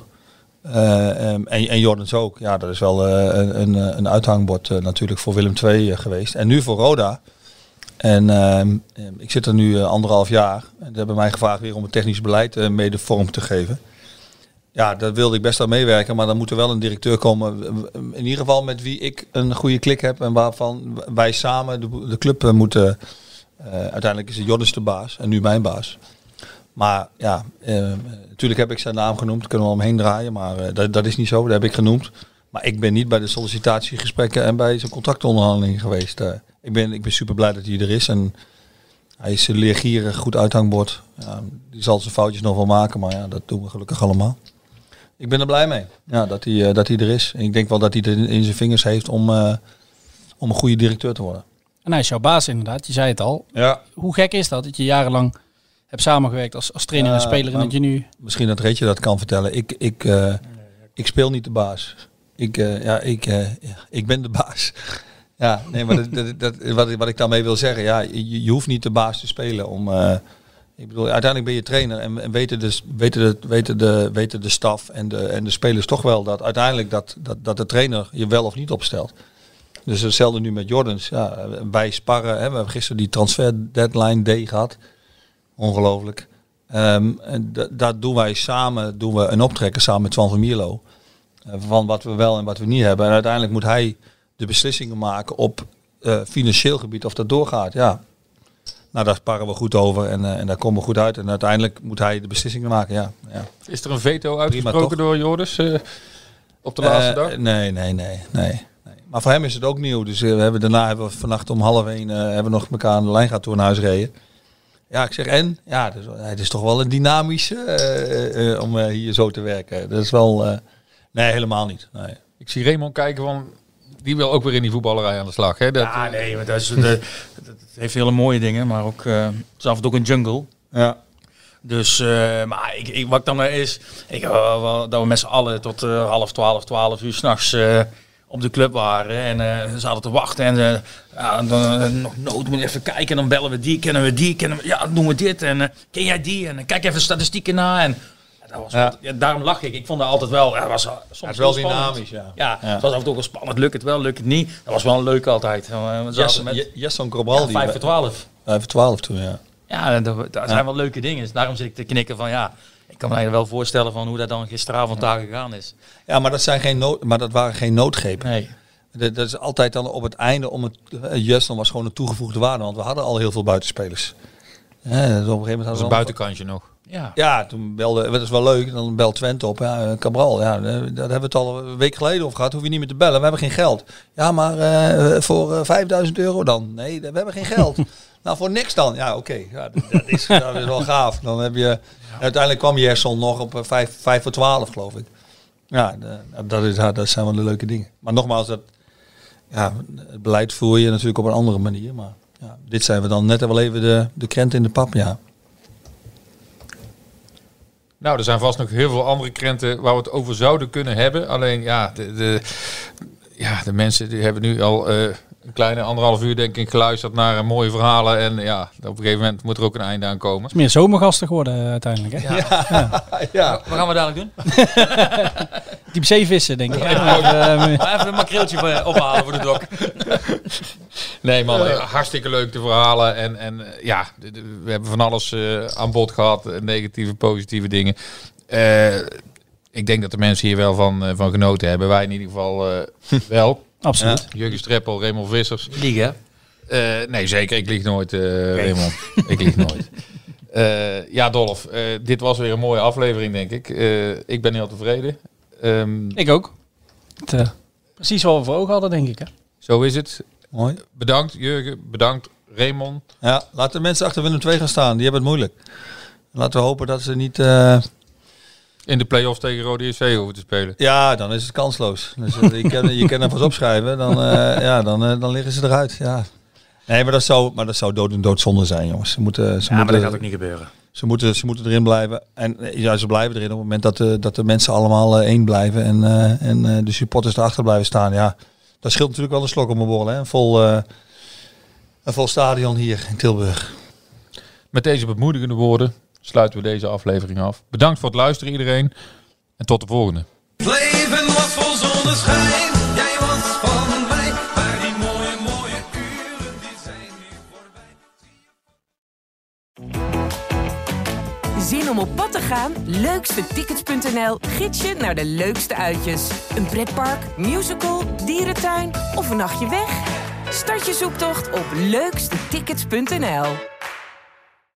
[SPEAKER 5] Eh, ehm, en, en Jordans ook. Ja, dat is wel eh, een, een, eh, uithangbord natuurlijk voor Willem II geweest. En nu voor Roda. En ehm, ehm, ik zit er nu anderhalf jaar. En ze hebben mij gevraagd weer om het technisch beleid mede vorm te geven. Ja, daar wilde ik best aan meewerken. Maar dan moet er wel een directeur komen. In ieder geval met wie ik een goede klik heb. En waarvan wij samen de, club moeten... uiteindelijk is het Jordans de baas. En nu mijn baas. Maar ja, eh, natuurlijk heb ik zijn naam genoemd. Kunnen we omheen draaien. Maar eh, dat, dat is niet zo. Dat heb ik genoemd. Maar ik ben niet bij de sollicitatiegesprekken en bij zijn contractonderhandeling geweest. Eh, ik, ben, ik ben super blij dat hij er is. En hij is een leergierig, goed uithangbord. Ja, die zal zijn foutjes nog wel maken. Maar ja, dat doen we gelukkig allemaal. Ik ben er blij mee ja, dat, hij, eh, dat hij er is. En ik denk wel dat hij het in, in zijn vingers heeft om, eh, om een goede directeur te worden.
[SPEAKER 4] En hij is jouw baas inderdaad, je zei het al.
[SPEAKER 5] Ja.
[SPEAKER 4] Hoe gek is dat, dat je jarenlang hebt samengewerkt als, als trainer en speler en
[SPEAKER 5] maar-
[SPEAKER 4] dat je nu...
[SPEAKER 5] Misschien dat Reetje dat kan vertellen. Ik, ik, eh, ik speel niet de baas. Ik, eh, ja, ik, eh, ja, ik ben de baas. Ja, nee, maar dat, dat, dat, wat, ik- wat ik daarmee wil zeggen, ja, je, je hoeft niet de baas te spelen om. ik bedoel, uiteindelijk ben je trainer en, en weten, de, weten, de, weten, de, weten de staf en de, en de spelers toch wel dat uiteindelijk dat, dat, dat de trainer je wel of niet opstelt. Dus hetzelfde nu met Jordans. Ja, wij sparren. Hè, we hebben gisteren die transfer deadline day gehad. Ongelooflijk. Ehm, en da- daar doen wij samen doen we een optrekken samen met Twan van Mierlo. eh, van wat we wel en wat we niet hebben. En uiteindelijk moet hij de beslissingen maken op eh, financieel gebied of dat doorgaat. Ja. Nou, daar sparren we goed over en, eh, en daar komen we goed uit. En uiteindelijk moet hij de beslissingen maken. Ja. ja.
[SPEAKER 3] Is er een veto uitgesproken door Joris op de laatste dag?
[SPEAKER 5] Nee, nee, nee, nee. Maar voor hem is het ook nieuw. Dus we hebben, daarna hebben we vannacht om half één hebben we nog elkaar aan de lijn toen we naar huis reden. Ja, ik zeg en? Ja, dus, het is toch wel een dynamisch eh, eh, eh, om eh, hier zo te werken. Dat is wel... eh, nee, helemaal niet. Nee.
[SPEAKER 3] Ik zie Raymond kijken van... Die wil ook weer in die voetballerij aan de slag. Hè? Dat,
[SPEAKER 6] Ja, nee, maar dat, is, dat heeft hele mooie dingen, maar ook, eh, het is af en toe ook een jungle.
[SPEAKER 5] Ja.
[SPEAKER 6] Dus, eh, maar ik, ik, wat ik dan maar is, ik, wel- dat we met z'n allen tot eh, half twaalf, twaalf uur s'nachts eh op de club waren. En eh ze zaten te wachten en eh, ja, dan eh, nog nood, moet even kijken. En dan bellen we die, kennen we die, kennen we, ja, doen we dit. En ken jij die? En kijk even statistieken na. En ja, dat was,
[SPEAKER 5] Ja.
[SPEAKER 6] ja, daarom lach ik. Ik vond dat altijd wel, ja, was, soms
[SPEAKER 5] Het wel dynamisch, ja.
[SPEAKER 6] Het was af en toe wel spannend. Lukt het wel, lukt het niet. Dat was wel leuk altijd.
[SPEAKER 5] Jesson
[SPEAKER 6] met
[SPEAKER 5] Je- Jesson Cabral.
[SPEAKER 6] ja,
[SPEAKER 5] die
[SPEAKER 6] 5 voor 12.
[SPEAKER 5] Vijf voor twaalf toen, ja.
[SPEAKER 6] Ja, dat, dat zijn wel leuke dingen. Dus daarom zit ik te knikken van ja, ik kan me eigenlijk wel voorstellen van hoe dat dan gisteravond daar gegaan is.
[SPEAKER 5] Ja, maar dat, zijn geen nood, maar dat waren geen noodgrepen.
[SPEAKER 6] Nee.
[SPEAKER 5] Dat, dat is altijd dan op het einde om het. Uh, Justin was gewoon een toegevoegde waarde, want we hadden al heel veel buitenspelers. Ja, dus op een gegeven moment
[SPEAKER 3] dat
[SPEAKER 5] hadden we
[SPEAKER 3] een buitenkantje nog.
[SPEAKER 6] Ja.
[SPEAKER 5] Ja, toen belde, dat is wel leuk, dan belt Twente op. Ja, eh, Cabral, ja, eh, daar hebben we het al een week geleden over gehad. Hoef je niet meer te bellen, we hebben geen geld. Ja, maar eh, voor eh, 5000 euro dan? Nee, we hebben geen geld. nou, voor niks dan? Ja, oké. Ja, dat, is, wel gaaf. Dan heb je, uiteindelijk kwam Jerson nog op 5, 5 voor 12, geloof ik. Ja, dat, is, dat zijn wel de leuke dingen. Maar nogmaals, dat, ja, het beleid voer je natuurlijk op een andere manier. Maar ja, dit zijn we dan net wel even de, de krent in de pap, ja.
[SPEAKER 3] Nou, er zijn vast nog heel veel andere krenten waar we het over zouden kunnen hebben. Alleen ja, de, de, ja, de mensen die hebben nu al eh, een kleine anderhalf uur denk ik geluisterd naar eh, mooie verhalen. En ja, op een gegeven moment moet er ook een einde aan komen.
[SPEAKER 4] Het is meer zomergasten geworden eh, uiteindelijk. Hè?
[SPEAKER 5] ja.
[SPEAKER 6] Wat gaan we dadelijk doen?
[SPEAKER 4] Diep zeevissen, denk ik.
[SPEAKER 6] Ja.
[SPEAKER 4] Eh,
[SPEAKER 6] Maar even een makreeltje voor- ophalen voor de dok.
[SPEAKER 3] Nee man, hartstikke leuk de verhalen. En, en ja, we hebben van alles eh, aan bod gehad. eh, Negatieve, positieve dingen. Eh, ik denk dat de mensen hier wel van, eh, van genoten hebben. Wij in ieder geval eh, wel.
[SPEAKER 4] Absoluut.
[SPEAKER 3] Jurgen Streppel, Raymond Vissers.
[SPEAKER 6] Liegen.
[SPEAKER 3] Eh, nee, zeker. Ik lieg nooit, eh Raymond. Ik lieg nooit. Eh, ja, Dolf. eh, dit was weer een mooie aflevering, denk ik. Eh, ik ben heel tevreden. Ehm,
[SPEAKER 4] Ik ook. Het, precies wat we voor ogen hadden, denk ik. Hè?
[SPEAKER 3] zo is het.
[SPEAKER 5] Mooi.
[SPEAKER 3] Bedankt, Jurgen. Bedankt, Raymond.
[SPEAKER 5] Ja, laten de mensen achter Willem II gaan staan. Die hebben het moeilijk. Laten we hopen dat ze niet...
[SPEAKER 3] In de play-offs tegen Rode JC hoeven te spelen.
[SPEAKER 5] Ja, dan is het kansloos. Dus, eh, je, kan, je kan er vast opschrijven. Dan, eh, ja, dan, eh, dan liggen ze eruit. Ja. Nee, maar dat zou, maar dat zou dood en doodzonde zijn, jongens. Ze moeten, ze,
[SPEAKER 6] Ja, maar
[SPEAKER 5] moeten,
[SPEAKER 6] dat gaat ook niet gebeuren.
[SPEAKER 5] ze, moeten, ze moeten erin blijven. En ja, ze blijven erin op het moment dat de, dat de mensen allemaal eh, één blijven. En, eh, en eh, de supporters erachter blijven staan. Ja, dat scheelt natuurlijk wel een slok om een borrel. Hè? Een, vol, eh, een vol stadion hier in Tilburg.
[SPEAKER 3] Met deze bemoedigende woorden sluiten we deze aflevering af. Bedankt voor het luisteren iedereen. En tot de volgende.
[SPEAKER 7] Leven was vol zonneschijn, jij was van mij. Maar die mooie, mooie uren, die zijn nu voorbij.
[SPEAKER 8] Zin om op pad te gaan? Leukstetickets.nl gids je naar de leukste uitjes. Een pretpark, musical, dierentuin of een nachtje weg? Start je zoektocht op leukstetickets.nl.